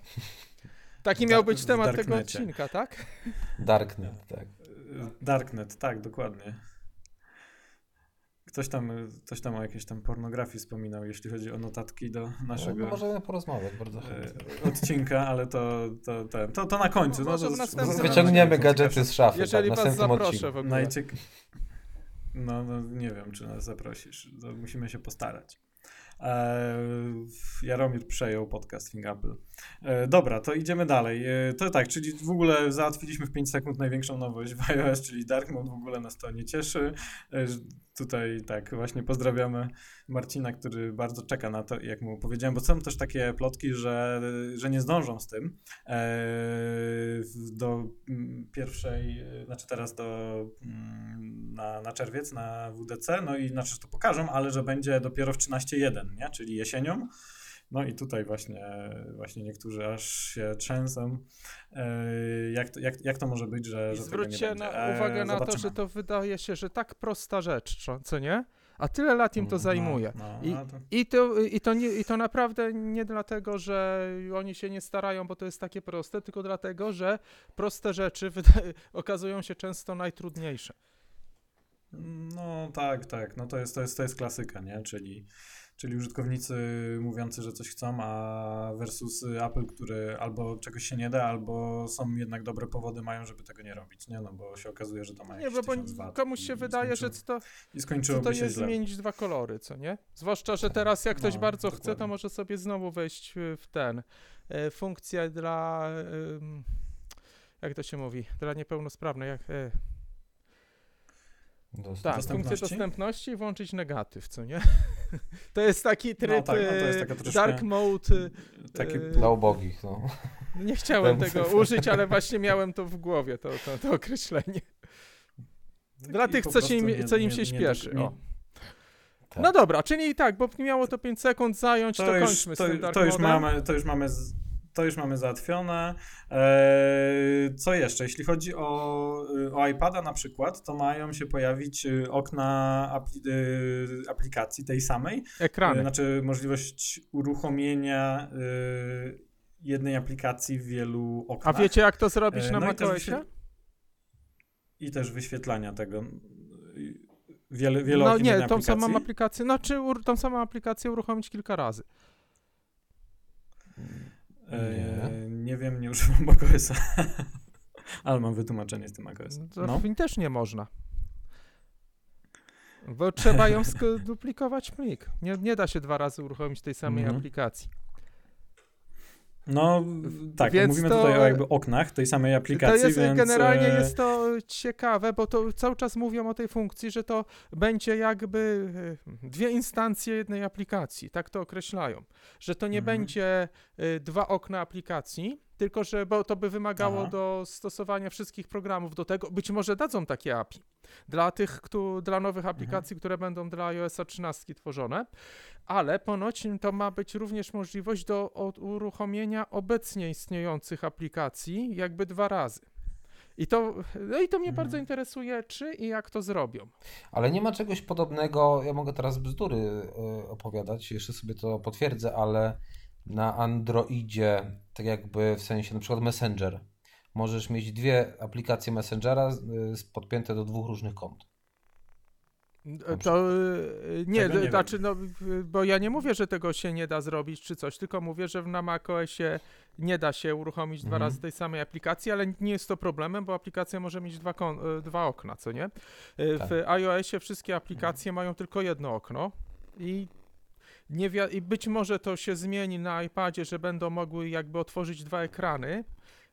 Taki miał być temat tego odcinka, tak? Darknet, tak. Darknet, tak, dokładnie. Ktoś tam, ktoś tam o jakiejś tam pornografii wspominał, jeśli chodzi o notatki do No, naszego możemy porozmawiać bardzo e, chętnie. odcinka, ale to, to, to, to, to na końcu. No, No, to następnym Wyciągniemy gadżety z szafy. Jeżeli tak, was następnym zaproszę odcinku. w ogóle. Najciek... No, no, nie wiem, czy nas zaprosisz. To musimy się postarać. E, Jaromir przejął podcast Think Apple. E, dobra, to idziemy dalej. E, to tak, czyli w ogóle załatwiliśmy w 5 sekund największą nowość w iOS, czyli Dark Mode. W ogóle nas to nie cieszy. E, tutaj tak, właśnie pozdrawiamy Marcina, który bardzo czeka na to, jak mu powiedziałem, bo są też takie plotki, że, że nie zdążą z tym e, do mm, pierwszej, e, znaczy teraz do mm, na, na czerwiec, na WDC, no i znaczy, że to pokażą, ale że będzie dopiero w 13.1, nie? czyli jesienią. No i tutaj właśnie, właśnie niektórzy aż się trzęsą. Jak, to, jak, jak to może być, że, I że zwróćcie na, E, uwagę na to, że to wydaje się, że tak prosta rzecz, co- nie? A tyle lat im to No, zajmuje. No, I- no, to, I to, i, to nie, I to naprawdę nie dlatego, że oni się nie starają, bo to jest takie proste, tylko dlatego, że proste rzeczy okazują się często najtrudniejsze. no tak, tak. No to jest, to jest, to jest klasyka, nie? Czyli, czyli użytkownicy mówiący, że coś chcą, a versus Apple, który albo czegoś się nie da, albo są jednak dobre powody mają, żeby tego nie robić, nie? No bo się okazuje, że to ma Nie, bo, bo 1000 wat komuś się wydaje, że to, I skończyłoby to jest źle. zmienić dwa kolory, co nie? Zwłaszcza, że teraz jak ktoś No, bardzo chce, to dokładnie. może sobie znowu wejść w ten, e, funkcję dla, jak to się mówi, dla niepełnosprawnych, jak, Dostęp. tak, funkcję Dostępności? włączyć negatyw, co nie? to jest taki tryb tak, no to jest taka troszkę- dark mode, Taki e, Dla ubogich, no. nie chciałem tego użyć, ale właśnie miałem to w głowie, to, to, to określenie. Dla taki tych, co, się nie- co im nie- się nie- śpieszy. nie- o. Tak. No dobra, czyli tak, bo miało to 5 sekund zająć, to, to, już, kończmy to, z tym dark to już modem. mamy, to już mamy, z, to już mamy załatwione. Eee, co jeszcze? Jeśli chodzi o, y, o iPada na przykład, to mają się pojawić y, okna apli, aplikacji tej samej. Ekrany. Znaczy możliwość uruchomienia jednej aplikacji w wielu A oknach. wiecie, jak to zrobić E, na no i macOSie? wyświe- I też wyświetlania tego. Wiele, wiele No nie, tą aplikacji. samą aplikację, no czy ur- tą samą aplikację uruchomić kilka razy. Eee, nie wiem, nie używam macOSa. Ale mam wytłumaczenie z tym macOS. To No. też nie można. Bo trzeba ją duplikować plik. Nie, nie da się dwa razy uruchomić tej samej Mhm. aplikacji. No tak, Więc mówimy to- tutaj o jakby oknach tej samej To aplikacji, jest, więc... generalnie e, jest to ciekawe, bo to cały czas mówią o tej funkcji, że to będzie jakby e, dwie instancje jednej aplikacji, tak to określają. Że to nie Mhm. będzie e, dwa okna aplikacji, tylko że, to by wymagało Aha. do stosowania wszystkich programów do tego, być może dadzą takie API dla tych, kto, dla nowych Mhm. aplikacji, które będą dla iOS 13 tworzone, ale ponoć to ma być również możliwość do uruchomienia obecnie istniejących aplikacji jakby dwa razy. I to, no i to mnie Mhm. bardzo interesuje, czy i jak to zrobią. Ale nie ma czegoś podobnego, ja mogę teraz bzdury y, opowiadać, jeszcze sobie to potwierdzę, ale na Androidzie, tak jakby w sensie na przykład Messenger, możesz mieć dwie aplikacje Messengera y, podpięte do dwóch różnych kont. To y, nie, Tego nie znaczy, no, y, bo ja nie mówię, że tego się nie da zrobić czy coś, tylko mówię, że na macOSie nie da się uruchomić dwa Mhm. razy tej samej aplikacji, ale nie jest to problemem, bo aplikacja może mieć dwa, kon- y, dwa okna, co nie? Y, Tak. W iOSie wszystkie aplikacje mają tylko jedno okno i nie wi- i być może to się zmieni na iPadzie, że będą mogły jakby otworzyć dwa ekrany,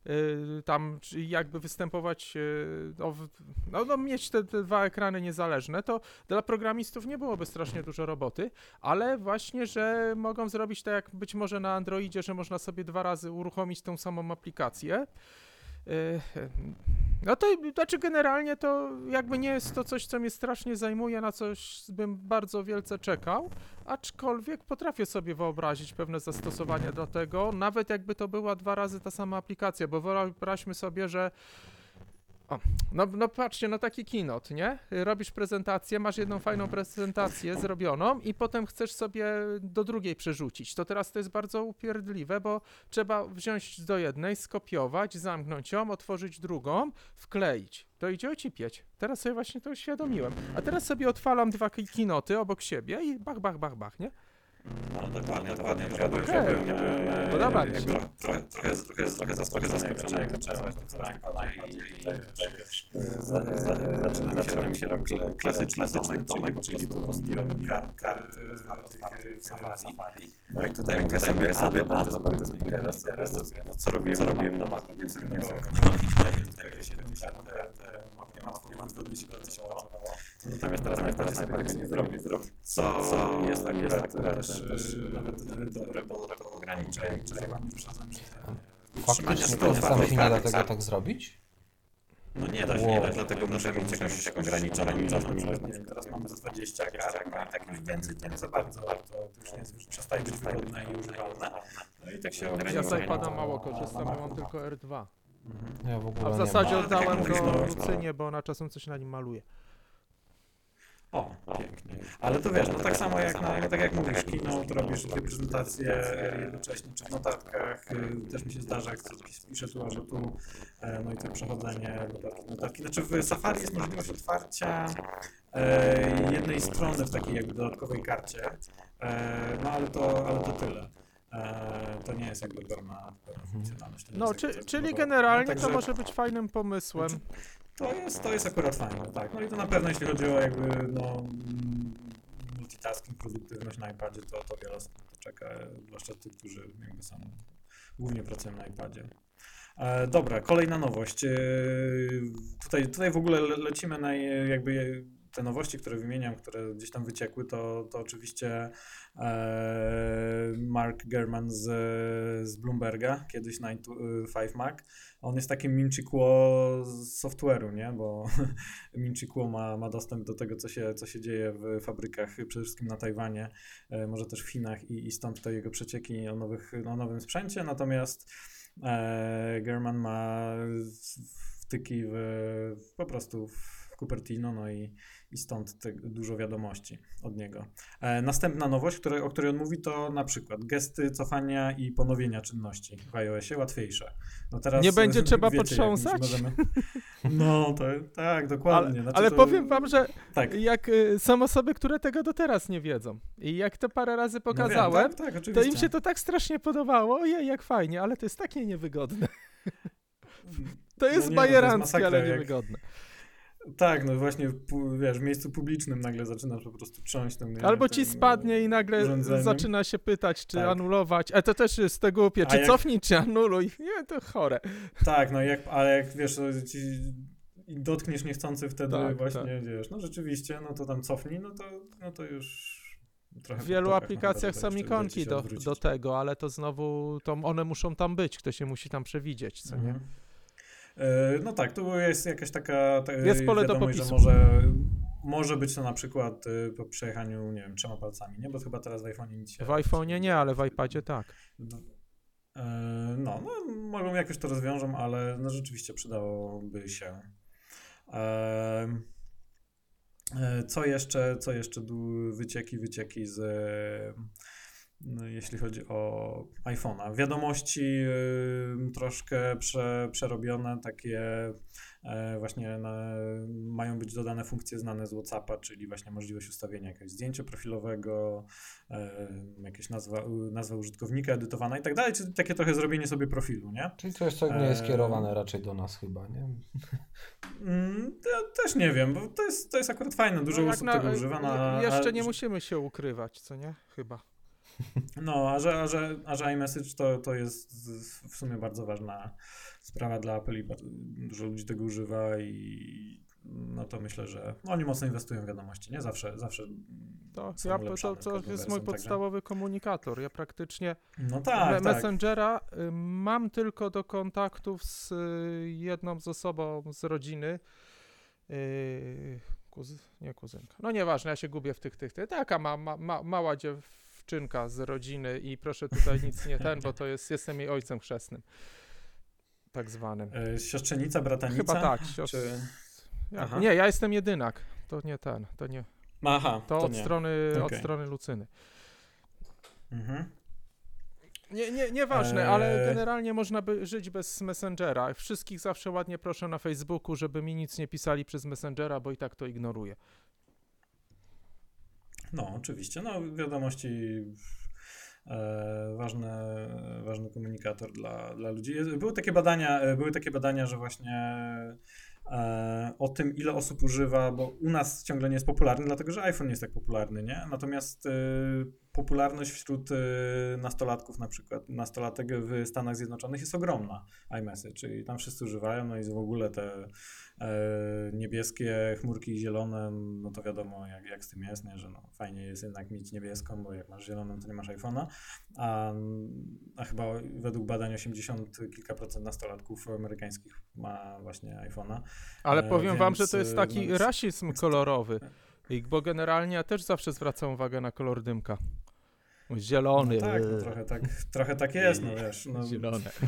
y, tam jakby występować, y, no, no, no mieć te, te dwa ekrany niezależne, to dla programistów nie byłoby strasznie dużo roboty, ale właśnie, że mogą zrobić tak jak być może na Androidzie, że można sobie dwa razy uruchomić tą samą aplikację. Y, No to znaczy generalnie to jakby nie jest to coś, co mnie strasznie zajmuje, na coś bym bardzo wielce czekał, aczkolwiek potrafię sobie wyobrazić pewne zastosowania do tego, nawet jakby to była dwa razy ta sama aplikacja, bo wyobraźmy sobie, że o, no, no patrzcie, no taki keynote, nie? Robisz prezentację, masz jedną fajną prezentację zrobioną i potem chcesz sobie do drugiej przerzucić. To teraz to jest bardzo upierdliwe, bo trzeba wziąć do jednej, skopiować, zamknąć ją, otworzyć drugą, wkleić. To idzie ocipieć. Teraz sobie właśnie to uświadomiłem. A teraz sobie odwalam dwa keynoty obok siebie i bach, bach, bach, bach, nie? No dokładnie, dokładnie. Ja byłem, ja byłem, Podoba mi się. Trochę, trochę, trochę, trochę, zaskoczony, jak zacząłem i zaczyna zaczyna mi się robić klasyczny domek, domek, czyli po prostu kar, kar w Safari. No i tutaj mówię sobie, sobie, to bardzo speakera, teraz to, no co robiłem, co robiłem na Macu, więc nie miałem tutaj 70 kart, nie ma nie ma trudności się Natomiast teraz teraz teraz tak nie zrobię, zrobię. Co, co jest tak, jest akurat też, też nawet dobre, bo to ograniczenie, czyli mam przesadzam, że Faktycznie to sam się nie da tego tak zrobić? No nie da się, nie da, dlatego muszę mieć jakąś ograniczoną ilość. Nie wiem, teraz mamy za 20 gier, a tak już więcej to nie za bardzo, to już nie jest, już przestaje być wygodne i używalne. No i tak się Ja ogranicza. z iPada mało korzystam, mam tylko R2. Mhm. Ja w ogóle A w zasadzie mam. tak oddałem go Lucynie, bo ona czasem coś na nim maluje. O, pięknie. Ale to wiesz, no tak samo jak, na, tak jak mówisz, kino, to robisz dwie prezentacje jednocześnie, czy w notatkach, y, też mi się zdarza, jak coś piszę tu, że tu, e, no i to przechodzenie notatki, notatki. Znaczy w Safari jest możliwość otwarcia e, jednej strony w takiej jakby dodatkowej karcie, e, no ale to, ale to tyle. To nie jest jakby pełna, pełna funkcjonalność. to No, czy, czyli celowo. generalnie No, to także- może być fajnym pomysłem. To jest, to jest akurat fajne, tak. No i to na pewno jeśli chodzi o jakby no, multitasking, produktywność na iPadzie, to, to wiele osób czeka, zwłaszcza tych, którzy jakby są głównie pracują na iPadzie. E, dobra, kolejna nowość. E, tutaj, tutaj w ogóle le, lecimy na jakby te nowości, które wymieniam, które gdzieś tam wyciekły, to, to oczywiście e, Mark German z, z Bloomberga, kiedyś 9 to 5 Mac. On jest takim Minchi Kuo z software'u, nie? Bo Minchi Kuo ma, ma dostęp do tego, co się, co się dzieje w fabrykach, przede wszystkim na Tajwanie, e, może też w Chinach i, i stąd te jego przecieki o, nowych, o nowym sprzęcie. Natomiast e, German ma wtyki w, po prostu w Cupertino, no i, i stąd te, dużo wiadomości od niego. E, następna nowość, o której on mówi, to na przykład gesty cofania i ponowienia czynności w iOSie łatwiejsze. No teraz, Nie będzie trzeba wiecie, jak potrząsać? możemy- No, to, tak, dokładnie. Ale, Znaczy ale to- powiem wam, że Tak. jak y, są osoby, które tego do teraz nie wiedzą. I jak to parę razy No pokazałem, wiem, tak, tak, to im się to tak strasznie podobało. Ojej, jak fajnie, ale to jest takie niewygodne. To jest nie, no jest bajeranckie, masakra, ale jak- niewygodne. Tak, no właśnie, wiesz, w miejscu publicznym nagle zaczynasz po prostu trząść tym. Albo ci spadnie i nagle urządzeniem. zaczyna się pytać, czy Tak. anulować. A to też jest te głupie, A czy jak- cofnij, czy anuluj. Nie, to chore. Tak, no jak, ale jak wiesz, ci dotkniesz niechcący wtedy Tak, właśnie, wiesz, no rzeczywiście, no to tam cofnij, no to, no to już trochę W wielu tokach aplikacjach ci się do, do tego, ale to znowu, to one muszą tam być, ktoś się musi tam przewidzieć, co nie? Mhm. No tak, tu jest jakaś taka ta, Jest pole do wiadomość, że popisu. może, może być to na przykład e, po przejechaniu, nie wiem, trzema palcami, nie? Bo chyba teraz w iPhone nic się... W iPhone'ie nie, ale w iPadzie tak. W- e, No, no, mogą jakoś to rozwiążą, ale no, rzeczywiście przydałoby się. E, e, Co jeszcze, co jeszcze wycieki, wycieki z, e, no, jeśli chodzi o iPhone'a. Wiadomości y, troszkę prze, przerobione, takie e, właśnie na, mają być dodane funkcje znane z WhatsAppa, czyli właśnie możliwość ustawienia jakiegoś zdjęcia profilowego, e, jakieś nazwa, nazwa użytkownika edytowana i tak dalej, czyli takie trochę zrobienie sobie profilu, nie? Czyli coś, co nie jest Eee. kierowane raczej do nas chyba, nie? Mm, ja też nie wiem, bo to jest, to jest akurat fajne, dużo No osób na- tego używa. Na, Jeszcze a- nie musimy się ukrywać, co nie? Chyba. No, a że, a że, a że iMessage to, to jest w sumie bardzo ważna sprawa dla Apple i dużo ludzi tego używa i no to myślę, że oni mocno inwestują w wiadomości, nie? Zawsze, zawsze To, są ja, to, to każdą jest mój także- podstawowy komunikator. Ja praktycznie No tak, tak. Messengera y, mam tylko do kontaktów z y, jedną z osobą z rodziny. Yy, kuzy, nie kuzynka. No nieważne, ja się gubię w tych, tych, tych. Taka ma, ma, ma, mała dziewczynka z rodziny i proszę tutaj nic nie ten, bo to jest, jestem jej ojcem chrzestnym. Tak zwanym. E, Siostrzenica, bratanica? Chyba tak. Siostr... Czy... Nie, ja jestem jedynak. To nie ten, to nie. Aha, To, to, od, nie. strony, od Okej. strony Lucyny. Mhm. Nie, nie, nieważne, ale Eee. generalnie można by żyć bez Messengera. Wszystkich zawsze ładnie proszę na Facebooku, żeby mi nic nie pisali przez Messengera, bo i tak to ignoruję. No, oczywiście. No, wiadomości e, ważny, ważny komunikator dla, dla ludzi. Były takie badania, e, były takie badania, że właśnie e, o tym, ile osób używa, bo u nas ciągle nie jest popularny, dlatego że iPhone nie jest tak popularny, nie? Natomiast popularność wśród nastolatków, na przykład nastolatek w Stanach Zjednoczonych jest ogromna iMessage, czyli tam wszyscy używają, no i w ogóle te niebieskie chmurki zielone, no to wiadomo jak, jak z tym jest, nie? że no, fajnie jest jednak mieć niebieską, bo jak masz zieloną, to nie masz iPhone'a, a, a chyba według badań 80 kilka procent nastolatków amerykańskich ma właśnie iPhone'a. Ale E, powiem wam, że więc, to jest taki no, rasizm kolorowy. I, bo generalnie ja też zawsze zwracam uwagę na kolor dymka. Zielony. No tak, no trochę tak, trochę tak jest, no wiesz. No, Zielone.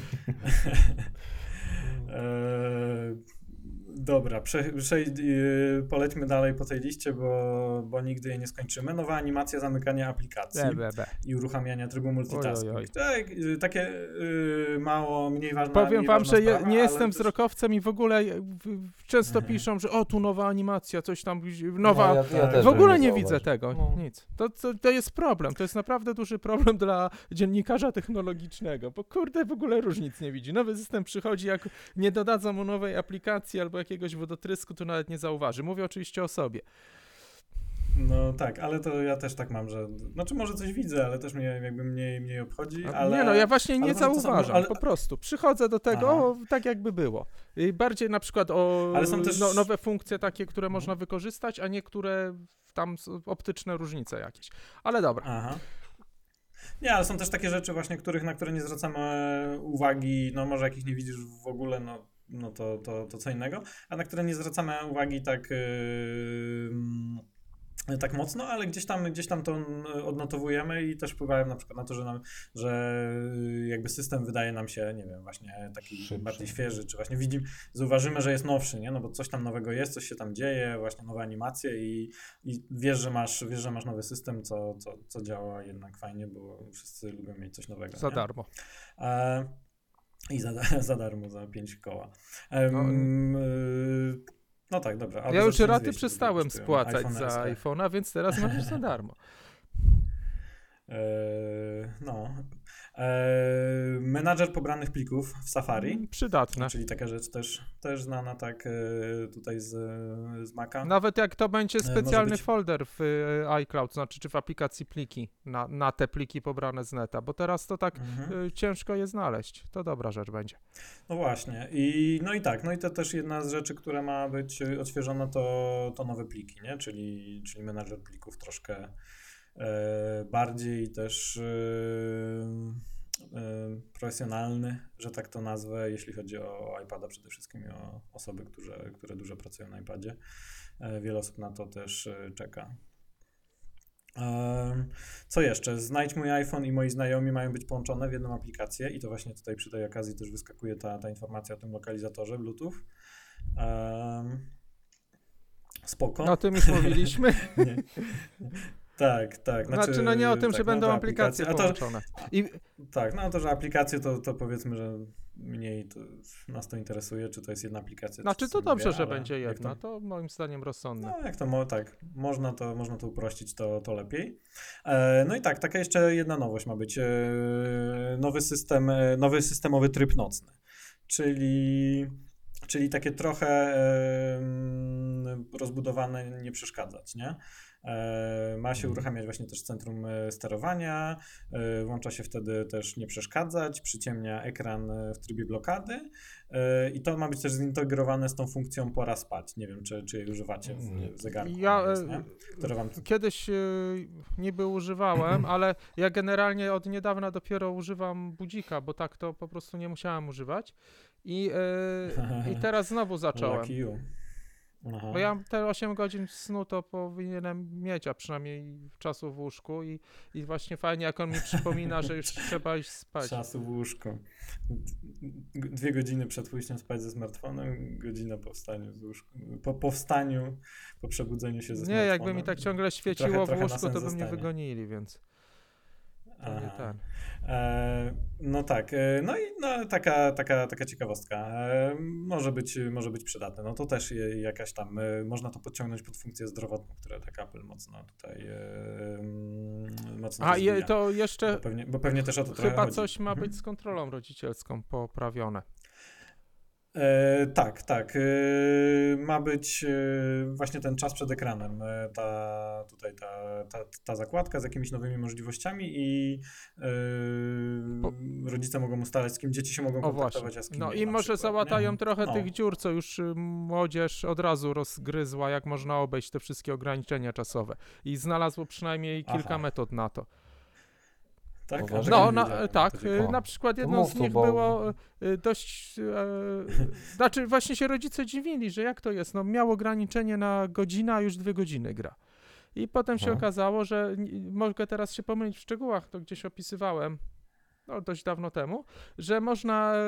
Dobra, prze, prze, yy, polećmy dalej po tej liście, bo, bo nigdy jej nie skończymy. Nowa animacja zamykania aplikacji Be, be, be. i uruchamiania trybu multitasking. Oj, oj, oj. Tak, yy, takie yy, mało, mniej ważne. Powiem mniej wam, ważna że sprawa, nie jestem też- wzrokowcem i w ogóle często Mhm. piszą, że o tu nowa animacja, coś tam, nowa... No, ja, ja W ogóle nie widzę tego, No. nic. To, to, to jest problem, to jest naprawdę duży problem dla dziennikarza technologicznego, bo kurde w ogóle różnic nie widzi. Nowy system przychodzi, jak nie dodadzą mu nowej aplikacji albo jakiegoś wodotrysku, to nawet nie zauważy. Mówię oczywiście o sobie. No tak, ale to ja też tak mam, że. Znaczy, może coś widzę, ale też mnie jakby mniej, mniej obchodzi. Ale... Nie no, ja właśnie nie zauważam, ale- po prostu. Przychodzę do tego, o, tak jakby było. I bardziej na przykład o Ale są też- no, nowe funkcje takie, które można wykorzystać, a niektóre tam optyczne różnice jakieś. Ale dobra. Aha. Nie, ale są też takie rzeczy właśnie, których, na które nie zwracamy uwagi, no może jakich nie widzisz w ogóle, no, no to, to, to co innego, a na które nie zwracamy uwagi tak, yy, tak mocno, ale gdzieś tam, gdzieś tam to odnotowujemy i też wpływają na przykład na to, że, nam, że jakby system wydaje nam się, nie wiem, właśnie taki Szybszy. bardziej świeży, czy właśnie widzimy, zauważymy, że jest nowszy, nie? No bo coś tam nowego jest, coś się tam dzieje, właśnie nowe animacje i, i wiesz, że masz, wiesz, że masz nowy system, co, co, co działa jednak fajnie, bo wszyscy lubią mieć coś nowego. Za nie? darmo. E, I za, za darmo, za 5 koła. Em, y, no tak, dobra. Ja już raty 200, przestałem spłacać iPhone za iPhone'a, więc teraz masz za darmo. E, no. E, menadżer pobranych plików w Safari. Mm, Przydatne. Czyli taka rzecz też, też znana tak e, tutaj z, z Maca. Nawet jak to będzie E, specjalny być- folder w iCloud, znaczy czy w aplikacji pliki, na, na te pliki pobrane z neta, bo teraz to tak Mhm. ciężko je znaleźć. To dobra rzecz będzie. No właśnie. I, no i tak, no i to też jedna z rzeczy, która ma być odświeżona, to, to nowe pliki, nie? Czyli, czyli menadżer plików troszkę bardziej też e, e, profesjonalny, że tak to nazwę, jeśli chodzi o iPada przede wszystkim i o osoby, które, które dużo pracują na iPadzie. E, wiele osób na to też e, czeka. Co jeszcze? Znajdź mój iPhone i moi znajomi mają być połączone w jedną aplikację i to właśnie tutaj przy tej okazji też wyskakuje ta, ta informacja o tym lokalizatorze Bluetooth. Spoko. O tym już mówiliśmy. Nie. Tak, tak. Znaczy, no nie o tym, tak, że będą nowe aplikacje A to, połączone. I tak, no to, że aplikacje to, to powiedzmy, że mniej to, nas to interesuje, czy to jest jedna aplikacja. znaczy czy to dobrze, że będzie jedna. To, To moim zdaniem rozsądne. no jak to tak, można to, można to uprościć, to, to lepiej. E, no i tak, taka jeszcze jedna nowość ma być. E, nowy system, e, nowy systemowy tryb nocny. Czyli, czyli takie trochę e, rozbudowane nie przeszkadzać, nie? E, Ma się Mhm. uruchamiać właśnie też centrum e, sterowania, e, włącza się wtedy też nie przeszkadzać, przyciemnia ekran w trybie blokady i to ma być też zintegrowane z tą funkcją pora spać. Nie wiem, czy, czy jej używacie w zegarku. Ja jest, wam... kiedyś niby używałem, ale ja generalnie od niedawna dopiero używam budzika, bo tak to po prostu nie musiałem używać. I, i teraz znowu zacząłem. Aha. Bo ja te 8 godzin snu to powinienem mieć, a przynajmniej czasu w łóżku i, i właśnie fajnie jak on mi przypomina, że już trzeba iść spać. Czasu w łóżku. Dwie godziny przed pójściem spać ze smartfonem, godzina po wstaniu z łóżku. Po powstaniu, po przebudzeniu się ze Nie, smartfonem. jakby mi tak ciągle świeciło trochę w łóżku, to by mnie wygonili, więc ten. E, no tak, e, no i no, taka, taka, taka ciekawostka. E, może, być, może być przydatne. No to też je, jakaś tam, e, można to podciągnąć pod funkcję zdrowotną, które tak Apple mocno tutaj e, mm, mocno A i to bo, jeszcze pewnie, bo pewnie też o to chyba coś ma Mhm. być z kontrolą rodzicielską poprawione. E, tak, tak. E, ma być e, właśnie ten czas przed ekranem, e, ta, tutaj ta, ta, ta zakładka z jakimiś nowymi możliwościami i e, rodzice mogą ustalać, z kim dzieci się mogą kontaktować, a z kim No i może przykład, załatają nie? trochę No. tych dziur, co już y, młodzież od razu rozgryzła, jak można obejść te wszystkie ograniczenia czasowe. I znalazło przynajmniej kilka Aha. metod na to. Tak? No, na, tak, na przykład jedną z nich było y, dość, e, znaczy właśnie się rodzice dziwili, że jak to jest, no miał ograniczenie na godzinę, a już dwie godziny gra. I potem się okazało, że mogę teraz się pomylić w szczegółach, to gdzieś opisywałem, no dość dawno temu, że można e,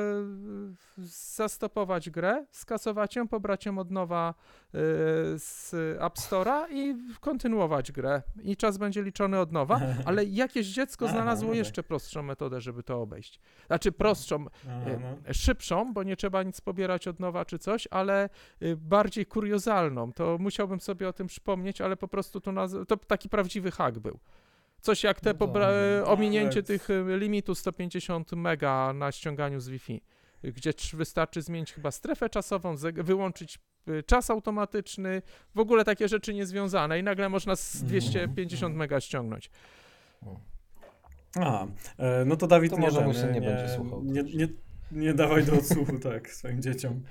zastopować grę, skasować ją, pobrać ją od nowa e, z App Store'a i kontynuować grę. I czas będzie liczony od nowa, ale jakieś dziecko Aha, znalazło no tak. jeszcze prostszą metodę, żeby to obejść. Znaczy prostszą, e, no. szybszą, bo nie trzeba nic pobierać od nowa czy coś, ale bardziej kuriozalną. To musiałbym sobie o tym przypomnieć, ale po prostu to, to taki prawdziwy hack był. Coś jak te No no, ominięcie tych y, limitu 150 mega na ściąganiu z Wi-Fi, gdzie wystarczy zmienić chyba strefę czasową, wyłączyć y, czas automatyczny, w ogóle takie rzeczy niezwiązane i nagle można z Mhm. 250 mega ściągnąć. E, no to Dawid To nie, może nie nie, będzie słuchał. Nie, nie, nie dawaj do odsłuchu, tak, swoim dzieciom.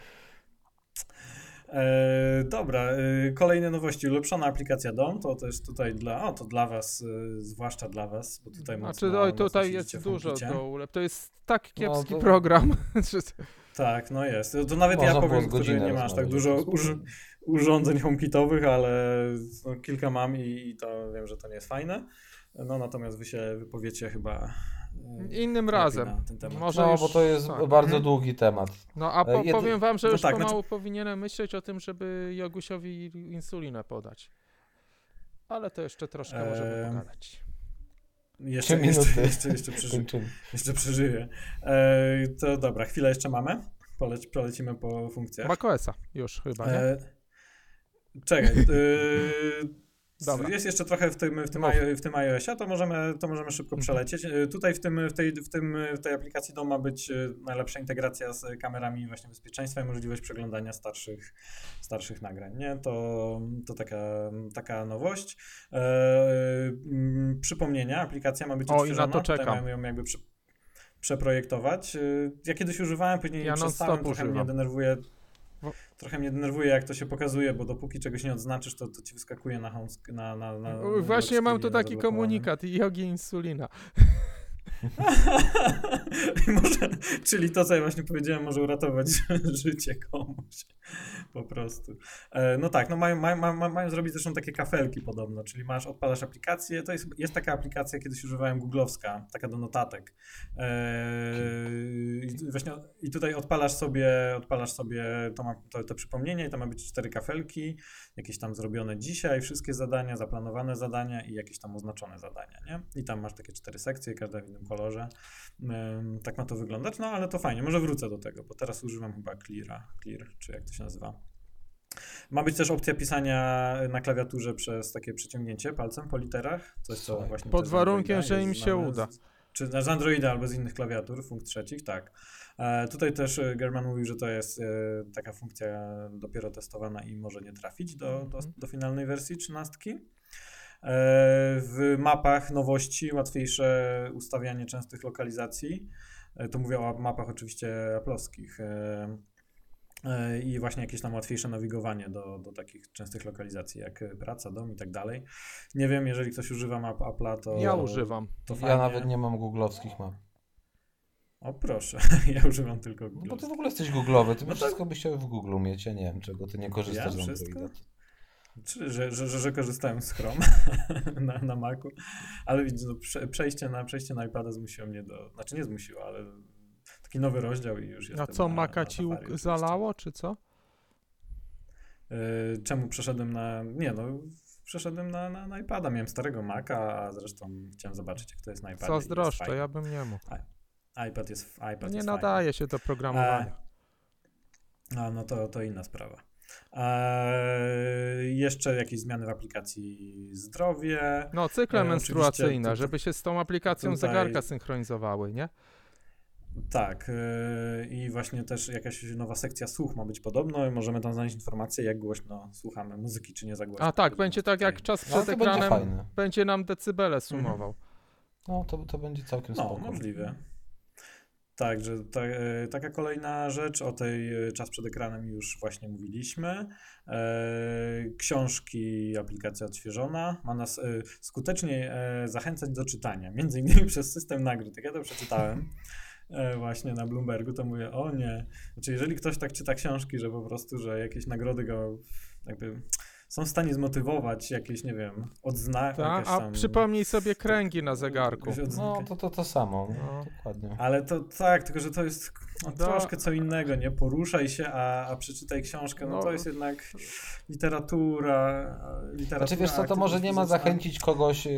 E, dobra, e, kolejne nowości. Ulepszona aplikacja DOM, to też tutaj dla, o, to dla was, e, zwłaszcza dla was, bo tutaj Znaczy, mocno, oj, mocno tutaj jest dużo do ulep. To jest tak kiepski to- program. że- Tak, no jest. To nawet Można ja powiem, który godzinę nie ma aż tak dużo uż, urządzeń HomeKitowych, ale no, kilka mam i, i to wiem, że to nie jest fajne. No natomiast wy się wypowiecie chyba Innym lepiej razem. Może No, już, bo to jest tak. bardzo Mhm. długi temat. No a E, po, powiem wam, że No już tak, pomału znaczy- powinienem myśleć o tym, żeby Jogusiowi insulinę podać. Ale to jeszcze troszkę możemy Ehm, pogadać. Jeszcze, jeszcze, jeszcze, jeszcze, przeży, jeszcze przeżyję. E, to dobra, chwilę jeszcze mamy. Poleć, polecimy po funkcjach. macOSa już chyba, nie? E, czekaj. E, Dobra. Jest jeszcze trochę w tym, w tym, w tym iOSie, to możemy, to możemy szybko Mhm. przelecieć. E, Tutaj w, tym, w, tej, w, tym, w tej aplikacji DOM ma być e, najlepsza integracja z kamerami właśnie bezpieczeństwa i możliwość przeglądania starszych, starszych nagrań. Nie? To, to taka, taka nowość. E, mm, przypomnienia, aplikacja ma być O, i na odświeżona. to czekam. ją jakby przy, przeprojektować. Ja kiedyś używałem, później Ja przestałem, trochę mnie denerwuje Trochę mnie denerwuje, jak to się pokazuje, bo dopóki czegoś nie odznaczysz, to, to ci wyskakuje na home na, na, na, na Właśnie lock mam tu taki komunikat Jogi insulina. Może, czyli to, co ja właśnie powiedziałem, może uratować życie komuś. Po prostu. E, No tak, no mają, mają, mają, mają zrobić zresztą takie kafelki podobno, czyli masz, odpalasz aplikację, to jest, jest taka aplikacja, kiedyś używałem googlowska, taka do notatek. E, i właśnie, I tutaj odpalasz sobie, odpalasz sobie to, ma, to, to przypomnienie i tam ma być cztery kafelki, jakieś tam zrobione dzisiaj, wszystkie zadania, zaplanowane zadania i jakieś tam oznaczone zadania, nie? I tam masz takie cztery sekcje, każda w innym kolorze. Tak ma to wyglądać, no ale to fajnie, może wrócę do tego, bo teraz używam chyba Cleara, Clear, czy jak to się nazywa. Ma być też opcja pisania na klawiaturze przez takie przeciągnięcie palcem po literach, coś co właśnie Pod warunkiem, że im się uda. Z, czy z Androida albo z innych klawiatur, funkcji trzecich, tak. E, tutaj też e, German mówił, że to jest e, taka funkcja dopiero testowana i może nie trafić do, do, Mhm. do finalnej wersji 13. E, w mapach nowości łatwiejsze ustawianie częstych lokalizacji. To mówię o mapach oczywiście aplowskich. I właśnie jakieś tam łatwiejsze nawigowanie do, do takich częstych lokalizacji, jak praca, dom i tak dalej. Nie wiem, jeżeli ktoś używa map Apple'a, to. Ja używam. To Ja fajnie. nawet nie mam googlowskich map. O proszę, ja używam tylko No Google. bo ty w ogóle jesteś googlowy, ty No no tak. wszystko byś chciał w Google mieć, ja nie wiem czego, ty nie korzystasz Ja z wszystko? Androida. Czy, że, że, że, że korzystałem z Chrome na, na Macu, ale widzisz, no, prze, przejście, na, przejście na iPada zmusiło mnie do, znaczy nie zmusiło, ale taki nowy rozdział i już A jestem co, na, Maka na ci Safari zalało, czy co? Y, Czemu przeszedłem na, nie no, przeszedłem na, na, na iPada, miałem starego Maca, a zresztą chciałem zobaczyć jak to jest na iPadzie. Zazdroszczę, ja bym nie mógł. iPad jest, iPad Nie jest nadaje się do programowania. Fajny. A no to, to inna sprawa. Eee, jeszcze jakieś zmiany w aplikacji zdrowie. No, cykle E, menstruacyjne, tutaj- żeby się z tą aplikacją tutaj- zegarka synchronizowały, nie? Tak, yy, i właśnie też jakaś nowa sekcja słuch ma być podobno i możemy tam znaleźć informacje, jak głośno słuchamy muzyki, czy nie za głośno. A tak, będzie tak jak czas No, przed będzie ekranem fajne. będzie nam decybele sumował. No, to, to będzie całkiem No, spoko. możliwe. Tak, że ta, e, taka kolejna rzecz, o tej e, czas przed ekranem już właśnie mówiliśmy. E, książki, aplikacja odświeżona ma nas skutecznie zachęcać do czytania, między innymi przez system nagród. Jak ja to przeczytałem właśnie na Bloombergu, to mówię, o nie. Znaczy, jeżeli ktoś tak czyta książki, że po prostu, że jakieś nagrody go jakby są w stanie zmotywować, jakieś, nie wiem, odznaki. Ta, a przypomnij sobie kręgi na zegarku. No, to, to to samo, no, No. dokładnie. Ale to tak, tylko że to jest no, Da- troszkę co innego, nie? Poruszaj się, a, a przeczytaj książkę, no, No. to jest jednak literatura. a Literatura Znaczy wiesz co, to może nie ma zachęcić kogoś, e,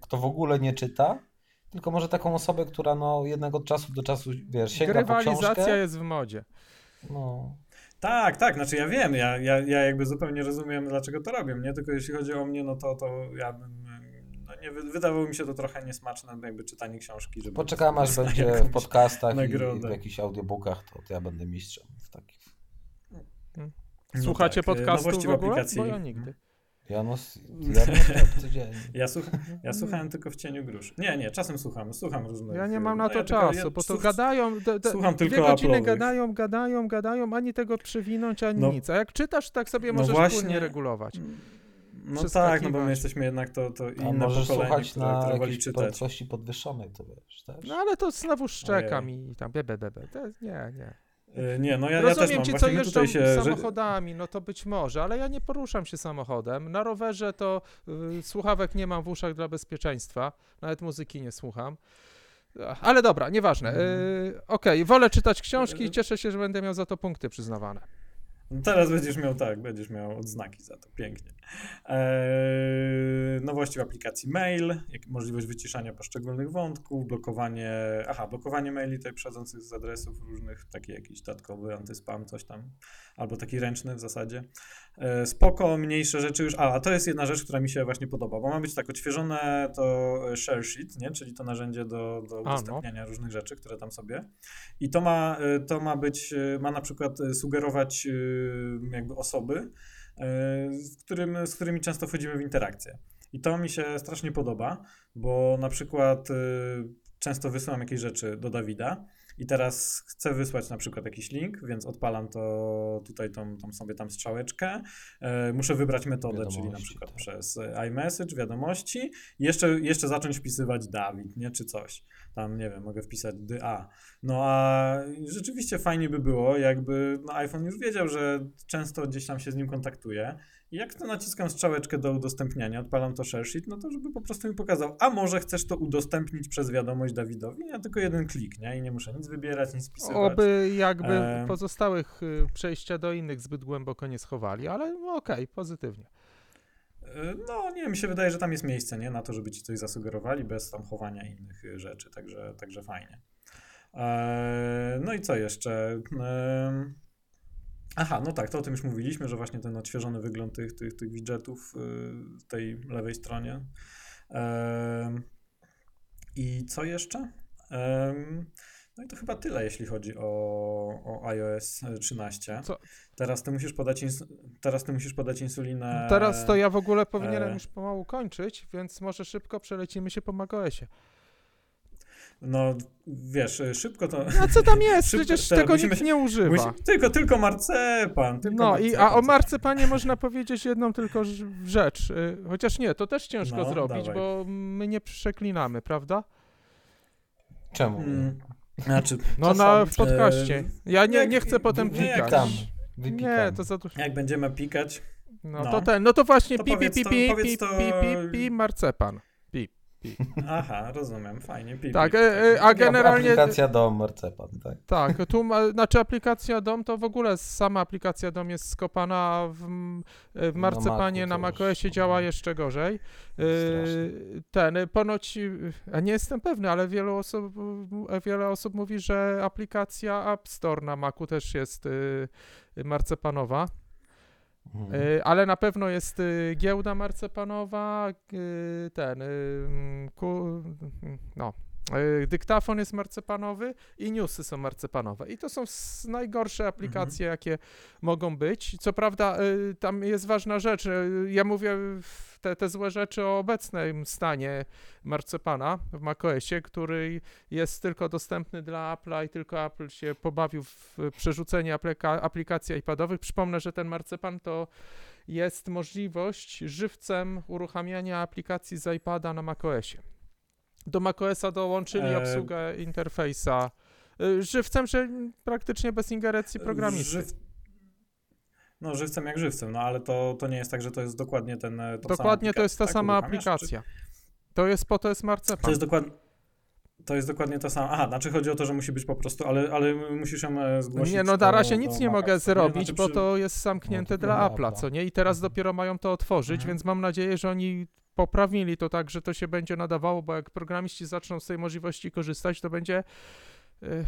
kto w ogóle nie czyta, tylko może taką osobę, która no jednak od czasu do czasu, wiesz, sięga po Grywalizacja książkę. jest w modzie. No, Tak, tak, znaczy ja wiem, ja, ja, ja jakby zupełnie rozumiem, dlaczego to robię, nie? Tylko jeśli chodzi o mnie, no to, to ja bym, no nie, wy- wydawało mi się to trochę niesmaczne, jakby czytanie książki, żeby... poczekam aż będzie w podcastach i w jakichś audiobookach, to, to ja będę mistrzem w takich. No Słuchacie tak, e, podcastów w ogóle? aplikacji. Bo ja nigdy. Ja no, s- ja no codziennie. Ja, słuch, ja słuchałem tylko w cieniu grusz. Nie, nie, czasem słucham, słucham różnych... Ja nie mam no na to ja tylko- czasu, ja bo to słuch- gadają, słucham dwie tylko godziny Apple'owych. gadają, gadają, gadają, ani tego przewinąć, ani No. nic. A jak czytasz, tak sobie No możesz właśnie. płynnie regulować. No Przeskakiwać. tak, no bo my jesteśmy jednak to, to A inne możesz pokolenie, słuchać które, na które woli czytać. prędkości podwyższonej, to wiesz, też. No ale to znowu szczekam Ojej. i tam be, be, be, be. To, nie, nie. Y, Nie, no ja, ja też Rozumiem mam. ci, co Właśnie my jeżdżą się... samochodami, no to być może, ale ja nie poruszam się samochodem. Na rowerze to y, słuchawek nie mam w uszach dla bezpieczeństwa, nawet muzyki nie słucham. Ale dobra, nieważne. Y, Okej, wolę czytać książki i cieszę się, że będę miał za to punkty przyznawane. Teraz będziesz miał tak, będziesz miał odznaki za to, pięknie. Eee, nowości w aplikacji mail, możliwość wyciszania poszczególnych wątków, blokowanie, aha, blokowanie maili tutaj przychodzących z adresów różnych, taki jakiś dodatkowy antyspam, coś tam, albo taki ręczny w zasadzie. Eee, spoko, mniejsze rzeczy już, a, a to jest jedna rzecz, która mi się właśnie podoba, bo ma być tak odświeżone to share sheet, nie? czyli to narzędzie do, do no. udostępniania różnych rzeczy, które tam sobie i to ma, y, to ma być, ma na przykład sugerować jakby osoby, z, którym, z którymi często wchodzimy w interakcję. I to mi się strasznie podoba, bo na przykład y, często wysyłam jakieś rzeczy do Dawida i teraz chcę wysłać na przykład jakiś link, więc odpalam to tutaj tą, tą sobie tam strzałeczkę. Y, muszę wybrać metodę, czyli na przykład tak. przez iMessage, wiadomości i jeszcze, jeszcze zacząć wpisywać Dawid, nie, czy coś. Tam, nie wiem, mogę wpisać DA. No a rzeczywiście fajnie by było, jakby no iPhone już wiedział, że często gdzieś tam się z nim kontaktuje. I jak to naciskam strzałeczkę do udostępniania, odpalam to share sheet, no to żeby po prostu mi pokazał, a może chcesz to udostępnić przez wiadomość Dawidowi? Ja tylko jeden klik, nie? I nie muszę nic wybierać, nic wpisywać. Oby jakby Em. pozostałych y, przejścia do innych zbyt głęboko nie schowali, ale okej, pozytywnie. Y, No, nie, mi się wydaje, że tam jest miejsce, nie? Na to, żeby ci coś zasugerowali bez tam chowania innych y, rzeczy, także, także fajnie. Eee, no i co jeszcze? Em, Aha, no tak, to o tym już mówiliśmy, że właśnie ten odświeżony wygląd tych, tych, tych widgetów y, w tej lewej stronie. I co jeszcze? No i to chyba tyle, jeśli chodzi o, o iOS 13. Co? Teraz ty musisz podać, ins- teraz ty musisz podać insulinę. Teraz to ja w ogóle powinienem e, już pomału kończyć, więc może szybko przelecimy się po macOSie. No, wiesz, szybko to. A co tam jest? Szybko- Przecież tak, tego musimy- nikt nie używa. Musi, tylko, tylko marcepan. Tylko No i marcepan, a o marcepanie można powiedzieć jedną tylko rzecz. y, Chociaż nie, to też ciężko No, zrobić, dawaj. bo my nie przeklinamy, prawda? Czemu? Mm, znaczy, No na w podcaście. e, Ja nie, nie chcę potem pikać. Wypikam. Nie, to za dużo. jak będziemy pikać, No, no. to ten, no to właśnie To pi, pi, powiedz pi, to- pi, pi, to- pi, pi, pi, marcepan. Aha, rozumiem, fajnie. Pi, Tak, pi, e, e, a generalnie- Aplikacja do marcepan, tak. Tak, tu znaczy aplikacja DOM to w ogóle sama aplikacja DOM jest skopana, a w, w marcepanie na to macOSie działa jeszcze gorzej. Yy, Ten, y, ponoć, a nie jestem pewny, ale wielu osób, wiele osób mówi, że aplikacja App Store na Macu też jest marcepanowa. Mhm. Y, ale na pewno jest y, giełda marcepanowa, y, ten, mm, ku, no, Dyktafon jest marcepanowy i newsy są marcepanowe. I to są najgorsze aplikacje, jakie mogą być. Co prawda, e, tam jest ważna rzecz. e, Ja mówię te, te złe rzeczy o obecnym stanie marcepana w macOSie, który jest tylko dostępny dla Apple'a i tylko Apple się pobawił w przerzucenie aplika- aplikacji iPadowych. Przypomnę, że ten marcepan to jest możliwość żywcem uruchamiania aplikacji z iPada na macOSie. Do macOSa dołączyli E, obsługę interfejsa y, żywcem, że praktycznie bez ingerencji programisty. Żyw... No, żywcem jak żywcem, no ale to, to nie jest tak, że to jest dokładnie ten. e, Dokładnie to jest ta tak? sama Uruchamiasz, czy- aplikacja. To jest po to jest To marcepan. jest dokładnie. To jest dokładnie to samo. Aha, znaczy chodzi o to, że musi być po prostu, ale, ale musisz ją e, zgłosić. Nie, no na razie nic nie mogę nie? zrobić, Znaczy bo przy- to jest zamknięte No, to dla Apple'a. co nie? I teraz Mhm. dopiero mają to otworzyć, Mhm. więc mam nadzieję, że oni poprawili to tak, że to się będzie nadawało, bo jak programiści zaczną z tej możliwości korzystać, to będzie y,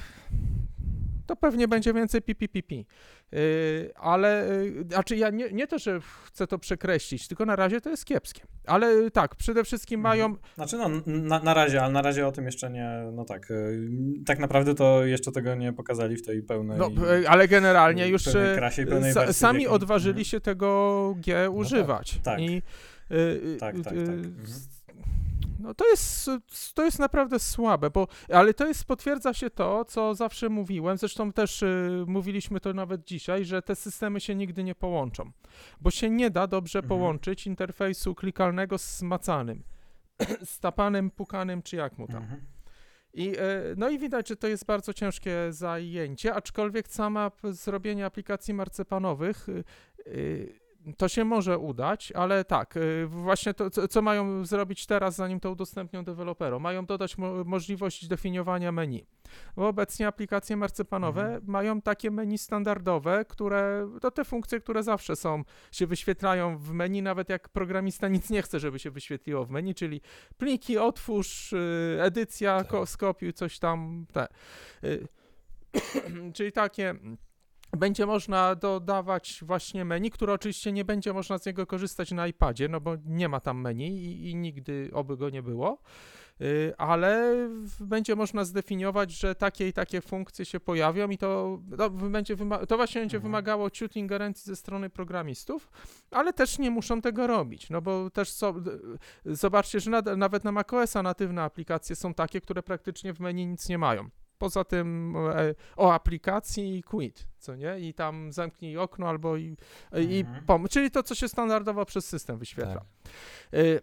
to pewnie będzie więcej pipi Yy, ale, yy, znaczy ja nie, nie to, że chcę to przekreślić, tylko na razie to jest kiepskie. Ale tak, przede wszystkim Mhm. mają, Znaczy no, na, na razie, ale na razie o tym jeszcze nie, no tak, e, tak naprawdę to jeszcze tego nie pokazali w tej pełnej... no, ale generalnie już krasie i pełnej sa, sami odważyli Mhm. się tego G używać. tak. I, y, y, Tak, tak, tak. y, Mhm. No to jest, to jest naprawdę słabe, bo, ale to jest, potwierdza się to, co zawsze mówiłem, zresztą też y, mówiliśmy to nawet dzisiaj, że te systemy się nigdy nie połączą, bo się nie da dobrze Mhm. połączyć interfejsu klikalnego z macanym, z tapanym, pukanym, czy jak mu tam. Mhm. I, no i widać, że to jest bardzo ciężkie zajęcie, aczkolwiek sama zrobienie aplikacji marcepanowych y, y, to się może udać, ale tak, y, właśnie to, co, mają zrobić teraz, zanim to udostępnią deweloperom? Mają dodać mo możliwość definiowania menu. Bo obecnie aplikacje marcepanowe Mhm. mają takie menu standardowe, które, to te funkcje, które zawsze są, się wyświetlają w menu, nawet jak programista nic nie chce, żeby się wyświetliło w menu, czyli pliki, otwórz, y, edycja, Tak. ko- skopiuj, coś tam, te. Y, czyli takie będzie można dodawać właśnie menu, które oczywiście nie będzie można z niego korzystać na iPadzie, no bo nie ma tam menu i, i nigdy oby go nie było, Y, ale będzie można zdefiniować, że takie i takie funkcje się pojawią i to, to, będzie wyma- to właśnie będzie Mhm. wymagało ciut ingerencji ze strony programistów, ale też nie muszą tego robić, no bo też so, zobaczcie, że nad, nawet na macOSa natywne aplikacje są takie, które praktycznie w menu nic nie mają. Poza tym e, o aplikacji i quit, co nie? I tam zamknij okno albo i, i Mhm. pom- czyli to, co się standardowo przez system wyświetla. Tak. Y,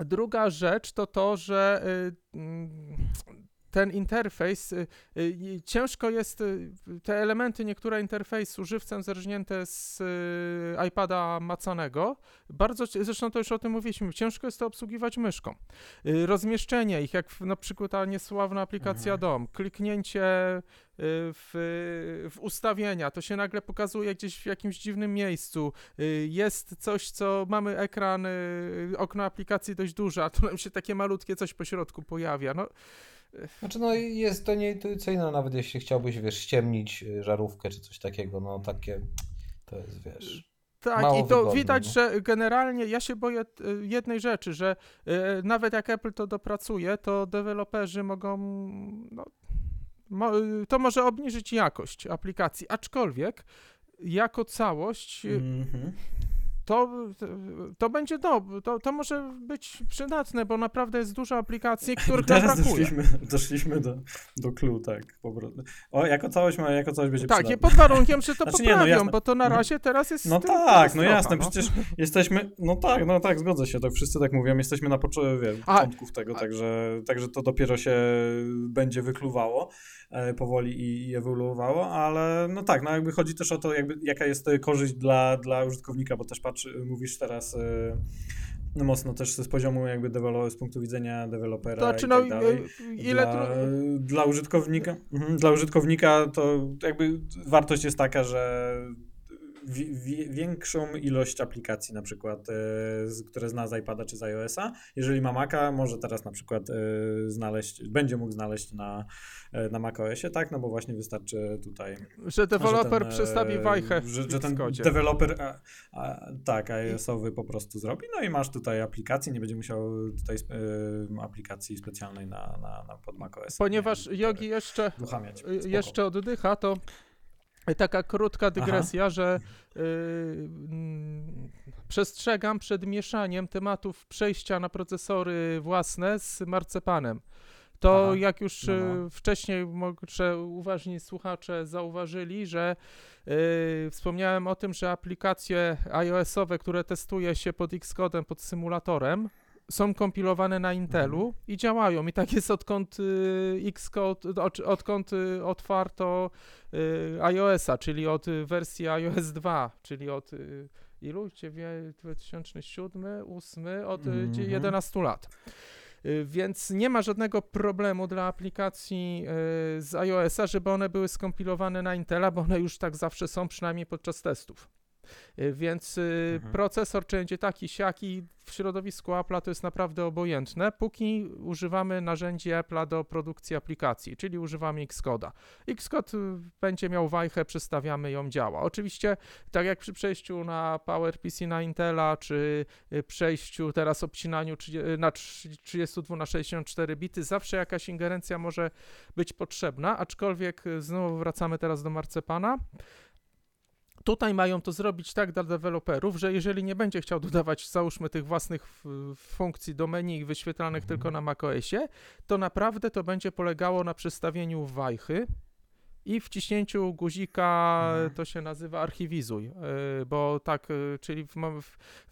Druga rzecz to to, że y, mm, ten interfejs, y, y, ciężko jest y, te elementy, niektóre interfejsu żywcem zerżnięte z iPada macanego, bardzo, zresztą to już o tym mówiliśmy, ciężko jest to obsługiwać myszką. Rozmieszczenie ich, jak na przykład ta niesławna aplikacja Mhm. DOM, kliknięcie w, w ustawienia, to się nagle pokazuje gdzieś w jakimś dziwnym miejscu, jest coś, co mamy ekran, okno aplikacji dość duże, a tu nam się takie malutkie coś po środku pojawia. No, Znaczy no jest to nieintuicyjne, nawet jeśli chciałbyś, wiesz, ściemnić y, żarówkę czy coś takiego, no takie, to jest, wiesz... tak, Mało i to widać, że generalnie ja się boję y, jednej rzeczy, że y, nawet jak Apple to dopracuje, to deweloperzy mogą. No, to może obniżyć jakość aplikacji, aczkolwiek jako całość y, Mhm. To, to będzie dobre, to, to może być przydatne, bo naprawdę jest dużo aplikacji, których Teraz brakuje. doszliśmy, doszliśmy do, do clue, tak, po prostu. O, jako całość, ma, jako całość będzie Tak, i pod warunkiem, że to Znaczy nie, no poprawią, bo to na Mhm. razie teraz jest No tak, no jasne, no. przecież jesteśmy, no tak, no tak, zgodzę się, to wszyscy tak mówią, jesteśmy na początków tego, a- także, także to dopiero się będzie wykluwało e, powoli i, i ewoluowało, ale no tak, no jakby chodzi też o to, jakby, jaka jest e, korzyść dla, dla użytkownika, bo też patrz, mówisz teraz no mocno też z poziomu jakby dewelo- z punktu widzenia dewelopera To i no, tak dalej. ile dla, dla użytkownika, mhm, dla użytkownika to jakby wartość jest taka, że wi- wi- większą ilość aplikacji na przykład, e, które zna z iPada czy z iOS-a. Jeżeli ma Maca, może teraz na przykład e, znaleźć, będzie mógł znaleźć na, e, na macOSie, tak? No bo właśnie wystarczy tutaj Że deweloper ten, przestawi wajchę że, że ten deweloper a, a, tak, iOS-owy po prostu zrobi, no i masz tutaj aplikację, nie będzie musiał tutaj aplikacji specjalnej na, na, na pod macOS. Ponieważ Yogi jeszcze, uruchamiać. y, jeszcze oddycha, to taka krótka dygresja, że y, mm, przestrzegam przed mieszaniem tematów przejścia na procesory własne z marcepanem. To Aha. jak już No, y, no. wcześniej może uważni słuchacze zauważyli, że y, wspomniałem o tym, że aplikacje iOS-owe, które testuje się pod Xcodem, pod symulatorem, są kompilowane na Intelu i działają. I tak jest odkąd y, Xcode, od, odkąd y, otwarto y, iOS-a, czyli od wersji iOS 2, czyli od y, ilu? Dziewię- 2007, 2008, od Mhm. 11 lat. Więc nie ma żadnego problemu dla aplikacji z iOS-a, żeby one były skompilowane na Intela, bo one już tak zawsze są, przynajmniej podczas testów. Y, Więc y, Mhm. procesor czy będzie taki, siaki w środowisku Apple'a to jest naprawdę obojętne, póki używamy narzędzi Apple'a do produkcji aplikacji, czyli używamy Xcode'a. Xcode y, będzie miał wajchę, przestawiamy ją, działa. Oczywiście, tak jak przy przejściu na PowerPC na Intela, czy przejściu teraz obcinaniu trzydzie- y, na trz- 32 na 64 bity, zawsze jakaś ingerencja może być potrzebna, aczkolwiek znowu wracamy teraz do marcepana. Tutaj mają to zrobić tak dla deweloperów, że jeżeli nie będzie chciał dodawać, załóżmy, tych własnych funkcji do menu wyświetlanych Mhm. tylko na macOSie, to naprawdę to będzie polegało na przestawieniu wajchy i wciśnięciu guzika, Mhm. to się nazywa archiwizuj, yy, bo tak, yy, czyli w,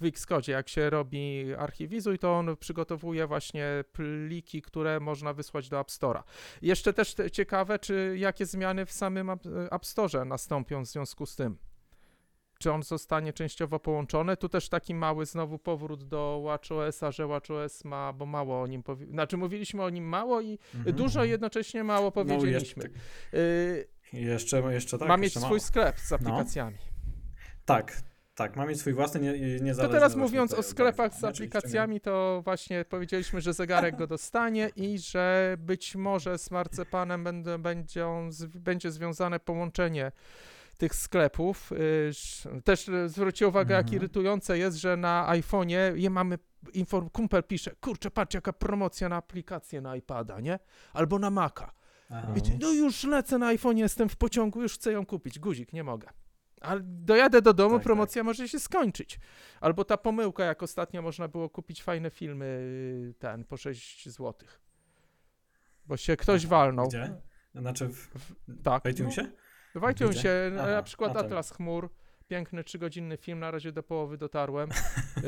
w, Xcode, jak się robi archiwizuj, to on przygotowuje właśnie pliki, które można wysłać do App Store'a. Jeszcze też te, ciekawe, czy jakie zmiany w samym App, App Store nastąpią w związku z tym. Czy on zostanie częściowo połączony? Tu też taki mały znowu powrót do WatchOS-a, że WatchOS ma, bo mało o nim powi- Znaczy mówiliśmy o nim mało i Mhm. dużo jednocześnie mało No, powiedzieliśmy. jeszcze, Yy, jeszcze, jeszcze tak. ma mieć swój mało. sklep z aplikacjami. Tak, tak, ma mieć swój własny, nie, nie- To niezależny teraz mówiąc o sklepach z aplikacjami, to właśnie powiedzieliśmy, że zegarek go dostanie i że być może z marcepanem będą, będzie, będzie związane połączenie tych sklepów. Y, Też y, zwróćcie uwagę, jak Mhm. irytujące jest, że na iPhone'ie je mamy, inform, kumpel pisze, kurczę, patrz jaka promocja na aplikację na iPada, nie? Albo na Maca. Ty, no już lecę na iPhone, jestem w pociągu, już chcę ją kupić. Guzik, nie mogę. Ale dojadę do domu, Tak, promocja może się skończyć. Albo ta pomyłka, jak ostatnio można było kupić fajne filmy, y, ten, po 6 zł. Bo się ktoś Aha, walnął. Gdzie? Znaczy w, Tak. w iTunesie? No, w iTunesie, Gdzie? na Aha, przykład tak. Atlas Chmur. Piękny, trzygodzinny film, na razie do połowy dotarłem. Y,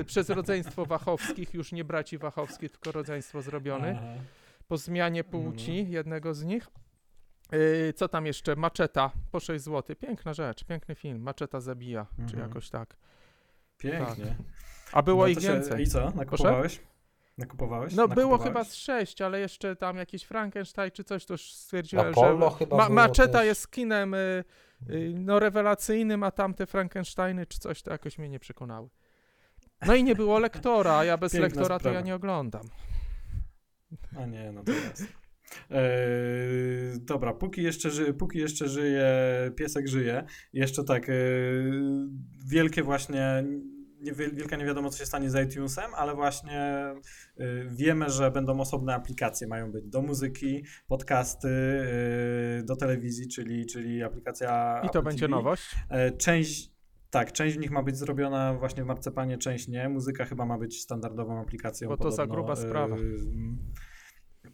y, przez rodzeństwo Wachowskich, już nie braci Wachowskich, tylko rodzeństwo zrobiony. Aha. po zmianie płci jednego z nich. Yy, co tam jeszcze? Maczeta po 6 zł. Piękna rzecz, piękny film. Maczeta zabija, czy Mhm. jakoś tak. Pięknie. A było No ich się- więcej. I co? Nakupowałeś? Nakupowałeś? No było chyba z 6, ale jeszcze tam jakiś Frankenstein czy coś, to już stwierdziłem, Apollo że Ma- Maczeta też. jest kinem y, y, no rewelacyjnym, a tamte Frankensteiny czy coś to jakoś mnie nie przekonały. No i nie było lektora, a ja bez Piękna lektora to ja sprawa. nie oglądam. A nie, no to jest. Eee, dobra, póki jeszcze, ży, póki jeszcze żyje, piesek żyje, jeszcze tak, eee, wielkie właśnie, wielka nie wiadomo co się stanie z iTunesem, ale właśnie eee, wiemy, że będą osobne aplikacje, mają być do muzyki, podcasty, eee, do telewizji, czyli, czyli aplikacja I to Apple będzie TV. nowość. E, Część, tak, część z nich ma być zrobiona właśnie w marcepanie, część nie. Muzyka chyba ma być standardową aplikacją. Bo to za podobno, gruba sprawa.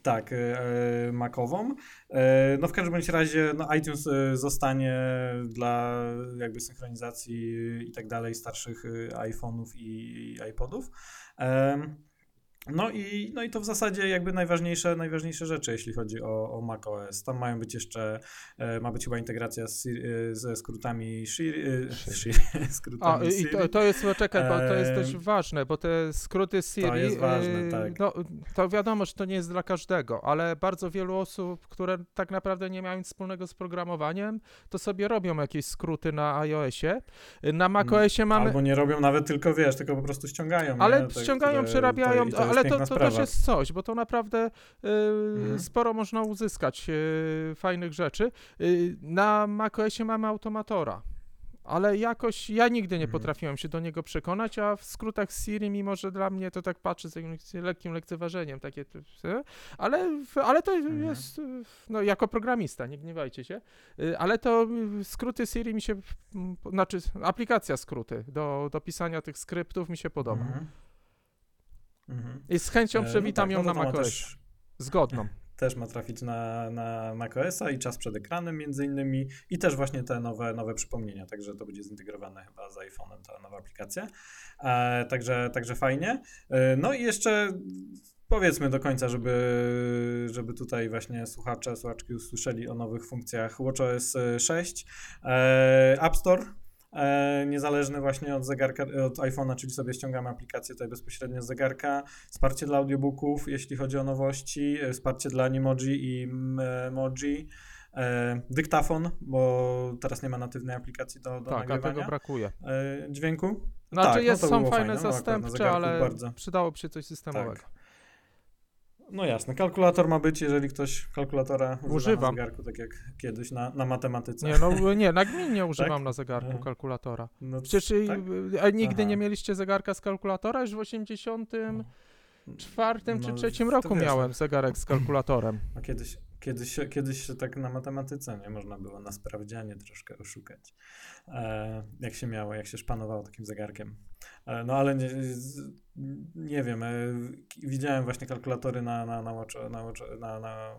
Tak, e, e, Macową. E, no w każdym bądź razie no, iTunes zostanie dla jakby synchronizacji i tak dalej starszych iPhone'ów i iPodów. No i, no i to w zasadzie jakby najważniejsze, najważniejsze rzeczy, jeśli chodzi o, o macOS. Tam mają być jeszcze, e, ma być chyba integracja z, e, ze skrótami Siri, e, Siri, A, skrótami i Siri. to, to jest, czekaj, bo to jest dość Ehm, ważne, bo te skróty Siri, jest ważne, yy, tak. no, to wiadomo, że to nie jest dla każdego, ale bardzo wielu osób, które tak naprawdę nie mają nic wspólnego z programowaniem, to sobie robią jakieś skróty na iOSie. Na macOSie mamy... Albo nie robią nawet tylko, wiesz, tylko po prostu ściągają. Ale nie? Te, ściągają, które- przerabiają, to, i to jest ale to, to sprawa. też jest coś, bo to naprawdę y, Mhm. sporo można uzyskać y, fajnych rzeczy. Y, na macOSie mamy automatora. Ale jakoś ja nigdy nie Mhm. potrafiłem się do niego przekonać, a w skrótach Siri, mimo że dla mnie to tak patrzy z jakimś lekkim lekceważeniem, takie, ale, ale to Mhm. jest, no jako programista, nie gniewajcie się, y, ale to y, skróty Siri mi się, znaczy aplikacja skróty do, do pisania tych skryptów mi się podoba. Mhm. Mhm. I z chęcią E, przewitam no ją tak, no na macOS. też- Zgodną. też ma trafić na, na macOS-a i czas przed ekranem między innymi i też właśnie te nowe, nowe przypomnienia, także to będzie zintegrowane chyba z iPhone'em ta nowa aplikacja. E, także, także fajnie. E, no i jeszcze powiedzmy do końca, żeby, żeby tutaj właśnie słuchacze, słuchaczki usłyszeli o nowych funkcjach WatchOS 6. E, App Store e, niezależny właśnie od zegarka, od iPhone'a, czyli sobie ściągamy aplikację tutaj bezpośrednio z zegarka, wsparcie dla audiobooków, jeśli chodzi o nowości, e, wsparcie dla Animoji i Memoji, e, dyktafon, bo teraz nie ma natywnej aplikacji do, do Tak, a tego brakuje. e, dźwięku. Znaczy Tak, no jest, to są fajne fajne, no, zastępcze, zegarku ale przydałoby się coś systemowego. Tak. No jasne, kalkulator ma być, jeżeli ktoś kalkulatora używa na zegarku, tak jak kiedyś na, na matematyce. Nie, no nie, nagminnie używam Tak? na zegarku Aha. kalkulatora. No, Przecież i- tak? a nigdy Aha. nie mieliście zegarka z kalkulatora? Już w 84 czy No, trzecim to roku wiesz, miałem zegarek z kalkulatorem. A kiedyś, kiedyś, kiedyś się tak na matematyce nie można było na sprawdzianie troszkę oszukać. E, jak się miało, jak się szpanowało takim zegarkiem. E, no ale nie, nie wiem, e, widziałem właśnie kalkulatory na, na, na, watch, na, watch, na, na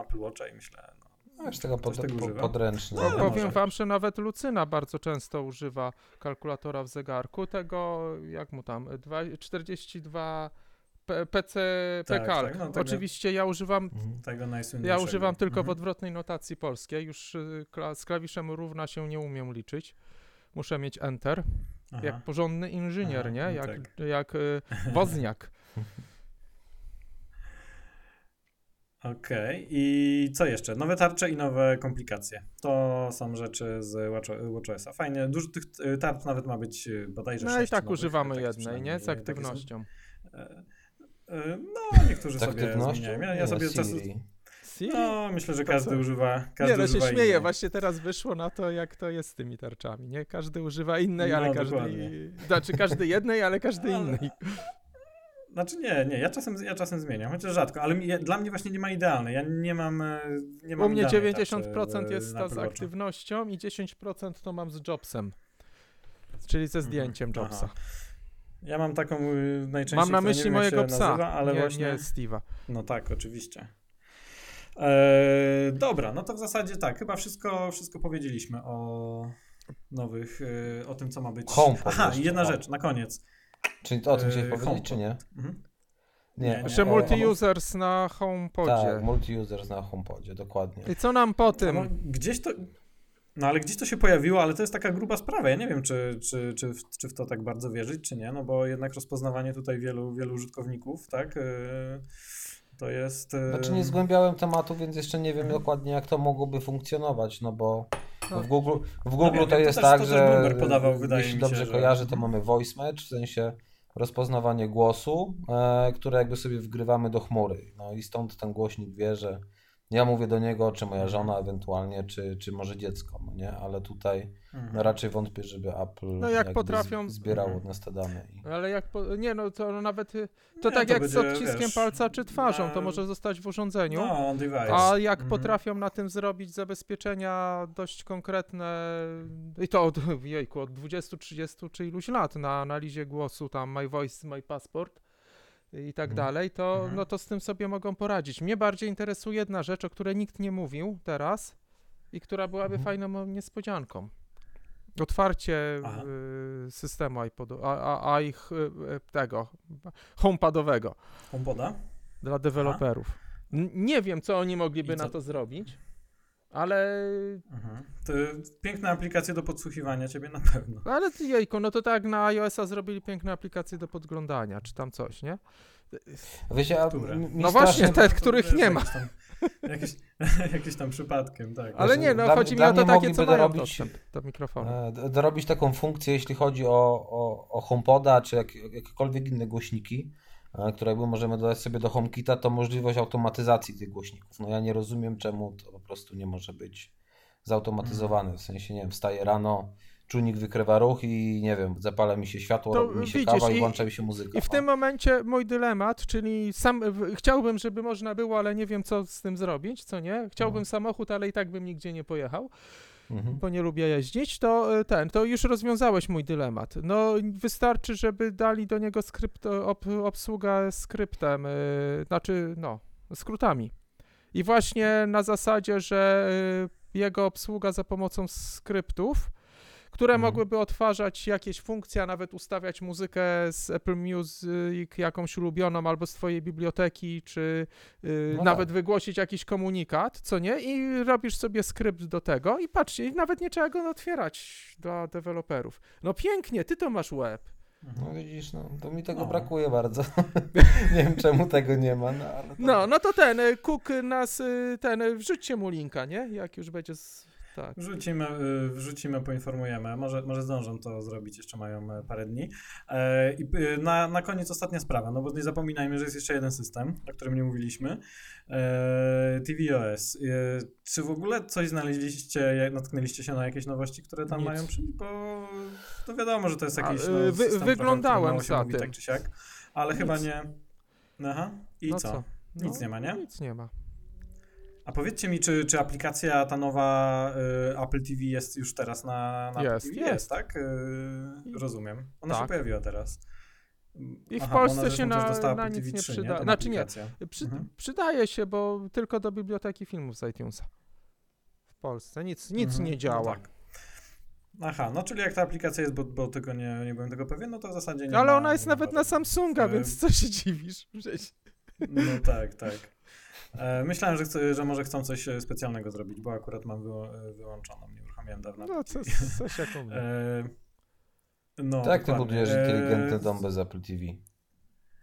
Apple Watcha i myślę, no, No, już tego pod, tego po, podręcznie. No, ale powiem może. wam, że nawet Lucyna bardzo często używa kalkulatora w zegarku. Tego, jak mu tam, dwa- 42 P- PC Tak, PKAL. tak, no tego- Oczywiście ja używam Mhm. tego. Ja używam tylko w Mhm. odwrotnej notacji polskiej. Już y, z klawiszem równa się nie umiem liczyć. Muszę mieć Enter. Aha. Jak porządny inżynier, Aha, nie? no Jak, tak. jak y, Wozniak. Okej, i co jeszcze? Nowe tarcze i nowe komplikacje. To są rzeczy z Watch, WatchOS-a. Fajnie, dużo tych y, tarcz nawet ma być y, bodajże No i tak nowych, używamy tak jednej, nie? Z takie są. aktywnością. E, e, No, niektórzy Z sobie aktywnością? zmieniają. Ja, Nie, ja sobie czas, No, myślę, że każdy co? używa. Każdy nie, no się śmieję, innej. właśnie teraz wyszło na to, jak to jest z tymi tarczami, nie? Każdy używa innej, ale No, każdy... dokładnie. Znaczy każdy jednej, ale każdy Ale- innej. Znaczy nie, nie, ja czasem, ja czasem zmieniam, chociaż rzadko, ale mi, ja, dla mnie właśnie nie ma idealnej. Ja nie mam. e, Nie mam U mnie idealnej 90% tarczy, jest na ta z aktywnością i 10% to mam z Jobsem. Czyli ze zdjęciem Mhm, Jobsa. aha. Ja mam taką y, najczęściej. Mam na myśli mojego psa, Nazywa, ale nie, właśnie... nie Steve'a. No tak, oczywiście. Eee, dobra, no to w zasadzie tak, chyba wszystko, wszystko powiedzieliśmy o nowych, y, o tym, co ma być. HomePod Aha, jeszcze, jedna o. rzecz, na koniec. Czyli to o tym chciałeś Yy, powiedzieć, HomePod. czy nie? Mhm. Nie. Nie, Że o- multi-users na HomePodzie. Tak, multi-users na HomePodzie, dokładnie. I co nam po No, tym? gdzieś to. No ale gdzieś to się pojawiło, ale to jest taka gruba sprawa. Ja nie wiem, czy, czy, czy, w, czy w to tak bardzo wierzyć, czy nie, no bo jednak rozpoznawanie tutaj wielu, wielu użytkowników, tak, yy, to jest... yy, Znaczy nie zgłębiałem tematu, więc jeszcze nie wiem Mhm. dokładnie jak to mogłoby funkcjonować, no bo No. w Google, w Google wiem, to to jest też- tak, to że podawał, wydaje jeśli mi się, dobrze że- kojarzę, to mamy voice match, w sensie rozpoznawanie głosu, e, które jakby sobie wgrywamy do chmury. No i stąd ten głośnik wie, że ja mówię do niego, czy moja żona ewentualnie, czy, czy może dziecko, no nie? Ale tutaj Mhm. no raczej wątpię, żeby Apple No jak jakby potrafią- z- zbierało Mhm. od nas te dane. I... Ale jak po, nie no, to nawet y, to Nie, tak to jak z będzie, odciskiem wiesz, palca czy twarzą, to może zostać w urządzeniu. No. A jak Mhm. potrafią na tym zrobić zabezpieczenia dość konkretne, i to od, jejku, od 20, 30 czy iluś lat na analizie głosu, tam My Voice, My Passport i tak Mhm. dalej, to, Mhm. no to z tym sobie mogą poradzić. Mnie bardziej interesuje jedna rzecz, o której nikt nie mówił teraz i która byłaby Mhm. fajną niespodzianką. Otwarcie y, systemu iPodu, a, a, a ich y, y, tego homepadowego HomePoda? dla deweloperów. Nie wiem, co oni mogliby co? na to zrobić, ale Mhm. To piękne aplikacje do podsłuchiwania ciebie na pewno. ale ty, jejku, no to tak na iOS-a zrobili piękne aplikacje do podglądania, czy tam coś, nie? Wiecie, a No właśnie, te, których nie ma. Jakieś tam, jakieś, jakieś tam przypadkiem, tak. Ale nie, no dla- chodzi mi o to takie, co mają dostęp do mikrofonu. e, dorobić taką funkcję, jeśli chodzi o, o, o HomePoda, czy jak, jakiekolwiek inne głośniki, e, które jakby możemy dodać sobie do HomeKita, to możliwość automatyzacji tych głośników. No ja nie rozumiem, czemu to po prostu nie może być zautomatyzowane. W sensie, nie wiem, wstaję rano, czujnik wykrywa ruch i nie wiem, zapala mi się światło, To mi się widzisz, kawa i i- włącza mi się muzyka. I w O. tym momencie mój dylemat, czyli sam chciałbym, żeby można było, ale nie wiem, co z tym zrobić, co nie? Chciałbym No. samochód, ale i tak bym nigdzie nie pojechał, Mhm. bo nie lubię jeździć, to y, ten, to już rozwiązałeś mój dylemat. No, wystarczy, żeby dali do niego skrypt, ob, obsługa skryptem, y, znaczy, no, skrótami. I właśnie na zasadzie, że jego obsługa za pomocą skryptów, które Mhm. mogłyby odtwarzać jakieś funkcje, a nawet ustawiać muzykę z Apple Music jakąś ulubioną albo z twojej biblioteki, czy y, No nawet tak. wygłosić jakiś komunikat, co nie? I robisz sobie skrypt do tego i patrzcie, i nawet nie trzeba go otwierać dla deweloperów. No pięknie, ty to masz web. Mhm. No widzisz, no, to mi tego No. brakuje bardzo. nie wiem, czemu tego nie ma, no ale to... No, no to ten, y, Cook nas, y, ten, y, wrzućcie mu linka, nie? Jak już będzie, z... tak. Wrzucimy, y, wrzucimy, poinformujemy. Może, może zdążą to zrobić, jeszcze mają e, parę dni. E, I y, na, na koniec ostatnia sprawa, no bo nie zapominajmy, że jest jeszcze jeden system, o którym nie mówiliśmy. E, TVOS. Czy w ogóle coś znaleźliście, jak natknęliście się na jakieś nowości, które tam Nic. mają przyjść? Bo to wiadomo, że to jest A, jakiś y, no, wy- system trochę, wyglądałem się za mówi, tym. tak czy siak. Ale chyba Nic. nie... Aha. I no co? No, Nic nie ma, nie? Nic nie ma. A powiedzcie mi, czy, czy aplikacja ta nowa y, Apple TV jest już teraz na, na Jest, Apple TV? jest. Jest, tak? Y, rozumiem. Ona się Tak. pojawiła teraz. I w Aha, Polsce się na- na nic TV nie 3, przyda- Ta znaczy nie. aplikacja. Przy, Mhm. Przydaje się, bo tylko do biblioteki filmów z iTunesa. W Polsce. Nic, nic Mhm, nie działa. No tak. Aha, no czyli jak ta aplikacja jest, bo, bo tego nie, nie byłem tego pewien, no to w zasadzie nie Ale ma, ona jest nie nawet na. Samsunga, Y- więc co się dziwisz? Przecież- No tak, tak. E, myślałem, że, chcę, że może chcą coś e, specjalnego zrobić, bo akurat mam wyło- e, wyłączoną, nie uruchamiałem dawno. No, co, coś jak u no, Tak, ty budujesz inteligentny dom bez Apple TV.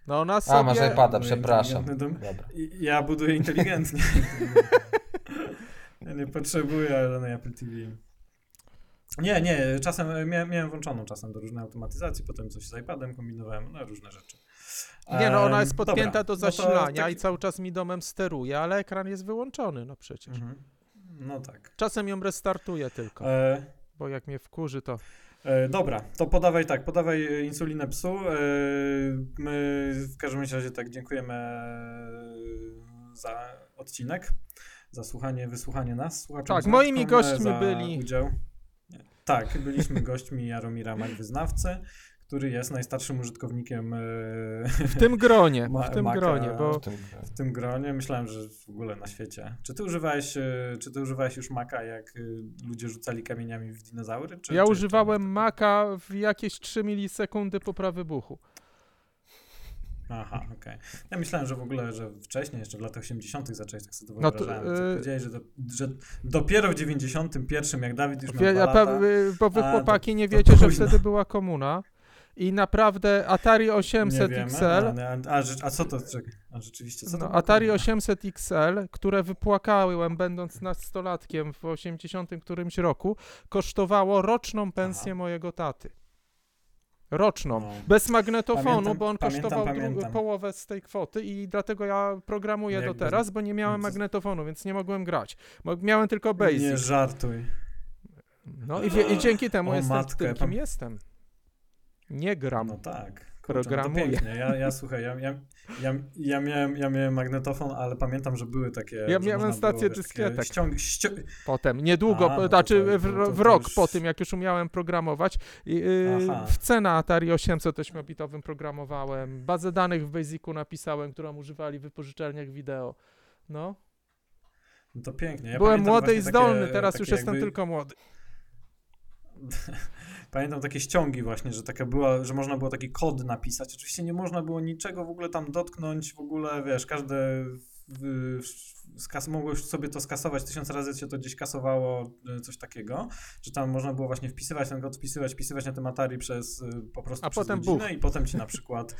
No ona A, sobie... masz iPada, Buduję przepraszam. Ja buduję inteligentnie. ja nie potrzebuję żadnej Apple TV. Nie, nie, czasem e, mia, miałem włączoną czasem do różnej automatyzacji, potem coś z iPadem kombinowałem, no różne rzeczy. Nie no, ona jest podpięta dobra, do no zasilania taki- i cały czas mi domem steruje, ale ekran jest wyłączony, no przecież. Mhm. No tak. Czasem ją restartuję tylko, E, bo jak mnie wkurzy, to... E, dobra, to podawaj tak, podawaj e, insulinę psu. E, my w każdym razie tak dziękujemy e, za odcinek, za słuchanie, wysłuchanie nas. słuchaczom Tak, moimi gośćmi byli- Udział. Tak, byliśmy gośćmi Jaromira Magwyznawcy, który jest najstarszym użytkownikiem e, W tym gronie, Ma- w tym Maca- gronie, bo... W tym- w tym gronie. Myślałem, że w ogóle na świecie. Czy ty używałeś, e, czy ty używałeś już Maca, jak e, ludzie rzucali kamieniami w dinozaury? Czy, Ja czy, używałem czy... Maca w jakieś 3 milisekundy po prawybuchu. Aha, okej. Ja myślałem, że w ogóle, że wcześniej, jeszcze w latach 80. zacząłeś tak sobie No to, wyobrażałem. No Powiedziałeś, że, do, że dopiero w 91, jak Dawid już miał Wie, dwa lata. bo wy A, to- chłopaki nie wiecie, że wtedy była komuna i naprawdę Atari nie 800 wiemy, XL, A, a, a, co to? A rzeczywiście, co to no? Atari 800 XL, które wypłakałem będąc nastolatkiem w 80 którymś roku, kosztowało roczną pensję Aha. mojego taty. Roczną. No. Bez magnetofonu, Pamiętam- bo on pamiętam, kosztował pamiętam. połowę z tej kwoty i dlatego ja programuję Jak do teraz, bo nie miałem magnetofonu, więc nie mogłem grać. Miałem tylko Basic. Nie żartuj. No i, i dzięki temu O jestem matko, tym, kim jestem. Nie gram. No tak. Kurczę, Programuję. No to pięknie. Ja, ja słuchaj, ja, ja, ja, ja, miałem, ja miałem magnetofon, ale pamiętam, że były takie. Ja miałem stację dyskietek. Ściąg, ścią... Potem, niedługo, A, no znaczy to- w, to- to- w rok już- po tym, jak już umiałem programować, yy, w C na Atari 800 8-bitowym programowałem, bazę danych w Basicu napisałem, którą używali w wypożyczalniach wideo. No, No to pięknie. Ja byłem młody i zdolny, takie- teraz takie już jestem jakby- tylko młody. Pamiętam takie ściągi właśnie, że taka była, że można było taki kod napisać. Oczywiście nie można było niczego w ogóle tam dotknąć, w ogóle, wiesz, każde skas, mogłeś sobie to skasować, tysiąc razy się to gdzieś kasowało, e, coś takiego, że tam można było właśnie wpisywać ten kod, wpisywać, wpisywać na tym Atari przez e, po prostu A przez potem godzinę buch. i potem ci na przykład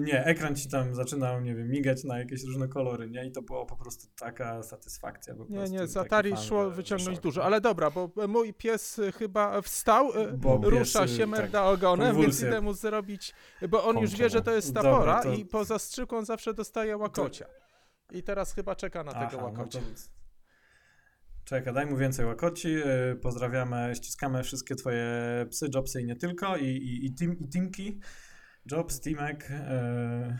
nie, ekran ci tam zaczynał, nie wiem, migać na jakieś różne kolory, nie? I to było po prostu taka satysfakcja. Po Nie, nie, z Atari szło wyciągnąć że dużo, ale dobra, bo mój pies y, chyba wstał, y, Bo pies, rusza y, się, tak, merda ogonem, więc konwulsje. idę mu zrobić, bo on już wie, że no. to jest ta Dobra, pora to- i po zastrzyku on zawsze dostaje łakocia. I teraz chyba czeka na tego Aha, no łakocia. to... Czekaj, daj mu więcej łakoci. Pozdrawiamy, ściskamy wszystkie twoje psy, Jobsy i nie tylko, i, i, i, team, i Teamki. Jobs, Dimek, e,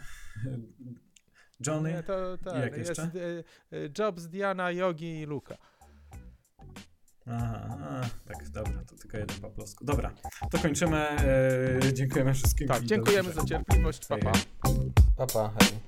Johnny. Nie, to, tak, jak jeszcze? E, Jobs, Diana, Yogi i Luka. Aha, tak, dobra, to tylko jeden po polsku. Dobra, to kończymy. E, dziękujemy wszystkim. Tak, dziękujemy za cierpliwość. Papa. Papa, pa, hej.